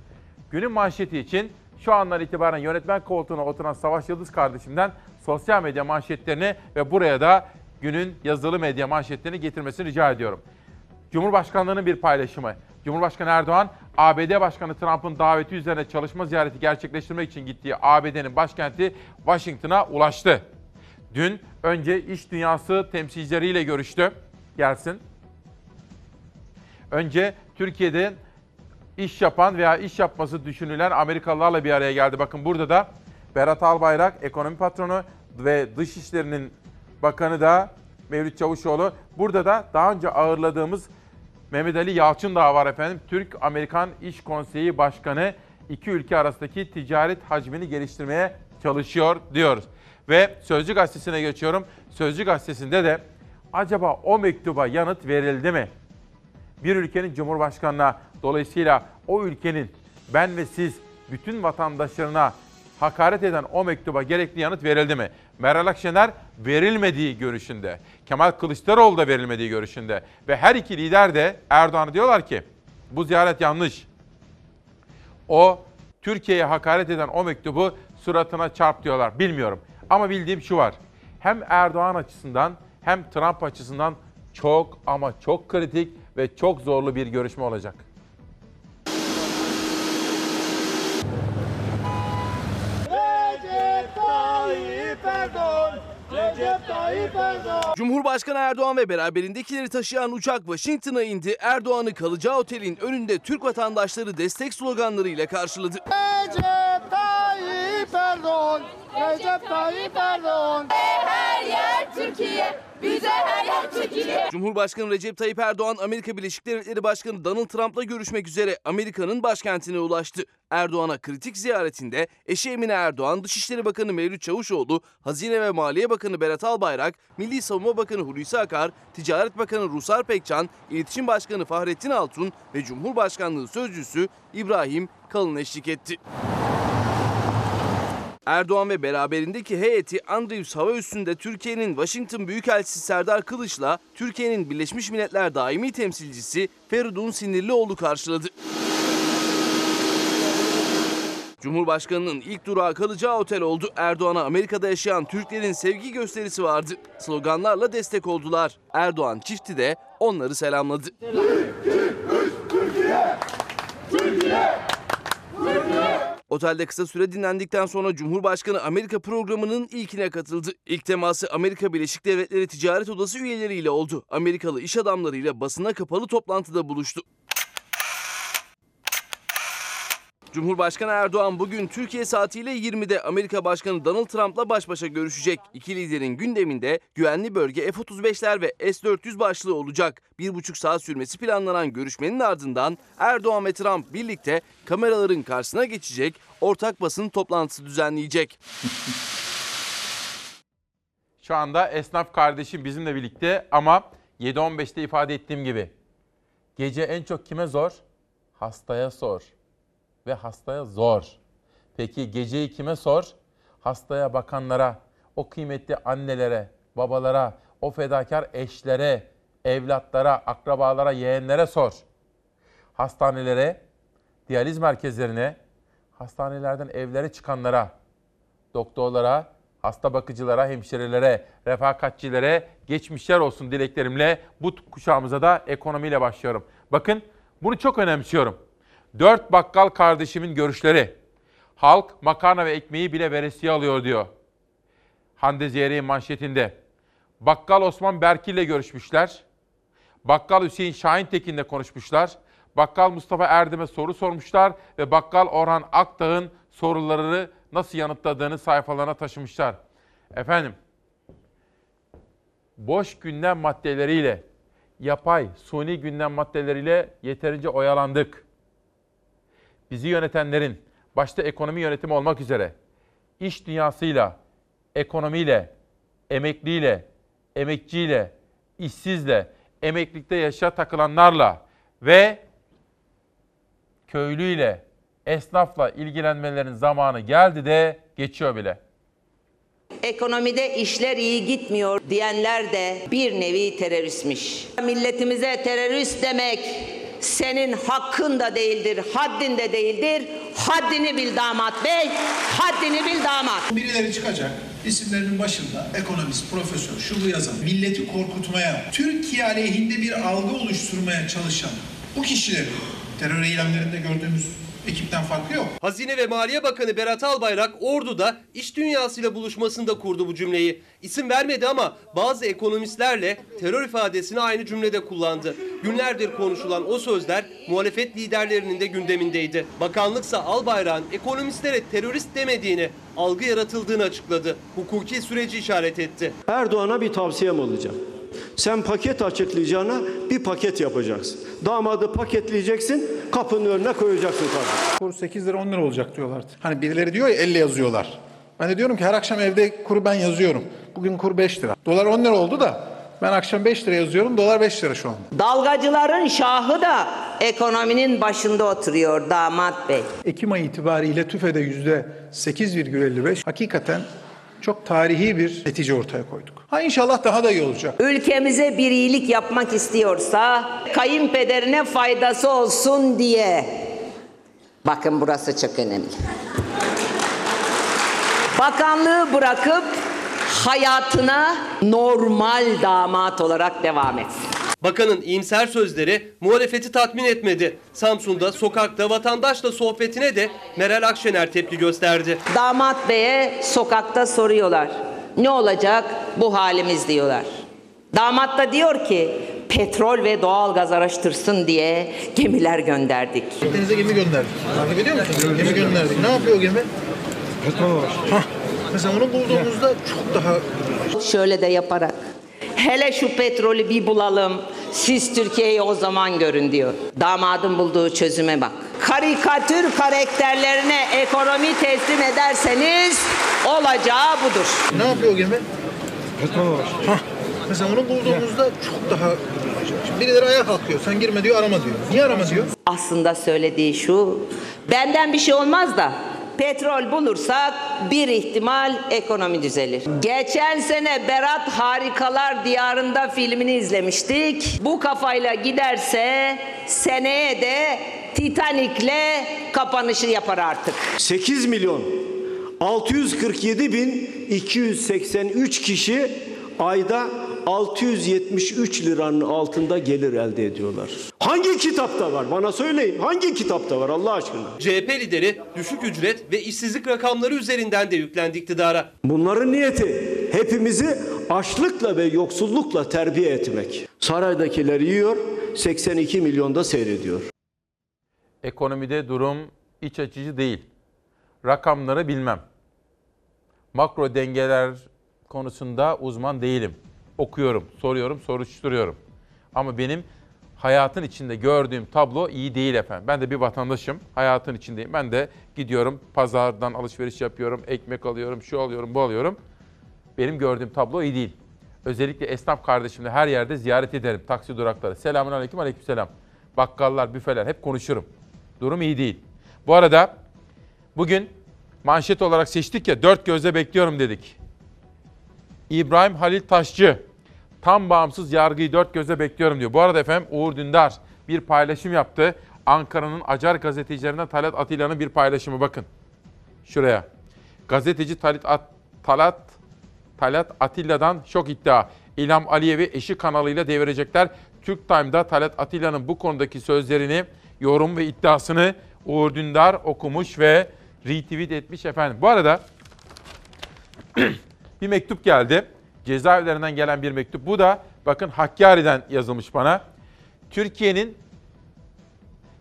Günün manşeti için şu andan itibaren yönetmen koltuğuna oturan Savaş Yıldız kardeşimden sosyal medya manşetlerini ve buraya da günün yazılı medya manşetlerini getirmesini rica ediyorum. Cumhurbaşkanlığının bir paylaşımı. Cumhurbaşkanı Erdoğan, ABD Başkanı Trump'ın daveti üzerine çalışma ziyareti gerçekleştirmek için gittiği ABD'nin başkenti Washington'a ulaştı. Dün önce iş dünyası temsilcileriyle görüştü. Gelsin. Önce Türkiye'de iş yapan veya iş yapması düşünülen Amerikalılarla bir araya geldi. Bakın burada da Berat Albayrak, ekonomi patronu ve Dışişleri'nin bakanı da Mevlüt Çavuşoğlu. Burada da daha önce ağırladığımız Mehmet Ali Yalçın daha var efendim. Türk-Amerikan İş Konseyi Başkanı iki ülke arasındaki ticaret hacmini geliştirmeye çalışıyor diyoruz. Ve Sözcü Gazetesi'ne geçiyorum. Sözcü Gazetesi'nde de acaba o mektuba yanıt verildi mi? Bir ülkenin cumhurbaşkanına dolayısıyla o ülkenin ben ve siz bütün vatandaşlarına hakaret eden o mektuba gerekli yanıt verildi mi? Meral Akşener verilmediği görüşünde. Kemal Kılıçdaroğlu da verilmediği görüşünde. Ve her iki lider de Erdoğan'a diyorlar ki bu ziyaret yanlış. O Türkiye'ye hakaret eden o mektubu suratına çarp diyorlar. Bilmiyorum. Ama bildiğim şu var. Hem Erdoğan açısından hem Trump açısından çok ama çok kritik ve çok zorlu bir görüşme olacak. Recep Tayyip Erdoğan, Recep Tayyip Erdoğan. Cumhurbaşkanı Erdoğan ve beraberindekileri taşıyan uçak Washington'a indi. Erdoğan'ı kalacağı otelin önünde Türk vatandaşları destek sloganlarıyla karşıladı. Recep Tayyip Erdoğan, Recep Tayyip Erdoğan. Her yer Türkiye, bize yer Türkiye. Cumhurbaşkanı Recep Tayyip Erdoğan, Amerika Birleşik Devletleri Başkanı Donald Trump'la görüşmek üzere Amerika'nın başkentine ulaştı. Erdoğan'a kritik ziyaretinde eşi Emine Erdoğan, Dışişleri Bakanı Mevlüt Çavuşoğlu, Hazine ve Maliye Bakanı Berat Albayrak, Milli Savunma Bakanı Hulusi Akar, Ticaret Bakanı Rusar Pekcan, İletişim Başkanı Fahrettin Altun ve Cumhurbaşkanlığı Sözcüsü İbrahim Kalın eşlik etti. Erdoğan ve beraberindeki heyeti Andrews Hava Üssü'nde Türkiye'nin Washington Büyükelçisi Serdar Kılıç'la Türkiye'nin Birleşmiş Milletler Daimi Temsilcisi Feridun Sinirlioğlu karşıladı. Cumhurbaşkanının ilk durağı kalacağı otel oldu. Erdoğan'a Amerika'da yaşayan Türklerin sevgi gösterisi vardı. Sloganlarla destek oldular. Erdoğan çifti de onları selamladı. Otelde kısa süre dinlendikten sonra Cumhurbaşkanı Amerika programının ilkine katıldı. İlk teması Amerika Birleşik Devletleri Ticaret Odası üyeleriyle oldu. Amerikalı iş adamlarıyla basına kapalı toplantıda buluştu. Cumhurbaşkanı Erdoğan bugün Türkiye saatiyle 20'de Amerika Başkanı Donald Trump'la baş başa görüşecek. İki liderin gündeminde güvenli bölge F-35'ler ve S-400 başlığı olacak. Bir buçuk saat sürmesi planlanan görüşmenin ardından Erdoğan ve Trump birlikte kameraların karşısına geçecek, ortak basın toplantısı düzenleyecek. Şu anda esnaf kardeşim bizimle birlikte ama 7.15'te ifade ettiğim gibi gece en çok kime zor? Hastaya sor. Ve hastaya zor. Peki geceyi kime sor? Hastaya bakanlara, o kıymetli annelere, babalara, o fedakar eşlere, evlatlara, akrabalara, yeğenlere sor. Hastanelere, diyaliz merkezlerine, hastanelerden evlere çıkanlara, doktorlara, hasta bakıcılara, hemşirelere, refakatçilere geçmişler olsun dileklerimle bu kuşağımıza da ekonomiyle başlıyorum. Bakın bunu çok önemsiyorum. Dört bakkal kardeşimin görüşleri. Halk makarna ve ekmeği bile veresiye alıyor diyor. Hande Ziyeri'nin manşetinde. Bakkal Osman Berkil ile görüşmüşler. Bakkal Hüseyin Şahintekin'le konuşmuşlar. Bakkal Mustafa Erdem'e soru sormuşlar ve Bakkal Orhan Akdağ'ın soruları nasıl yanıtladığını sayfalarına taşımışlar. Efendim, boş gündem maddeleriyle, yapay, suni gündem maddeleriyle yeterince oyalandık. Bizi yönetenlerin, başta ekonomi yönetimi olmak üzere, iş dünyasıyla, ekonomiyle, emekliyle, emekçiyle, işsizle, emeklilikte yaşa takılanlarla ve köylüyle, esnafla ilgilenmelerin zamanı geldi de geçiyor bile. Ekonomide işler iyi gitmiyor diyenler de bir nevi teröristmiş. Milletimize terörist demek senin hakkın da değildir, haddin de değildir. Haddini bil damat bey, haddini bil damat. Birileri çıkacak isimlerinin başında ekonomist, profesör, şu bu yazan, milleti korkutmaya, Türkiye aleyhinde bir algı oluşturmaya çalışan bu kişileri terör eylemlerinde gördüğümüz ekipten farkı yok. Hazine ve Maliye Bakanı Berat Albayrak Ordu'da iş dünyasıyla buluşmasında kurdu bu cümleyi. İsim vermedi ama bazı ekonomistlerle terör ifadesini aynı cümlede kullandı. Günlerdir konuşulan o sözler muhalefet liderlerinin de gündemindeydi. Bakanlıksa Albayrak'ın ekonomistlere terörist demediğini, algı yaratıldığını açıkladı. Hukuki süreci işaret etti. Erdoğan'a bir tavsiyem olacak. Sen paket açıklayacağına bir paket yapacaksın. Damadı paketleyeceksin, kapının önüne koyacaksın kardeşim. Kur 8 lira 10 lira olacak diyorlardı. Hani birileri diyor ya elle yazıyorlar. Ben de diyorum ki her akşam evde kuru ben yazıyorum. Bugün kur 5 lira. Dolar 10 lira oldu da ben akşam 5 lira yazıyorum. Dolar 5 lira şu anda. Dalgacıların şahı da ekonominin başında oturuyor damat bey. Ekim ayı itibariyle TÜFE'de yüzde 8,55 hakikaten çok tarihi bir netice ortaya koyduk. Ha inşallah daha da iyi olacak. Ülkemize bir iyilik yapmak istiyorsa kayınpederine faydası olsun diye. Bakın burası çok önemli. Bakanlığı bırakıp hayatına normal damat olarak devam etsin. Bakanın iyimser sözleri muhalefeti tatmin etmedi. Samsun'da sokakta vatandaşla sohbetine de Meral Akşener tepki gösterdi. Damat beye sokakta soruyorlar. Ne olacak bu halimiz diyorlar. Damat da diyor ki petrol ve doğal gaz araştırsın diye gemiler gönderdik. Denize gemi gönderdik. Takip ediyor musun? Gemi gönderdik. Ne yapıyor o gemi? Petrol. Hah. Mesela onu bulduğumuzda çok daha Şöyle de yaparak. Hele şu petrolü bir bulalım. Siz Türkiye'yi o zaman görün diyor. Damadın bulduğu çözüme bak. Karikatür karakterlerine ekonomi teslim ederseniz olacağı budur. Ne yapıyor gemi? Petrol var. Hah. Mesela onu bulduğumuzda çok daha Şimdi birileri ayağa kalkıyor. Sen girme diyor, arama diyor. Niye arama diyor? Aslında söylediği şu. Benden bir şey olmaz da petrol bulursak bir ihtimal ekonomi düzelir. Geçen sene Berat Harikalar Diyarında filmini izlemiştik. Bu kafayla giderse seneye de Titanik'le kapanışı yapar artık. 8 milyon 647 bin 283 kişi ayda 673 liranın altında gelir elde ediyorlar. Hangi kitapta var? Bana söyleyin. Hangi kitapta var Allah aşkına? CHP lideri düşük ücret ve işsizlik rakamları üzerinden de yüklendi iktidara. Bunların niyeti hepimizi açlıkla ve yoksullukla terbiye etmek. Saraydakiler yiyor, 82 milyonda seyrediyor. Ekonomide durum iç açıcı değil. Rakamları bilmem. Makro dengeler konusunda uzman değilim. Okuyorum, soruyorum, soruşturuyorum. Ama benim hayatın içinde gördüğüm tablo iyi değil efendim. Ben de bir vatandaşım, hayatın içindeyim. Ben de gidiyorum, pazardan alışveriş yapıyorum, ekmek alıyorum, şu alıyorum, bu alıyorum. Benim gördüğüm tablo iyi değil. Özellikle esnaf kardeşimle her yerde ziyaret ederim, taksi durakları. Selamun aleyküm, aleyküm selam. Bakkallar, büfeler hep konuşurum. Durum iyi değil. Bu arada bugün manşet olarak seçtik ya, dört gözle bekliyorum dedik. İbrahim Halil Taşçı, tam bağımsız yargıyı dört göze bekliyorum diyor. Bu arada efendim Uğur Dündar bir paylaşım yaptı. Ankara'nın Acar gazetecilerinden Talat Atilla'nın bir paylaşımı bakın. Şuraya. Gazeteci Talat, At, Talat, Talat Atilla'dan şok iddia. İlham Aliyev'i eşi kanalıyla devirecekler. Türk Time'da Talat Atilla'nın bu konudaki sözlerini, yorum ve iddiasını Uğur Dündar okumuş ve retweet etmiş efendim. Bu arada bir mektup geldi. Cezaevlerinden gelen bir mektup. Bu da bakın Hakkari'den yazılmış bana. Türkiye'nin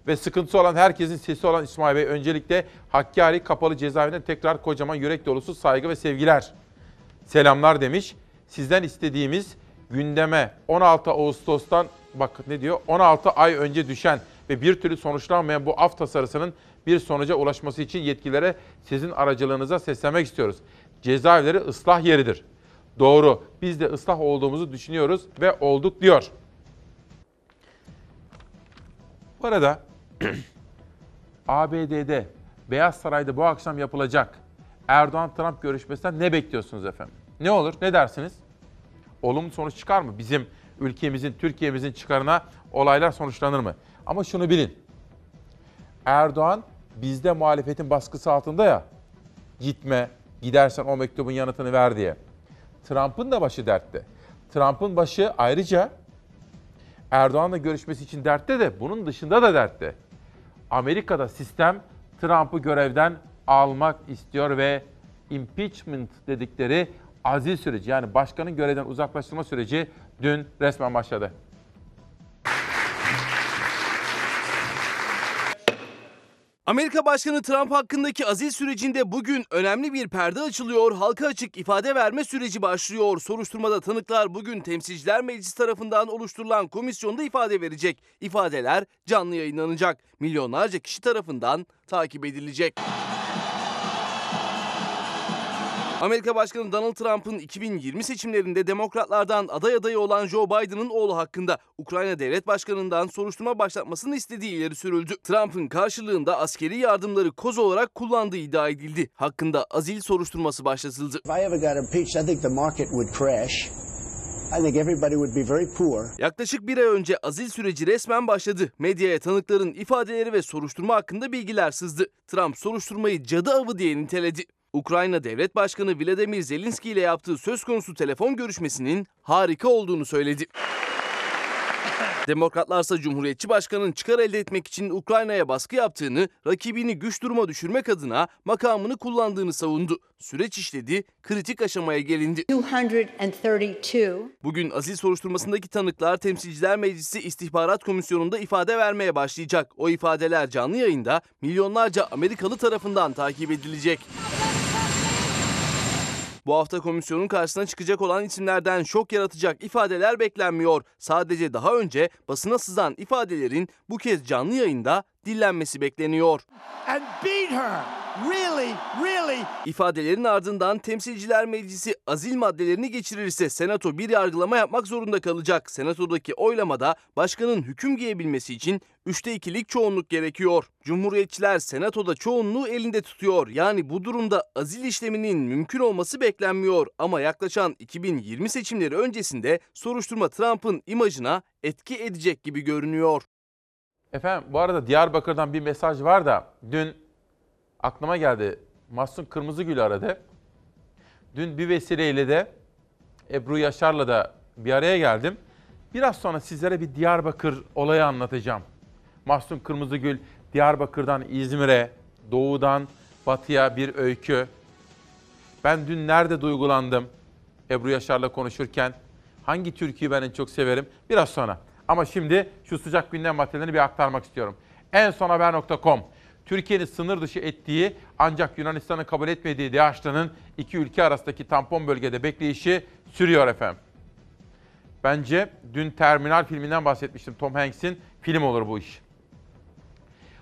ve sıkıntısı olan herkesin sesi olan İsmail Bey öncelikle Hakkari Kapalı Cezaevinden tekrar kocaman yürek dolusu saygı ve sevgiler. Selamlar demiş. Sizden istediğimiz gündeme 16 Ağustos'tan bak ne diyor? 16 ay önce düşen ve bir türlü sonuçlanmayan bu af tasarısının bir sonuca ulaşması için yetkililere sizin aracılığınıza seslenmek istiyoruz. Cezaevleri ıslah yeridir. Doğru. Biz de ıslah olduğumuzu düşünüyoruz ve olduk diyor. Bu arada ABD'de Beyaz Saray'da bu akşam yapılacak Erdoğan-Trump görüşmesinden ne bekliyorsunuz efendim? Ne olur? Ne dersiniz? Olumlu sonuç çıkar mı? Bizim ülkemizin, Türkiye'mizin çıkarına olaylar sonuçlanır mı? Ama şunu bilin. Erdoğan bizde muhalefetin baskısı altında ya. Gitme, gidersen o mektubun yanıtını ver diye. Trump'ın da başı dertte. Trump'ın başı ayrıca Erdoğan'la görüşmesi için dertte de bunun dışında da dertte. Amerika'da sistem Trump'ı görevden almak istiyor ve impeachment dedikleri azil süreci yani başkanın görevden uzaklaştırma süreci dün resmen başladı. Amerika Başkanı Trump hakkındaki azil sürecinde bugün önemli bir perde açılıyor. Halka açık ifade verme süreci başlıyor. Soruşturmada tanıklar bugün Temsilciler Meclisi tarafından oluşturulan komisyonda ifade verecek. İfadeler canlı yayınlanacak. Milyonlarca kişi tarafından takip edilecek. Amerika Başkanı Donald Trump'ın 2020 seçimlerinde demokratlardan aday adayı olan Joe Biden'ın oğlu hakkında Ukrayna Devlet Başkanı'ndan soruşturma başlatmasını istediği ileri sürüldü. Trump'ın karşılığında askeri yardımları koz olarak kullandığı iddia edildi. Hakkında azil soruşturması başlatıldı. I think everybody would be very poor. Yaklaşık bir ay önce azil süreci resmen başladı. Medyaya tanıkların ifadeleri ve soruşturma hakkında bilgiler sızdı. Trump soruşturmayı cadı avı diye niteledi. Ukrayna Devlet Başkanı Vladimir Zelenski ile yaptığı söz konusu telefon görüşmesinin harika olduğunu söyledi. Demokratlarsa Cumhuriyetçi Başkan'ın çıkar elde etmek için Ukrayna'ya baskı yaptığını, rakibini güç duruma düşürmek adına makamını kullandığını savundu. Süreç işledi, kritik aşamaya gelindi. 232. Bugün azil soruşturmasındaki tanıklar Temsilciler Meclisi İstihbarat Komisyonu'nda ifade vermeye başlayacak. O ifadeler canlı yayında milyonlarca Amerikalı tarafından takip edilecek. Bu hafta komisyonun karşısına çıkacak olan isimlerden şok yaratacak ifadeler beklenmiyor. Sadece daha önce basına sızan ifadelerin bu kez canlı yayında dillenmesi bekleniyor. And beat her. Really, really. İfadelerin ardından Temsilciler Meclisi azil maddelerini geçirirse Senato bir yargılama yapmak zorunda kalacak. Senato'daki oylamada başkanın hüküm giyebilmesi için 3'te 2'lik çoğunluk gerekiyor. Cumhuriyetçiler Senato'da çoğunluğu elinde tutuyor. Yani bu durumda azil işleminin mümkün olması beklenmiyor. Ama yaklaşan 2020 seçimleri öncesinde soruşturma Trump'ın imajına etki edecek gibi görünüyor. Efendim bu arada Diyarbakır'dan bir mesaj var da dün aklıma geldi. Mahsun Kırmızıgül aradı. Dün bir vesileyle de Ebru Yaşar'la da bir araya geldim. Biraz sonra sizlere bir Diyarbakır olayı anlatacağım. Mahsun Kırmızıgül Diyarbakır'dan İzmir'e, doğudan batıya bir öykü. Ben dün nerede duygulandım Ebru Yaşar'la konuşurken? Hangi türküyü ben en çok severim? Biraz sonra. Ama şimdi şu sıcak gündem maddelerini bir aktarmak istiyorum. En son haber.com. Türkiye'nin sınır dışı ettiği ancak Yunanistan'ın kabul etmediği DAEŞ'tanın iki ülke arasındaki tampon bölgede bekleyişi sürüyor efendim. Bence dün Terminal filminden bahsetmiştim. Tom Hanks'in film olur bu iş.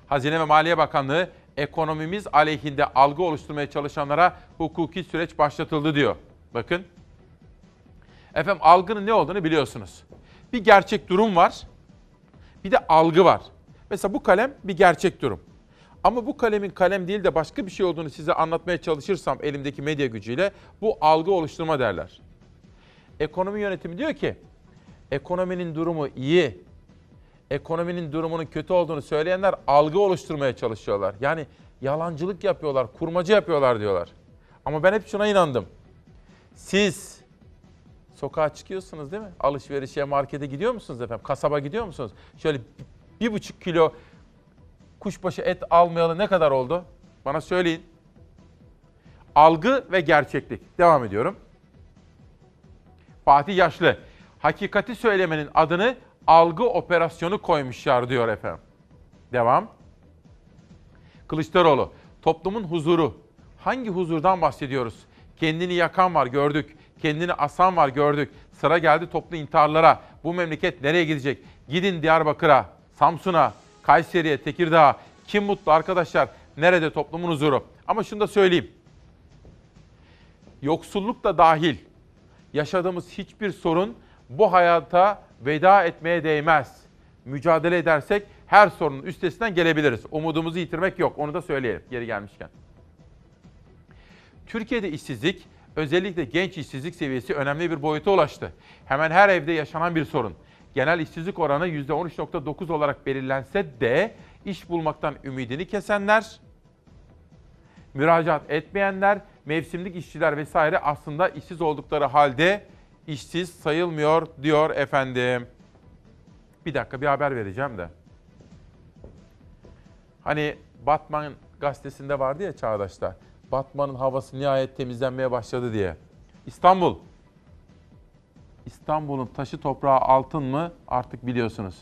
Hazine ve Maliye Bakanlığı ekonomimiz aleyhinde algı oluşturmaya çalışanlara hukuki süreç başlatıldı diyor. Bakın. Efendim algının ne olduğunu biliyorsunuz. Bir gerçek durum var. Bir de algı var. Mesela bu kalem bir gerçek durum. Ama bu kalemin kalem değil de başka bir şey olduğunu size anlatmaya çalışırsam elimdeki medya gücüyle bu algı oluşturma derler. Ekonomi yönetimi diyor ki ekonominin durumu iyi. Ekonominin durumunun kötü olduğunu söyleyenler algı oluşturmaya çalışıyorlar. Yani yalancılık yapıyorlar, kurmacı yapıyorlar diyorlar. Ama ben hep şuna inandım. Siz sokağa çıkıyorsunuz değil mi? Alışverişe, markete gidiyor musunuz efendim? Kasaba gidiyor musunuz? Şöyle bir buçuk kilo kuşbaşı et almayalı ne kadar oldu? Bana söyleyin. Algı ve gerçeklik. Devam ediyorum. Fatih Yaşlı. Hakikati söylemenin adını algı operasyonu koymuşlar diyor efendim. Devam. Kılıçdaroğlu. Toplumun huzuru. Hangi huzurdan bahsediyoruz? Kendini yakan var gördük. Kendini asan var gördük. Sıra geldi toplu intiharlara. Bu memleket nereye gidecek? Gidin Diyarbakır'a, Samsun'a, Kayseri'ye, Tekirdağ'a. Kim mutlu arkadaşlar? Nerede toplumun huzuru? Ama şunu da söyleyeyim. Yoksulluk da dahil yaşadığımız hiçbir sorun bu hayata veda etmeye değmez. Mücadele edersek her sorunun üstesinden gelebiliriz. Umudumuzu yitirmek yok. Onu da söyleyelim geri gelmişken. Türkiye'de işsizlik, özellikle genç işsizlik seviyesi önemli bir boyuta ulaştı. Hemen her evde yaşanan bir sorun. Genel işsizlik oranı %13.9 olarak belirlense de iş bulmaktan ümidini kesenler, müracaat etmeyenler, mevsimlik işçiler vesaire aslında işsiz oldukları halde işsiz sayılmıyor diyor efendim. Bir dakika bir haber vereceğim de. Hani Batman gazetesinde vardı ya Çağdaş'ta. Batman'ın havası nihayet temizlenmeye başladı diye. İstanbul. İstanbul'un taşı toprağı altın mı artık biliyorsunuz.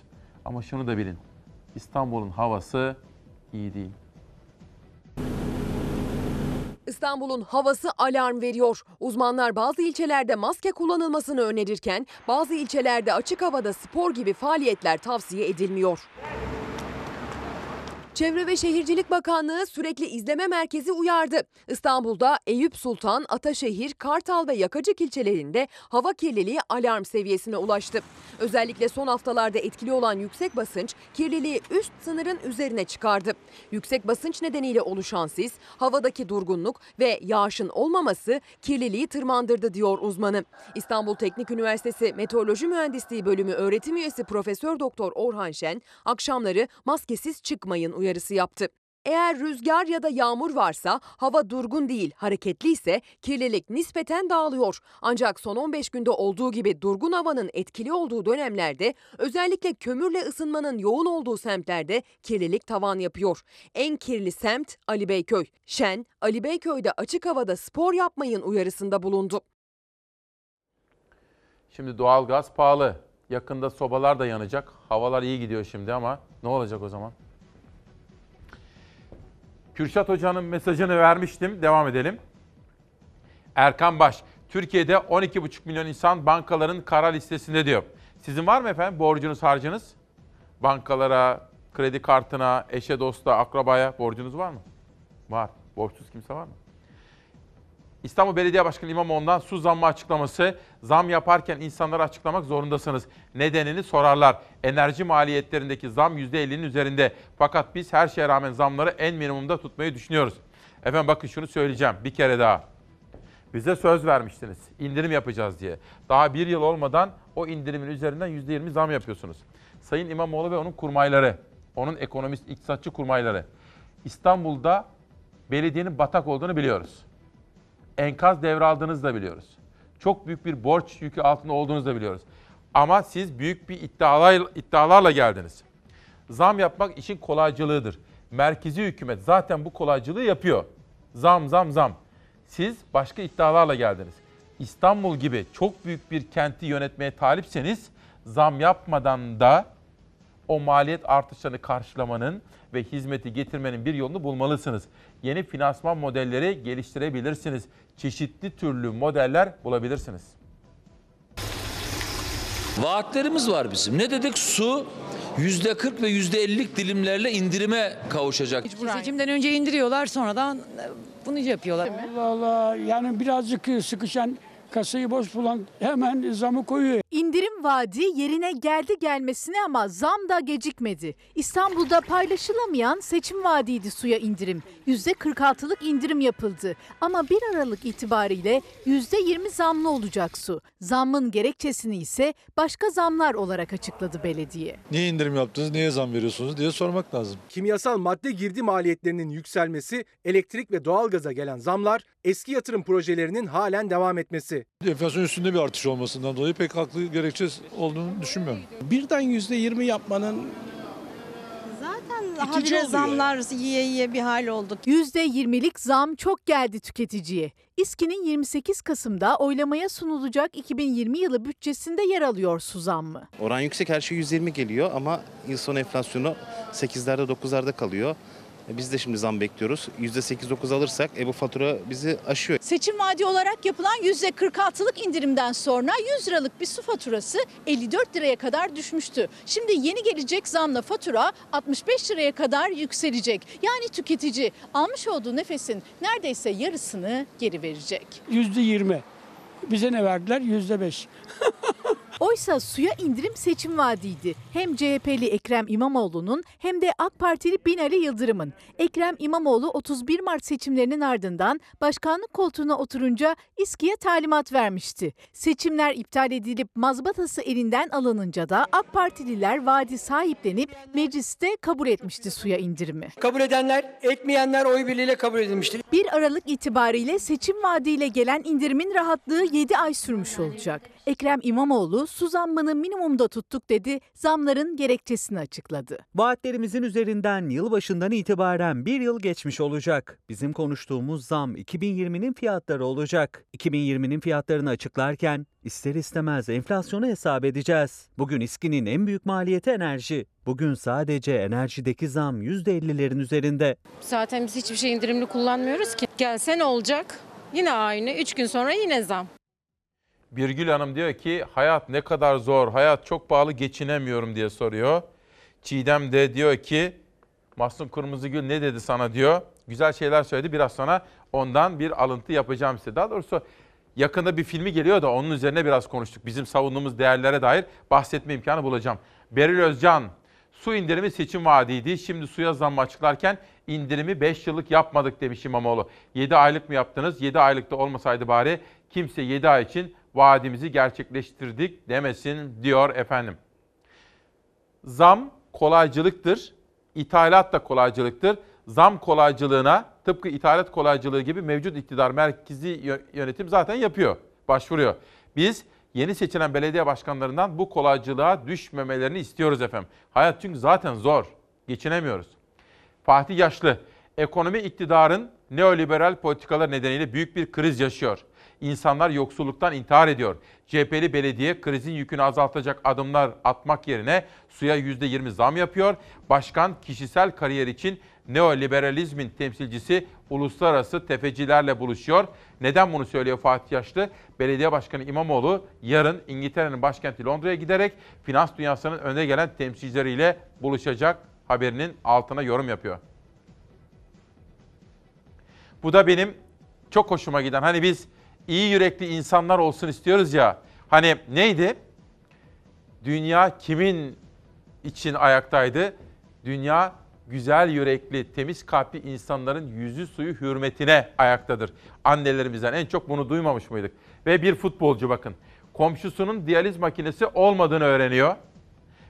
Ama şunu da bilin. İstanbul'un havası iyi değil. İstanbul'un havası alarm veriyor. Uzmanlar bazı ilçelerde maske kullanılmasını önerirken bazı ilçelerde açık havada spor gibi faaliyetler tavsiye edilmiyor. Çevre ve Şehircilik Bakanlığı sürekli izleme merkezi uyardı. İstanbul'da Eyüp Sultan, Ataşehir, Kartal ve Yakacık ilçelerinde hava kirliliği alarm seviyesine ulaştı. Özellikle son haftalarda etkili olan yüksek basınç kirliliği üst sınırın üzerine çıkardı. Yüksek basınç nedeniyle oluşan sis, havadaki durgunluk ve yağışın olmaması kirliliği tırmandırdı diyor uzmanı. İstanbul Teknik Üniversitesi Meteoroloji Mühendisliği Bölümü öğretim üyesi Profesör Doktor Orhan Şen, akşamları maskesiz çıkmayın uyarısı yaptı. Eğer rüzgar ya da yağmur varsa, hava durgun değil, hareketli ise kirlilik nispeten dağılıyor. Ancak son 15 günde olduğu gibi durgun havanın etkili olduğu dönemlerde özellikle kömürle ısınmanın yoğun olduğu semtlerde kirlilik tavan yapıyor. En kirli semt Ali Beyköy. Şen, Ali Beyköy'de açık havada spor yapmayın uyarısında bulundu. Şimdi doğalgaz pahalı. Yakında sobalar da yanacak. Havalar iyi gidiyor şimdi ama ne olacak o zaman? Kürşat Hoca'nın mesajını vermiştim. Devam edelim. Erkan Baş, Türkiye'de 12,5 milyon insan bankaların kara listesinde diyor. Sizin var mı efendim borcunuz, harcınız? Bankalara, kredi kartına, eşe, dosta, akrabaya borcunuz var mı? Var. Borçsuz kimse var mı? İstanbul Belediye Başkanı İmamoğlu'ndan su zammı açıklaması. Zam yaparken insanlara açıklamak zorundasınız. Nedenini sorarlar. Enerji maliyetlerindeki zam %50'nin üzerinde. Fakat biz her şeye rağmen zamları en minimumda tutmayı düşünüyoruz. Efendim bakın şunu söyleyeceğim bir kere daha. Bize söz vermiştiniz. indirim yapacağız diye. Daha bir yıl olmadan o indirimin üzerinden %20 zam yapıyorsunuz. Sayın İmamoğlu ve onun kurmayları, onun ekonomist, iktisatçı kurmayları. İstanbul'da belediyenin batak olduğunu biliyoruz enkaz devraldığınızı da biliyoruz. Çok büyük bir borç yükü altında olduğunuzu da biliyoruz. Ama siz büyük bir iddialar, iddialarla geldiniz. Zam yapmak işin kolaycılığıdır. Merkezi hükümet zaten bu kolaycılığı yapıyor. Zam zam zam. Siz başka iddialarla geldiniz. İstanbul gibi çok büyük bir kenti yönetmeye talipseniz zam yapmadan da O maliyet artışlarını karşılamanın ve hizmeti getirmenin bir yolunu bulmalısınız. Yeni finansman modelleri geliştirebilirsiniz. Çeşitli türlü modeller bulabilirsiniz. Vaatlerimiz var bizim. Ne dedik? Su yüzde 40 ve yüzde 50'lik dilimlerle indirime kavuşacak. Seçimden önce indiriyorlar sonradan bunu yapıyorlar. Allah Allah yani birazcık sıkışan kasayı boş bulan hemen zamı koyuyor. İndirim vaadi yerine geldi gelmesine ama zam da gecikmedi. İstanbul'da paylaşılamayan seçim vaadiydi suya indirim. %46'lık indirim yapıldı. Ama 1 Aralık itibariyle %20 zamlı olacak su. Zammın gerekçesini ise başka zamlar olarak açıkladı belediye. Niye indirim yaptınız, niye zam veriyorsunuz diye sormak lazım. Kimyasal madde girdi maliyetlerinin yükselmesi, elektrik ve doğalgaza gelen zamlar, eski yatırım projelerinin halen devam etmesi. Enflasyon üstünde bir artış olmasından dolayı pek haklı gerekçe olduğunu düşünmüyorum. Birden yüzde yirmi yapmanın Zaten habire oluyor. zamlar yiye yiye bir hal olduk. %20'lik zam çok geldi tüketiciye. İSKİ'nin 28 Kasım'da oylamaya sunulacak 2020 yılı bütçesinde yer alıyor su zammı. Oran yüksek her şey 120 geliyor ama yıl sonu enflasyonu 8'lerde 9'larda kalıyor. E, Biz de şimdi zam bekliyoruz. %8-9 alırsak e, bu fatura bizi aşıyor. Seçim vaadi olarak yapılan %46'lık indirimden sonra 100 liralık bir su faturası 54 liraya kadar düşmüştü. Şimdi yeni gelecek zamla fatura 65 liraya kadar yükselecek. Yani tüketici almış olduğu nefesin neredeyse yarısını geri verecek. Yüzde yirmi. Bize ne verdiler? Yüzde beş. Oysa suya indirim seçim vaadiydi. Hem CHP'li Ekrem İmamoğlu'nun hem de AK Partili Binali Yıldırım'ın. Ekrem İmamoğlu 31 Mart seçimlerinin ardından başkanlık koltuğuna oturunca İSKİ'ye talimat vermişti. Seçimler iptal edilip mazbatası elinden alınınca da AK Partililer vaadi sahiplenip mecliste kabul etmişti suya indirimi. kabul edenler, etmeyenler oy birliğiyle kabul edilmiştir. 1 Aralık itibariyle seçim vaadiyle gelen indirimin rahatlığı 7 ay sürmüş olacak. Ekrem İmamoğlu su zammını minimumda tuttuk dedi, zamların gerekçesini açıkladı. Vaatlerimizin üzerinden yılbaşından itibaren bir yıl geçmiş olacak. Bizim konuştuğumuz zam 2020'nin fiyatları olacak. 2020'nin fiyatlarını açıklarken ister istemez enflasyonu hesap edeceğiz. Bugün İSKİ'nin en büyük maliyeti enerji. Bugün sadece enerjideki zam %50'lerin üzerinde. Zaten biz hiçbir şey indirimli kullanmıyoruz ki. Gelse ne olacak? Yine aynı. Üç gün sonra yine zam. Birgül Hanım diyor ki hayat ne kadar zor, hayat çok pahalı geçinemiyorum diye soruyor. Çiğdem de diyor ki Mahsun Kırmızıgül ne dedi sana diyor. Güzel şeyler söyledi biraz sonra ondan bir alıntı yapacağım size. Daha doğrusu yakında bir filmi geliyor da onun üzerine biraz konuştuk. Bizim savunduğumuz değerlere dair bahsetme imkanı bulacağım. Beril Özcan, su indirimi seçim vaadiydi. Şimdi suya zammı açıklarken indirimi 5 yıllık yapmadık demiş İmamoğlu. 7 aylık mı yaptınız? 7 aylıkta olmasaydı bari kimse 7 ay için vaadimizi gerçekleştirdik demesin diyor efendim. Zam kolaycılıktır. İthalat da kolaycılıktır. Zam kolaycılığına tıpkı ithalat kolaycılığı gibi mevcut iktidar merkezi yö- yönetim zaten yapıyor, başvuruyor. Biz yeni seçilen belediye başkanlarından bu kolaycılığa düşmemelerini istiyoruz efendim. Hayat çünkü zaten zor. Geçinemiyoruz. Fatih Yaşlı, ekonomi iktidarın neoliberal politikalar nedeniyle büyük bir kriz yaşıyor. İnsanlar yoksulluktan intihar ediyor. CHP'li belediye krizin yükünü azaltacak adımlar atmak yerine suya %20 zam yapıyor. Başkan kişisel kariyer için neoliberalizmin temsilcisi uluslararası tefecilerle buluşuyor. Neden bunu söylüyor Fatih Yaşlı? Belediye Başkanı İmamoğlu yarın İngiltere'nin başkenti Londra'ya giderek finans dünyasının önde gelen temsilcileriyle buluşacak haberinin altına yorum yapıyor. Bu da benim çok hoşuma giden. Hani biz iyi yürekli insanlar olsun istiyoruz ya. Hani neydi? Dünya kimin için ayaktaydı? Dünya güzel yürekli, temiz kalpli insanların yüzü suyu hürmetine ayaktadır. Annelerimizden en çok bunu duymamış mıydık? Ve bir futbolcu bakın. Komşusunun diyaliz makinesi olmadığını öğreniyor.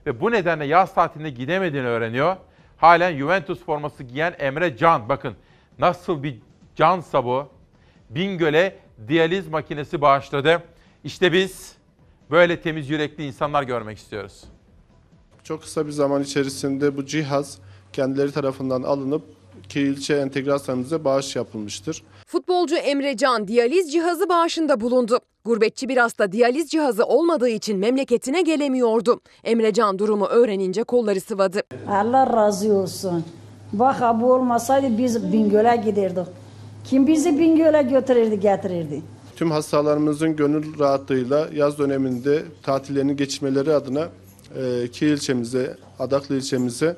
Ve bu nedenle yaz tatilinde gidemediğini öğreniyor. Halen Juventus forması giyen Emre Can. Bakın nasıl bir cansa bu. Bingöl'e diyaliz makinesi bağışladı. İşte biz böyle temiz yürekli insanlar görmek istiyoruz. Çok kısa bir zaman içerisinde bu cihaz kendileri tarafından alınıp Kirilçe Entegrasyonumuza bağış yapılmıştır. Futbolcu Emre Can diyaliz cihazı bağışında bulundu. Gurbetçi bir hasta diyaliz cihazı olmadığı için memleketine gelemiyordu. Emrecan durumu öğrenince kolları sıvadı. Allah razı olsun. Bak bu olmasaydı biz Bingöl'e giderdik. Kim bizi Bingöl'e götürürdü getirirdi. Tüm hastalarımızın gönül rahatlığıyla yaz döneminde tatillerini geçirmeleri adına e, ilçemize, Adaklı ilçemize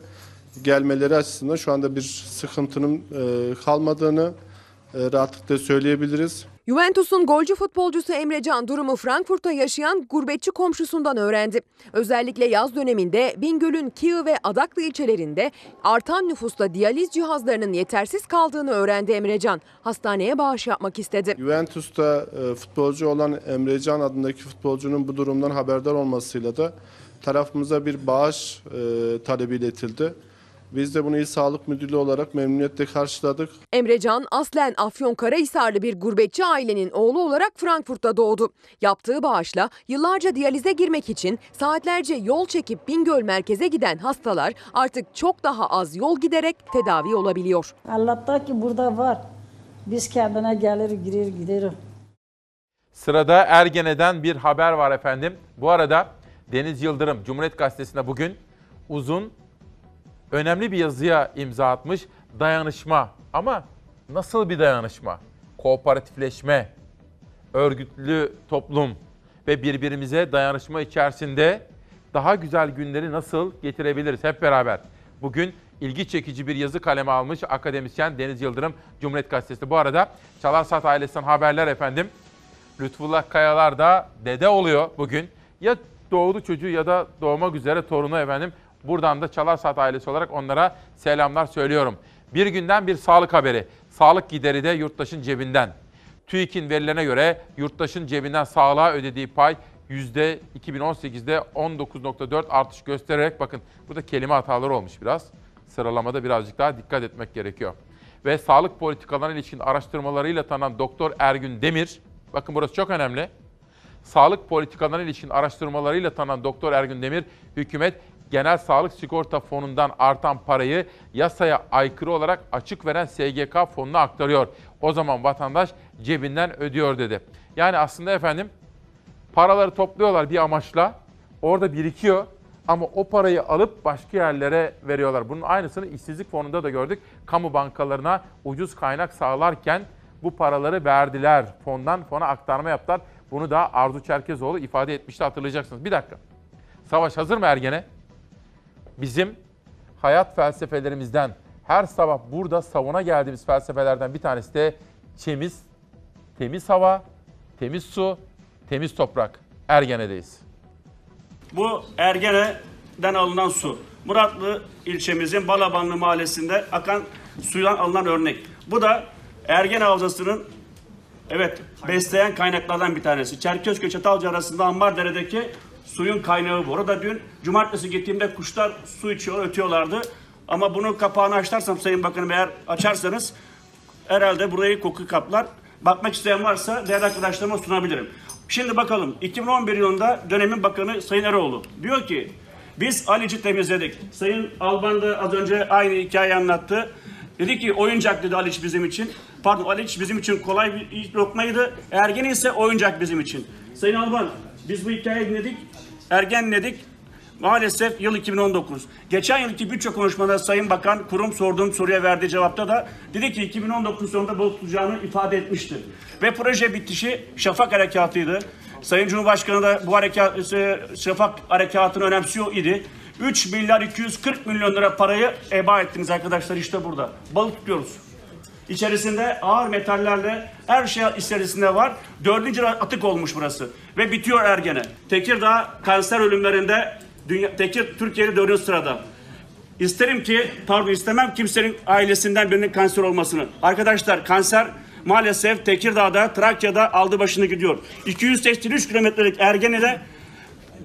gelmeleri açısından şu anda bir sıkıntının e, kalmadığını e, rahatlıkla söyleyebiliriz. Juventus'un golcü futbolcusu Emrecan durumu Frankfurt'ta yaşayan gurbetçi komşusundan öğrendi. Özellikle yaz döneminde Bingöl'ün Kiğı ve Adaklı ilçelerinde artan nüfusta diyaliz cihazlarının yetersiz kaldığını öğrendi Emrecan. Hastaneye bağış yapmak istedi. Juventus'ta e, futbolcu olan Emrecan adındaki futbolcunun bu durumdan haberdar olmasıyla da tarafımıza bir bağış e, talebi iletildi. Biz de bunu İl Sağlık Müdürlüğü olarak memnuniyetle karşıladık. Emrecan aslen Afyonkarahisarlı bir gurbetçi ailenin oğlu olarak Frankfurt'ta doğdu. Yaptığı bağışla yıllarca diyalize girmek için saatlerce yol çekip Bingöl merkeze giden hastalar artık çok daha az yol giderek tedavi olabiliyor. Allah'ta ki burada var. Biz kendine gelir girer gideriz. Sırada Ergene'den bir haber var efendim. Bu arada Deniz Yıldırım Cumhuriyet Gazetesi'nde bugün uzun önemli bir yazıya imza atmış. Dayanışma ama nasıl bir dayanışma? Kooperatifleşme, örgütlü toplum ve birbirimize dayanışma içerisinde daha güzel günleri nasıl getirebiliriz hep beraber. Bugün ilgi çekici bir yazı kaleme almış akademisyen Deniz Yıldırım Cumhuriyet Gazetesi. Bu arada Çalarsat ailesinden haberler efendim. Lütfullah Kayalar da dede oluyor bugün. Ya doğdu çocuğu ya da doğmak üzere torunu efendim. Buradan da Çalarsat ailesi olarak onlara selamlar söylüyorum. Bir günden bir sağlık haberi. Sağlık gideri de yurttaşın cebinden. TÜİK'in verilerine göre yurttaşın cebinden sağlığa ödediği pay yüzde 2018'de 19.4 artış göstererek bakın burada kelime hataları olmuş biraz. Sıralamada birazcık daha dikkat etmek gerekiyor. Ve sağlık politikalarına ilişkin araştırmalarıyla tanınan Doktor Ergün Demir, bakın burası çok önemli. Sağlık politikalarına ilişkin araştırmalarıyla tanınan Doktor Ergün Demir, hükümet Genel Sağlık Sigorta Fonu'ndan artan parayı yasaya aykırı olarak açık veren SGK fonuna aktarıyor. O zaman vatandaş cebinden ödüyor dedi. Yani aslında efendim paraları topluyorlar bir amaçla. Orada birikiyor ama o parayı alıp başka yerlere veriyorlar. Bunun aynısını işsizlik fonunda da gördük. Kamu bankalarına ucuz kaynak sağlarken bu paraları verdiler. Fondan fona aktarma yaptılar. Bunu da Arzu Çerkezoğlu ifade etmişti hatırlayacaksınız. Bir dakika. Savaş hazır mı Ergene? Bizim hayat felsefelerimizden her sabah burada savuna geldiğimiz felsefelerden bir tanesi de temiz, temiz hava, temiz su, temiz toprak. Ergene'deyiz. Bu Ergene'den alınan su. Muratlı ilçemizin Balabanlı mahallesinde akan sudan alınan örnek. Bu da Ergene Havzası'nın evet besleyen kaynaklardan bir tanesi. Çerkezköy Çatalca arasında Ambardere'deki suyun kaynağı bu. Orada dün cumartesi gittiğimde kuşlar su içiyor, ötüyorlardı. Ama bunun kapağını açarsam Sayın Bakanım eğer açarsanız herhalde burayı koku kaplar. Bakmak isteyen varsa değerli arkadaşlarıma sunabilirim. Şimdi bakalım 2011 yılında dönemin bakanı Sayın Eroğlu diyor ki biz Aliç'i temizledik. Sayın Alban da az önce aynı hikayeyi anlattı. Dedi ki oyuncak dedi Aliç bizim için. Pardon Aliç bizim için kolay bir lokmaydı. Ergen ise oyuncak bizim için. Sayın Alban biz bu hikayeyi dinledik. Ergenledik. Maalesef yıl 2019. Geçen yılki birçok konuşmada Sayın Bakan kurum sorduğum soruya verdiği cevapta da dedi ki 2019 sonunda balık tutacağını ifade etmişti. Ve proje bitişi Şafak Harekatı'ydı. Sayın Cumhurbaşkanı da bu harekat, Şafak Harekatı'nı önemsiyor idi. 3 milyar 240 milyon lira parayı eba ettiniz arkadaşlar işte burada. Balık tutuyoruz. İçerisinde ağır metallerle her şey içerisinde var. Dördüncü atık olmuş burası. Ve bitiyor Ergene. Tekirdağ kanser ölümlerinde dünya, Tekir Türkiye'de dördüncü sırada. İsterim ki, pardon istemem kimsenin ailesinden birinin kanser olmasını. Arkadaşlar kanser maalesef Tekirdağ'da, Trakya'da aldı başını gidiyor. 283 kilometrelik Ergene'de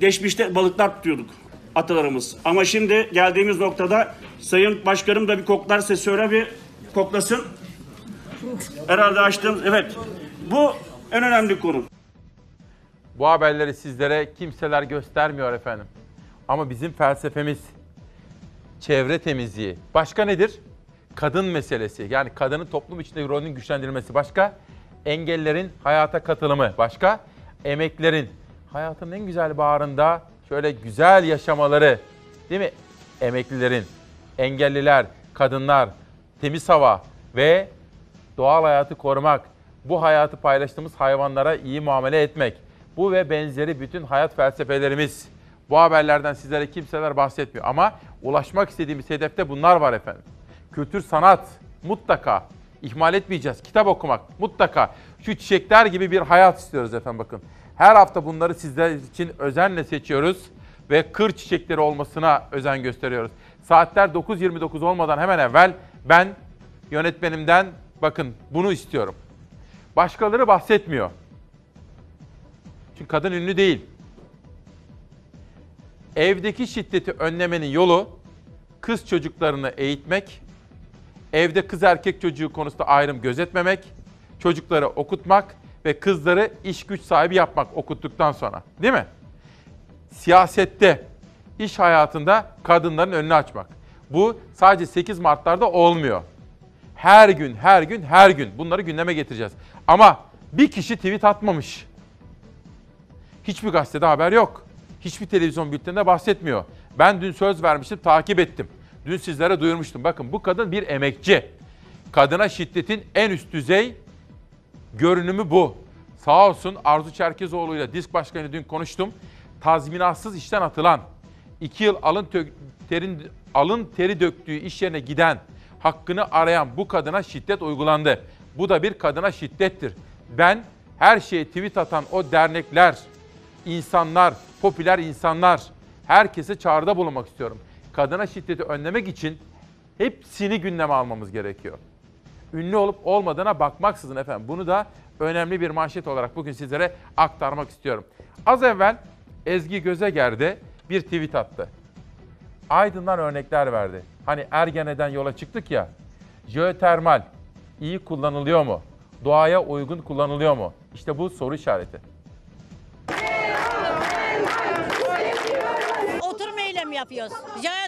geçmişte balıklar tutuyorduk atalarımız. Ama şimdi geldiğimiz noktada Sayın Başkanım da bir koklarsa söyle bir koklasın. Herhalde açtığımız, evet. Bu en önemli konu. Bu haberleri sizlere kimseler göstermiyor efendim. Ama bizim felsefemiz çevre temizliği. Başka nedir? Kadın meselesi. Yani kadının toplum içinde rolünün güçlendirilmesi. Başka? Engellerin hayata katılımı. Başka? emeklerin hayatın en güzel baharında şöyle güzel yaşamaları değil mi? Emeklilerin, engelliler, kadınlar, temiz hava ve doğal hayatı korumak, bu hayatı paylaştığımız hayvanlara iyi muamele etmek. Bu ve benzeri bütün hayat felsefelerimiz. Bu haberlerden sizlere kimseler bahsetmiyor ama ulaşmak istediğimiz hedefte bunlar var efendim. Kültür, sanat mutlaka ihmal etmeyeceğiz. Kitap okumak mutlaka. Şu çiçekler gibi bir hayat istiyoruz efendim bakın. Her hafta bunları sizler için özenle seçiyoruz ve kır çiçekleri olmasına özen gösteriyoruz. Saatler 9.29 olmadan hemen evvel ben yönetmenimden bakın bunu istiyorum. Başkaları bahsetmiyor. Çünkü kadın ünlü değil. Evdeki şiddeti önlemenin yolu kız çocuklarını eğitmek, evde kız erkek çocuğu konusunda ayrım gözetmemek, çocukları okutmak ve kızları iş güç sahibi yapmak okuttuktan sonra. Değil mi? Siyasette, iş hayatında kadınların önünü açmak. Bu sadece 8 Mart'larda olmuyor. Her gün, her gün, her gün bunları gündeme getireceğiz. Ama bir kişi tweet atmamış. Hiçbir gazetede haber yok. Hiçbir televizyon bülteninde bahsetmiyor. Ben dün söz vermiştim, takip ettim. Dün sizlere duyurmuştum. Bakın bu kadın bir emekçi. Kadına şiddetin en üst düzey görünümü bu. Sağ olsun Arzu Çerkezoğlu ile disk başkanı dün konuştum. Tazminatsız işten atılan, iki yıl alın, terin, alın teri döktüğü iş yerine giden, hakkını arayan bu kadına şiddet uygulandı. Bu da bir kadına şiddettir. Ben her şeye tweet atan o dernekler, insanlar, popüler insanlar, herkese çağrıda bulunmak istiyorum. Kadına şiddeti önlemek için hepsini gündeme almamız gerekiyor. Ünlü olup olmadığına bakmaksızın efendim. Bunu da önemli bir manşet olarak bugün sizlere aktarmak istiyorum. Az evvel Ezgi Gözeger'de bir tweet attı. Aydın'dan örnekler verdi. Hani Ergene'den yola çıktık ya. Jeotermal iyi kullanılıyor mu? Doğaya uygun kullanılıyor mu? İşte bu soru işareti. Oturum eylem yapıyoruz. Jeotermal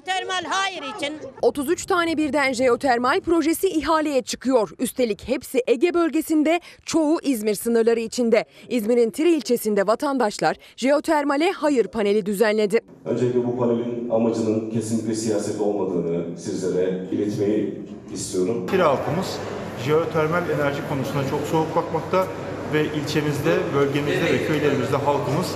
hayır için 33 tane birden jeotermal projesi ihaleye çıkıyor. Üstelik hepsi Ege bölgesinde, çoğu İzmir sınırları içinde. İzmir'in Tiri ilçesinde vatandaşlar jeotermale hayır paneli düzenledi. Öncelikle bu panelin amacının kesinlikle siyaset olmadığını sizlere iletmeyi istiyorum. Tire halkımız jeotermal enerji konusuna çok soğuk bakmakta ve ilçemizde, bölgemizde ve köylerimizde halkımız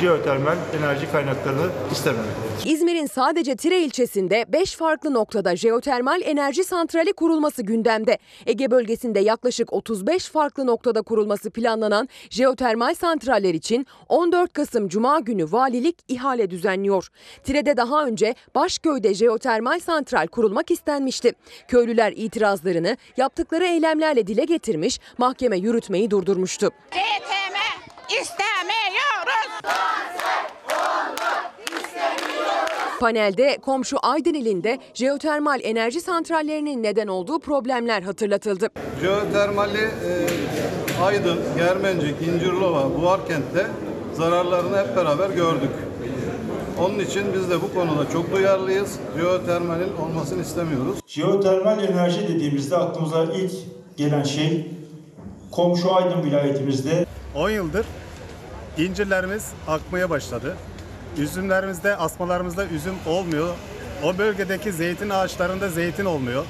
jeotermal enerji kaynaklarını istememektedir. İzmir'in sadece Tire ilçesinde 5 farklı noktada jeotermal enerji santrali kurulması gündemde. Ege bölgesinde yaklaşık 35 farklı noktada kurulması planlanan jeotermal santraller için 14 Kasım Cuma günü valilik ihale düzenliyor. Tire'de daha önce Başköy'de jeotermal santral kurulmak istenmişti. Köylüler itirazlarını yaptıkları eylemlerle dile getirmiş, mahkeme yürütmeyi durdurmuştu. ETM istemiyoruz. Panelde komşu Aydın ilinde jeotermal enerji santrallerinin neden olduğu problemler hatırlatıldı. Jeotermali e, Aydın, Germencik, İncirlova, Buharkent'te zararlarını hep beraber gördük. Onun için biz de bu konuda çok duyarlıyız. Jeotermalin olmasını istemiyoruz. Jeotermal enerji dediğimizde aklımıza ilk gelen şey komşu Aydın vilayetimizde 10 yıldır incirlerimiz akmaya başladı. Üzümlerimizde, asmalarımızda üzüm olmuyor. O bölgedeki zeytin ağaçlarında zeytin olmuyor.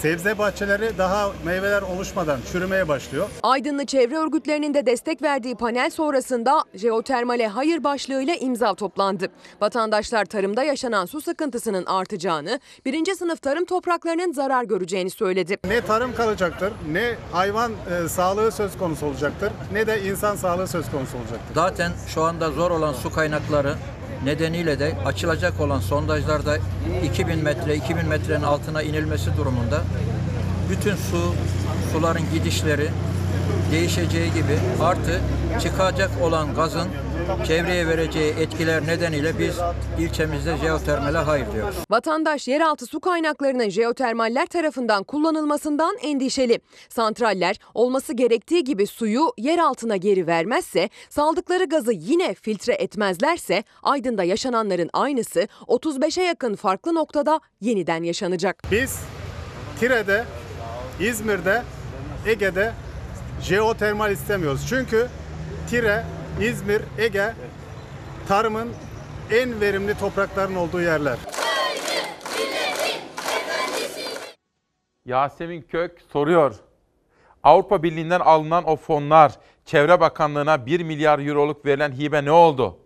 Sebze bahçeleri daha meyveler oluşmadan çürümeye başlıyor. Aydınlı çevre örgütlerinin de destek verdiği panel sonrasında jeotermale hayır başlığıyla imza toplandı. Vatandaşlar tarımda yaşanan su sıkıntısının artacağını, birinci sınıf tarım topraklarının zarar göreceğini söyledi. Ne tarım kalacaktır, ne hayvan e, sağlığı söz konusu olacaktır, ne de insan sağlığı söz konusu olacaktır. Zaten şu anda zor olan su kaynakları nedeniyle de açılacak olan sondajlarda 2000 metre 2000 metrenin altına inilmesi durumunda. Bütün su suların gidişleri değişeceği gibi artı çıkacak olan gazın çevreye vereceği etkiler nedeniyle biz ilçemizde jeotermale hayır diyoruz. Vatandaş yeraltı su kaynaklarının jeotermaller tarafından kullanılmasından endişeli. Santraller olması gerektiği gibi suyu yer altına geri vermezse, saldıkları gazı yine filtre etmezlerse Aydın'da yaşananların aynısı 35'e yakın farklı noktada yeniden yaşanacak. Biz Tire'de, İzmir'de, Ege'de jeotermal istemiyoruz. Çünkü Tire İzmir, Ege tarımın en verimli toprakların olduğu yerler. Yasemin Kök soruyor. Avrupa Birliği'nden alınan o fonlar Çevre Bakanlığı'na 1 milyar euroluk verilen hibe ne oldu?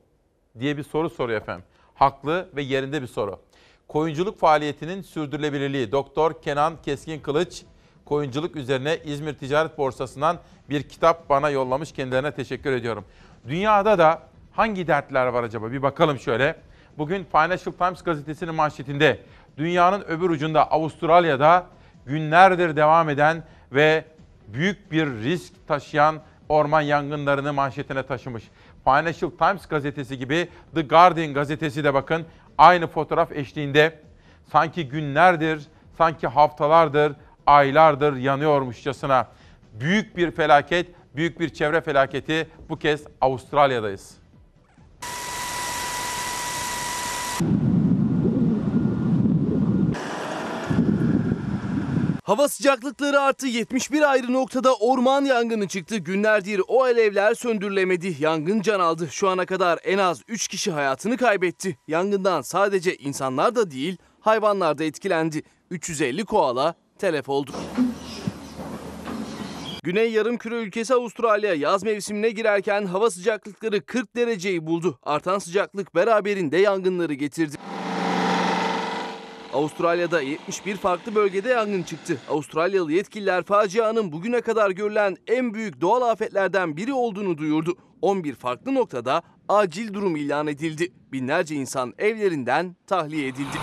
diye bir soru soruyor efendim. Haklı ve yerinde bir soru. Koyunculuk faaliyetinin sürdürülebilirliği Doktor Kenan Keskin Kılıç koyunculuk üzerine İzmir Ticaret Borsası'ndan bir kitap bana yollamış. Kendilerine teşekkür ediyorum. Dünyada da hangi dertler var acaba? Bir bakalım şöyle. Bugün Financial Times gazetesinin manşetinde dünyanın öbür ucunda Avustralya'da günlerdir devam eden ve büyük bir risk taşıyan orman yangınlarını manşetine taşımış. Financial Times gazetesi gibi The Guardian gazetesi de bakın aynı fotoğraf eşliğinde sanki günlerdir, sanki haftalardır, aylardır yanıyormuşçasına. Büyük bir felaket, büyük bir çevre felaketi bu kez Avustralya'dayız. Hava sıcaklıkları arttı. 71 ayrı noktada orman yangını çıktı. Günlerdir o alevler söndürülemedi. Yangın can aldı. Şu ana kadar en az 3 kişi hayatını kaybetti. Yangından sadece insanlar da değil, hayvanlar da etkilendi. 350 koala telef oldu. Güney yarımküre ülkesi Avustralya yaz mevsimine girerken hava sıcaklıkları 40 dereceyi buldu. Artan sıcaklık beraberinde yangınları getirdi. Avustralya'da 71 farklı bölgede yangın çıktı. Avustralyalı yetkililer facianın bugüne kadar görülen en büyük doğal afetlerden biri olduğunu duyurdu. 11 farklı noktada acil durum ilan edildi. Binlerce insan evlerinden tahliye edildi.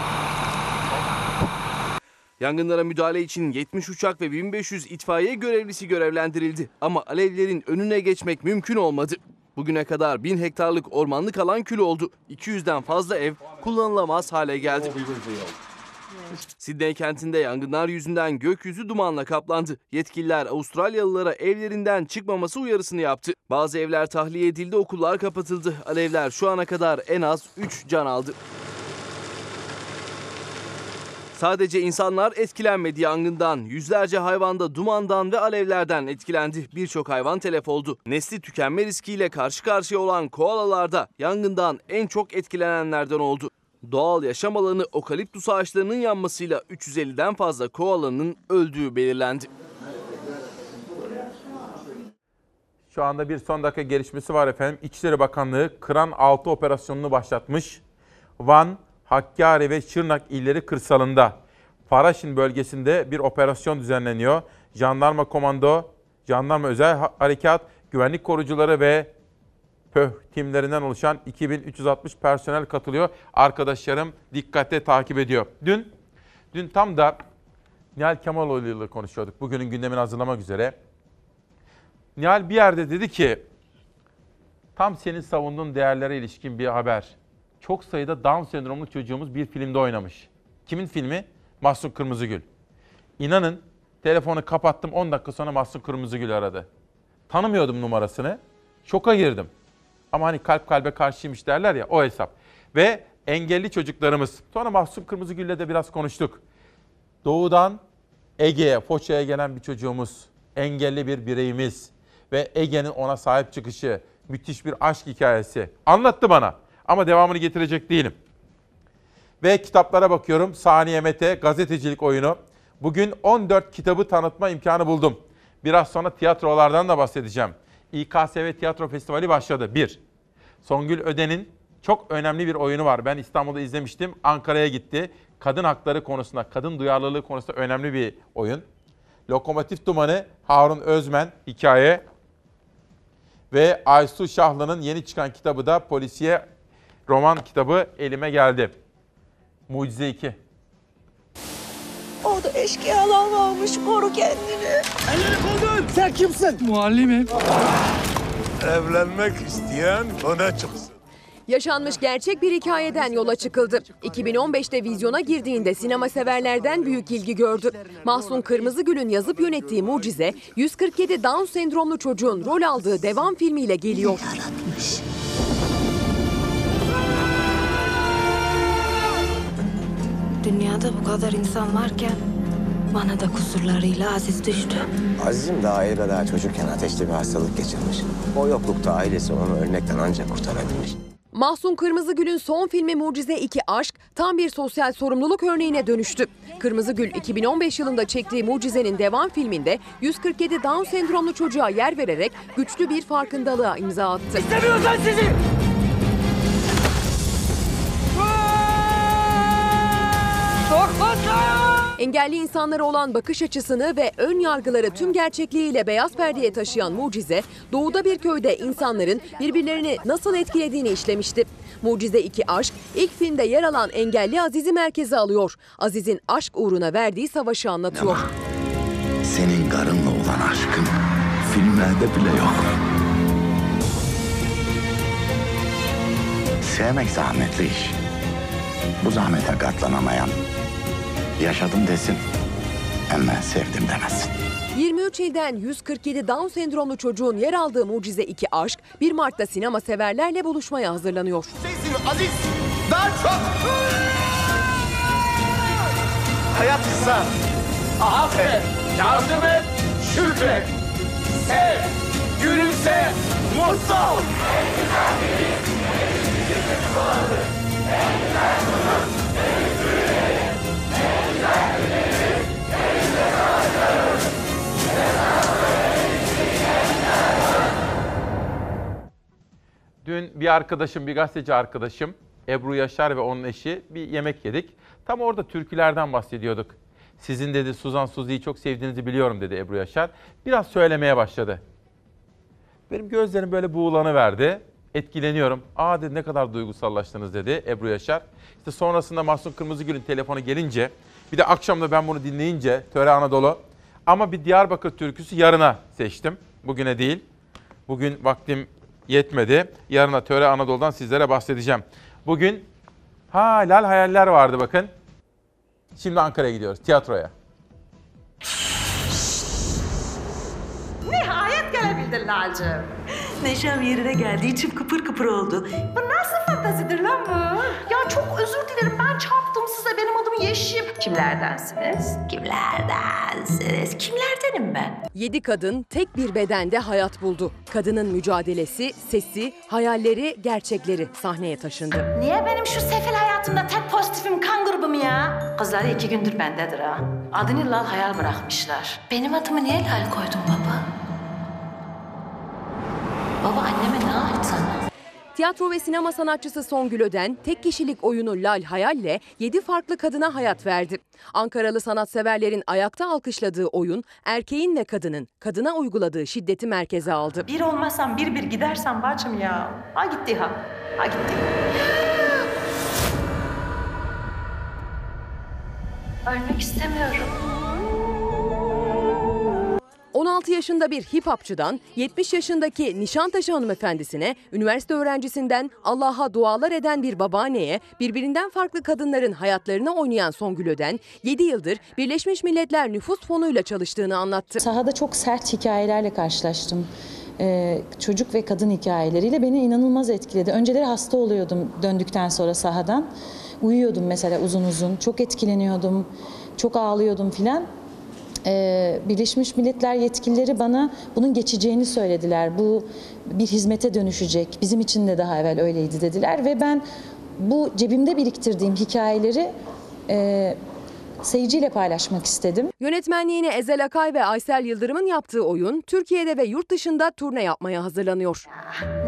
Yangınlara müdahale için 70 uçak ve 1500 itfaiye görevlisi görevlendirildi. Ama alevlerin önüne geçmek mümkün olmadı. Bugüne kadar 1000 hektarlık ormanlık alan kül oldu. 200'den fazla ev kullanılamaz hale geldi. Sydney kentinde yangınlar yüzünden gökyüzü dumanla kaplandı. Yetkililer Avustralyalılara evlerinden çıkmaması uyarısını yaptı. Bazı evler tahliye edildi, okullar kapatıldı. Alevler şu ana kadar en az 3 can aldı. Sadece insanlar etkilenmedi yangından. Yüzlerce hayvan da dumandan ve alevlerden etkilendi. Birçok hayvan telef oldu. Nesli tükenme riskiyle karşı karşıya olan koalalar da yangından en çok etkilenenlerden oldu. Doğal yaşam alanı okaliptus ağaçlarının yanmasıyla 350'den fazla koalanın öldüğü belirlendi. Şu anda bir son dakika gelişmesi var efendim. İçişleri Bakanlığı Kıran 6 operasyonunu başlatmış. Van, Hakkari ve Şırnak illeri kırsalında Paraşin bölgesinde bir operasyon düzenleniyor. Jandarma Komando, Jandarma Özel Harekat, Güvenlik Korucuları ve PÖH timlerinden oluşan 2360 personel katılıyor. Arkadaşlarım dikkatle takip ediyor. Dün dün tam da Nihal Kemaloğlu ile konuşuyorduk. Bugünün gündemini hazırlamak üzere. Nihal bir yerde dedi ki tam senin savunduğun değerlere ilişkin bir haber. Çok sayıda Down sendromlu çocuğumuz bir filmde oynamış. Kimin filmi? Mahsun Kırmızıgül. İnanın telefonu kapattım 10 dakika sonra Mahsun Kırmızıgül aradı. Tanımıyordum numarasını. Şoka girdim. Ama hani kalp kalbe karşıymış derler ya o hesap. Ve engelli çocuklarımız. Sonra Mahsun Kırmızıgül'le de biraz konuştuk. Doğudan Ege'ye, Foça'ya gelen bir çocuğumuz. Engelli bir bireyimiz. Ve Ege'nin ona sahip çıkışı. Müthiş bir aşk hikayesi. Anlattı bana. Ama devamını getirecek değilim. Ve kitaplara bakıyorum. Saniye Mete, gazetecilik oyunu. Bugün 14 kitabı tanıtma imkanı buldum. Biraz sonra tiyatrolardan da bahsedeceğim. İKSV Tiyatro Festivali başladı. Bir. Songül Öden'in çok önemli bir oyunu var. Ben İstanbul'da izlemiştim. Ankara'ya gitti. Kadın hakları konusunda, kadın duyarlılığı konusunda önemli bir oyun. Lokomotif Dumanı, Harun Özmen hikaye. Ve Aysu Şahlı'nın yeni çıkan kitabı da polisiye roman kitabı elime geldi. Mucize 2. Orada eşkıyalar varmış koru kendini. Elleri koldur. Sen kimsin? Muallimim. Evlenmek isteyen öne çıksın. Yaşanmış gerçek bir hikayeden yola çıkıldı. 2015'te vizyona girdiğinde sinema severlerden büyük ilgi gördü. Mahsun Kırmızıgül'ün yazıp yönettiği Mucize, 147 Down sendromlu çocuğun rol aldığı devam filmiyle geliyor. Dünyada bu kadar insan varken Bana da kusurlarıyla Aziz düştü. Aziz'im daha Ayra'da çocukken ateşli bir hastalık geçirmiş. O yoklukta ailesi onu ölmekten ancak kurtarabilmiş. Mahsun Kırmızıgül'ün son filmi Mucize 2 Aşk tam bir sosyal sorumluluk örneğine dönüştü. Kırmızıgül 2015 yılında çektiği Mucize'nin devam filminde 147 Down sendromlu çocuğa yer vererek güçlü bir farkındalığa imza attı. İstemiyoruz lan sizi! Engelli insanlara olan bakış açısını ve ön yargıları tüm gerçekliğiyle beyaz perdeye taşıyan Mucize, doğuda bir köyde insanların birbirlerini nasıl etkilediğini işlemişti. Mucize 2 Aşk, ilk filmde yer alan engelli Aziz'i merkeze alıyor. Aziz'in aşk uğruna verdiği savaşı anlatıyor. Senin karınla olan aşkın filmlerde bile yok. Sevmek zahmetli iş. Bu zahmete katlanamayan yaşadım desin ama sevdim demesin. 23 ilden 147 Down sendromlu çocuğun yer aldığı Mucize 2 Aşk 1 Mart'ta sinema severlerle buluşmaya hazırlanıyor. Aziz! Daha çok! Hayat kısa. Affet, yardım et, şükret. Sev, gülümse, mutlu ol. Dün bir arkadaşım, bir gazeteci arkadaşım Ebru Yaşar ve onun eşi bir yemek yedik. Tam orada türkülerden bahsediyorduk. Sizin dedi Suzan Suzi'yi çok sevdiğinizi biliyorum dedi Ebru Yaşar. Biraz söylemeye başladı. Benim gözlerim böyle buğulanı verdi. Etkileniyorum. Aa dedi ne kadar duygusallaştınız dedi Ebru Yaşar. İşte sonrasında Mahsun Kırmızıgül'ün telefonu gelince bir de akşam da ben bunu dinleyince Töre Anadolu ama bir Diyarbakır türküsü yarına seçtim. Bugüne değil. Bugün vaktim yetmedi. Yarına Töre Anadolu'dan sizlere bahsedeceğim. Bugün ha Lal Hayaller vardı bakın. Şimdi Ankara'ya gidiyoruz tiyatroya. Nihayet gelebildin Lalcığım. Neşem yerine geldi, içim kıpır kıpır oldu. Bu nasıl fantazidir lan bu? Çok özür dilerim, ben çarptım size. Benim adım Yeşim. Kimlerdensiniz? Kimlerdensiniz? Kimlerdenim ben? Yedi kadın tek bir bedende hayat buldu. Kadının mücadelesi, sesi, hayalleri, gerçekleri sahneye taşındı. Niye benim şu sefil hayatımda tek pozitifim kan grubum ya? Kızları iki gündür bendedir ha. Adını Lal Hayal bırakmışlar. Benim adımı niye Lal koydun baba? Baba anneme ne yaptın? Tiyatro ve sinema sanatçısı Songül Öden tek kişilik oyunu Lal Hayal'le 7 farklı kadına hayat verdi. Ankaralı sanatseverlerin ayakta alkışladığı oyun erkeğin ve kadının kadına uyguladığı şiddeti merkeze aldı. Bir olmazsam bir bir gidersem bacım ya. Ha gitti ha. Ha gitti. Ölmek istemiyorum. 16 yaşında bir hip hopçıdan 70 yaşındaki Nişantaşı hanımefendisine, üniversite öğrencisinden Allah'a dualar eden bir babaanneye, birbirinden farklı kadınların hayatlarını oynayan Songül Öden, 7 yıldır Birleşmiş Milletler Nüfus Fonu'yla çalıştığını anlattı. Sahada çok sert hikayelerle karşılaştım. Ee, çocuk ve kadın hikayeleriyle beni inanılmaz etkiledi. Önceleri hasta oluyordum döndükten sonra sahadan. Uyuyordum mesela uzun uzun. Çok etkileniyordum. Çok ağlıyordum filan. Ee, Birleşmiş Milletler yetkilileri bana bunun geçeceğini söylediler. Bu bir hizmete dönüşecek. Bizim için de daha evvel öyleydi dediler ve ben bu cebimde biriktirdiğim hikayeleri e, seyirciyle paylaşmak istedim. Yönetmenliğini Ezel Akay ve Aysel Yıldırım'ın yaptığı oyun Türkiye'de ve yurt dışında turne yapmaya hazırlanıyor.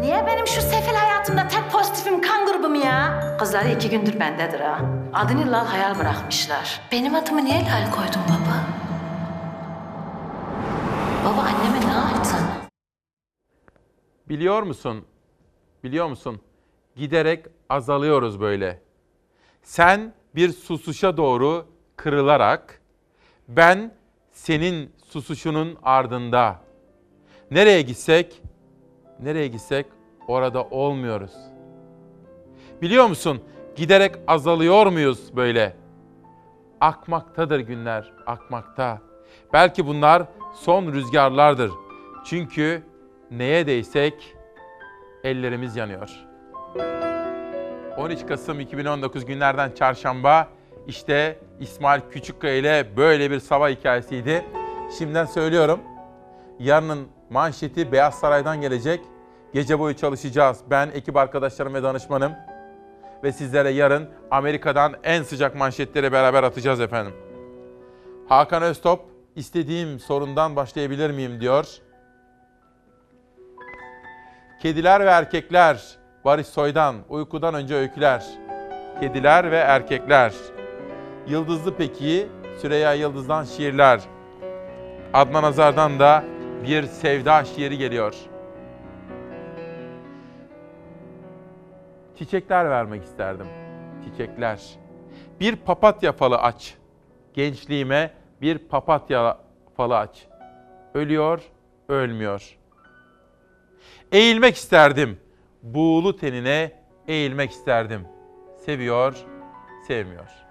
Niye benim şu sefil hayatımda tek pozitifim kan grubum ya? Kızları iki gündür bendedir ha. Adını Lal Hayal bırakmışlar. Benim adımı niye Lal koydun baba? Baba anneme ne yaptın? Biliyor musun? Biliyor musun? Giderek azalıyoruz böyle. Sen bir susuşa doğru kırılarak ben senin susuşunun ardında. Nereye gitsek, nereye gitsek orada olmuyoruz. Biliyor musun? Giderek azalıyor muyuz böyle? Akmaktadır günler, akmakta. Belki bunlar son rüzgarlardır. Çünkü neye değsek ellerimiz yanıyor. 13 Kasım 2019 günlerden çarşamba İşte İsmail Küçükkaya ile böyle bir sabah hikayesiydi. Şimdiden söylüyorum. Yarının manşeti Beyaz Saray'dan gelecek. Gece boyu çalışacağız. Ben, ekip arkadaşlarım ve danışmanım. Ve sizlere yarın Amerika'dan en sıcak manşetleri beraber atacağız efendim. Hakan Öztop, istediğim sorundan başlayabilir miyim diyor. Kediler ve erkekler, Barış Soydan, uykudan önce öyküler. Kediler ve erkekler. Yıldızlı Peki, Süreyya Yıldız'dan şiirler. Adnan Azar'dan da bir sevda şiiri geliyor. Çiçekler vermek isterdim. Çiçekler. Bir papatya falı aç. Gençliğime bir papatya falı aç. Ölüyor, ölmüyor. Eğilmek isterdim. Buğulu tenine eğilmek isterdim. Seviyor, sevmiyor.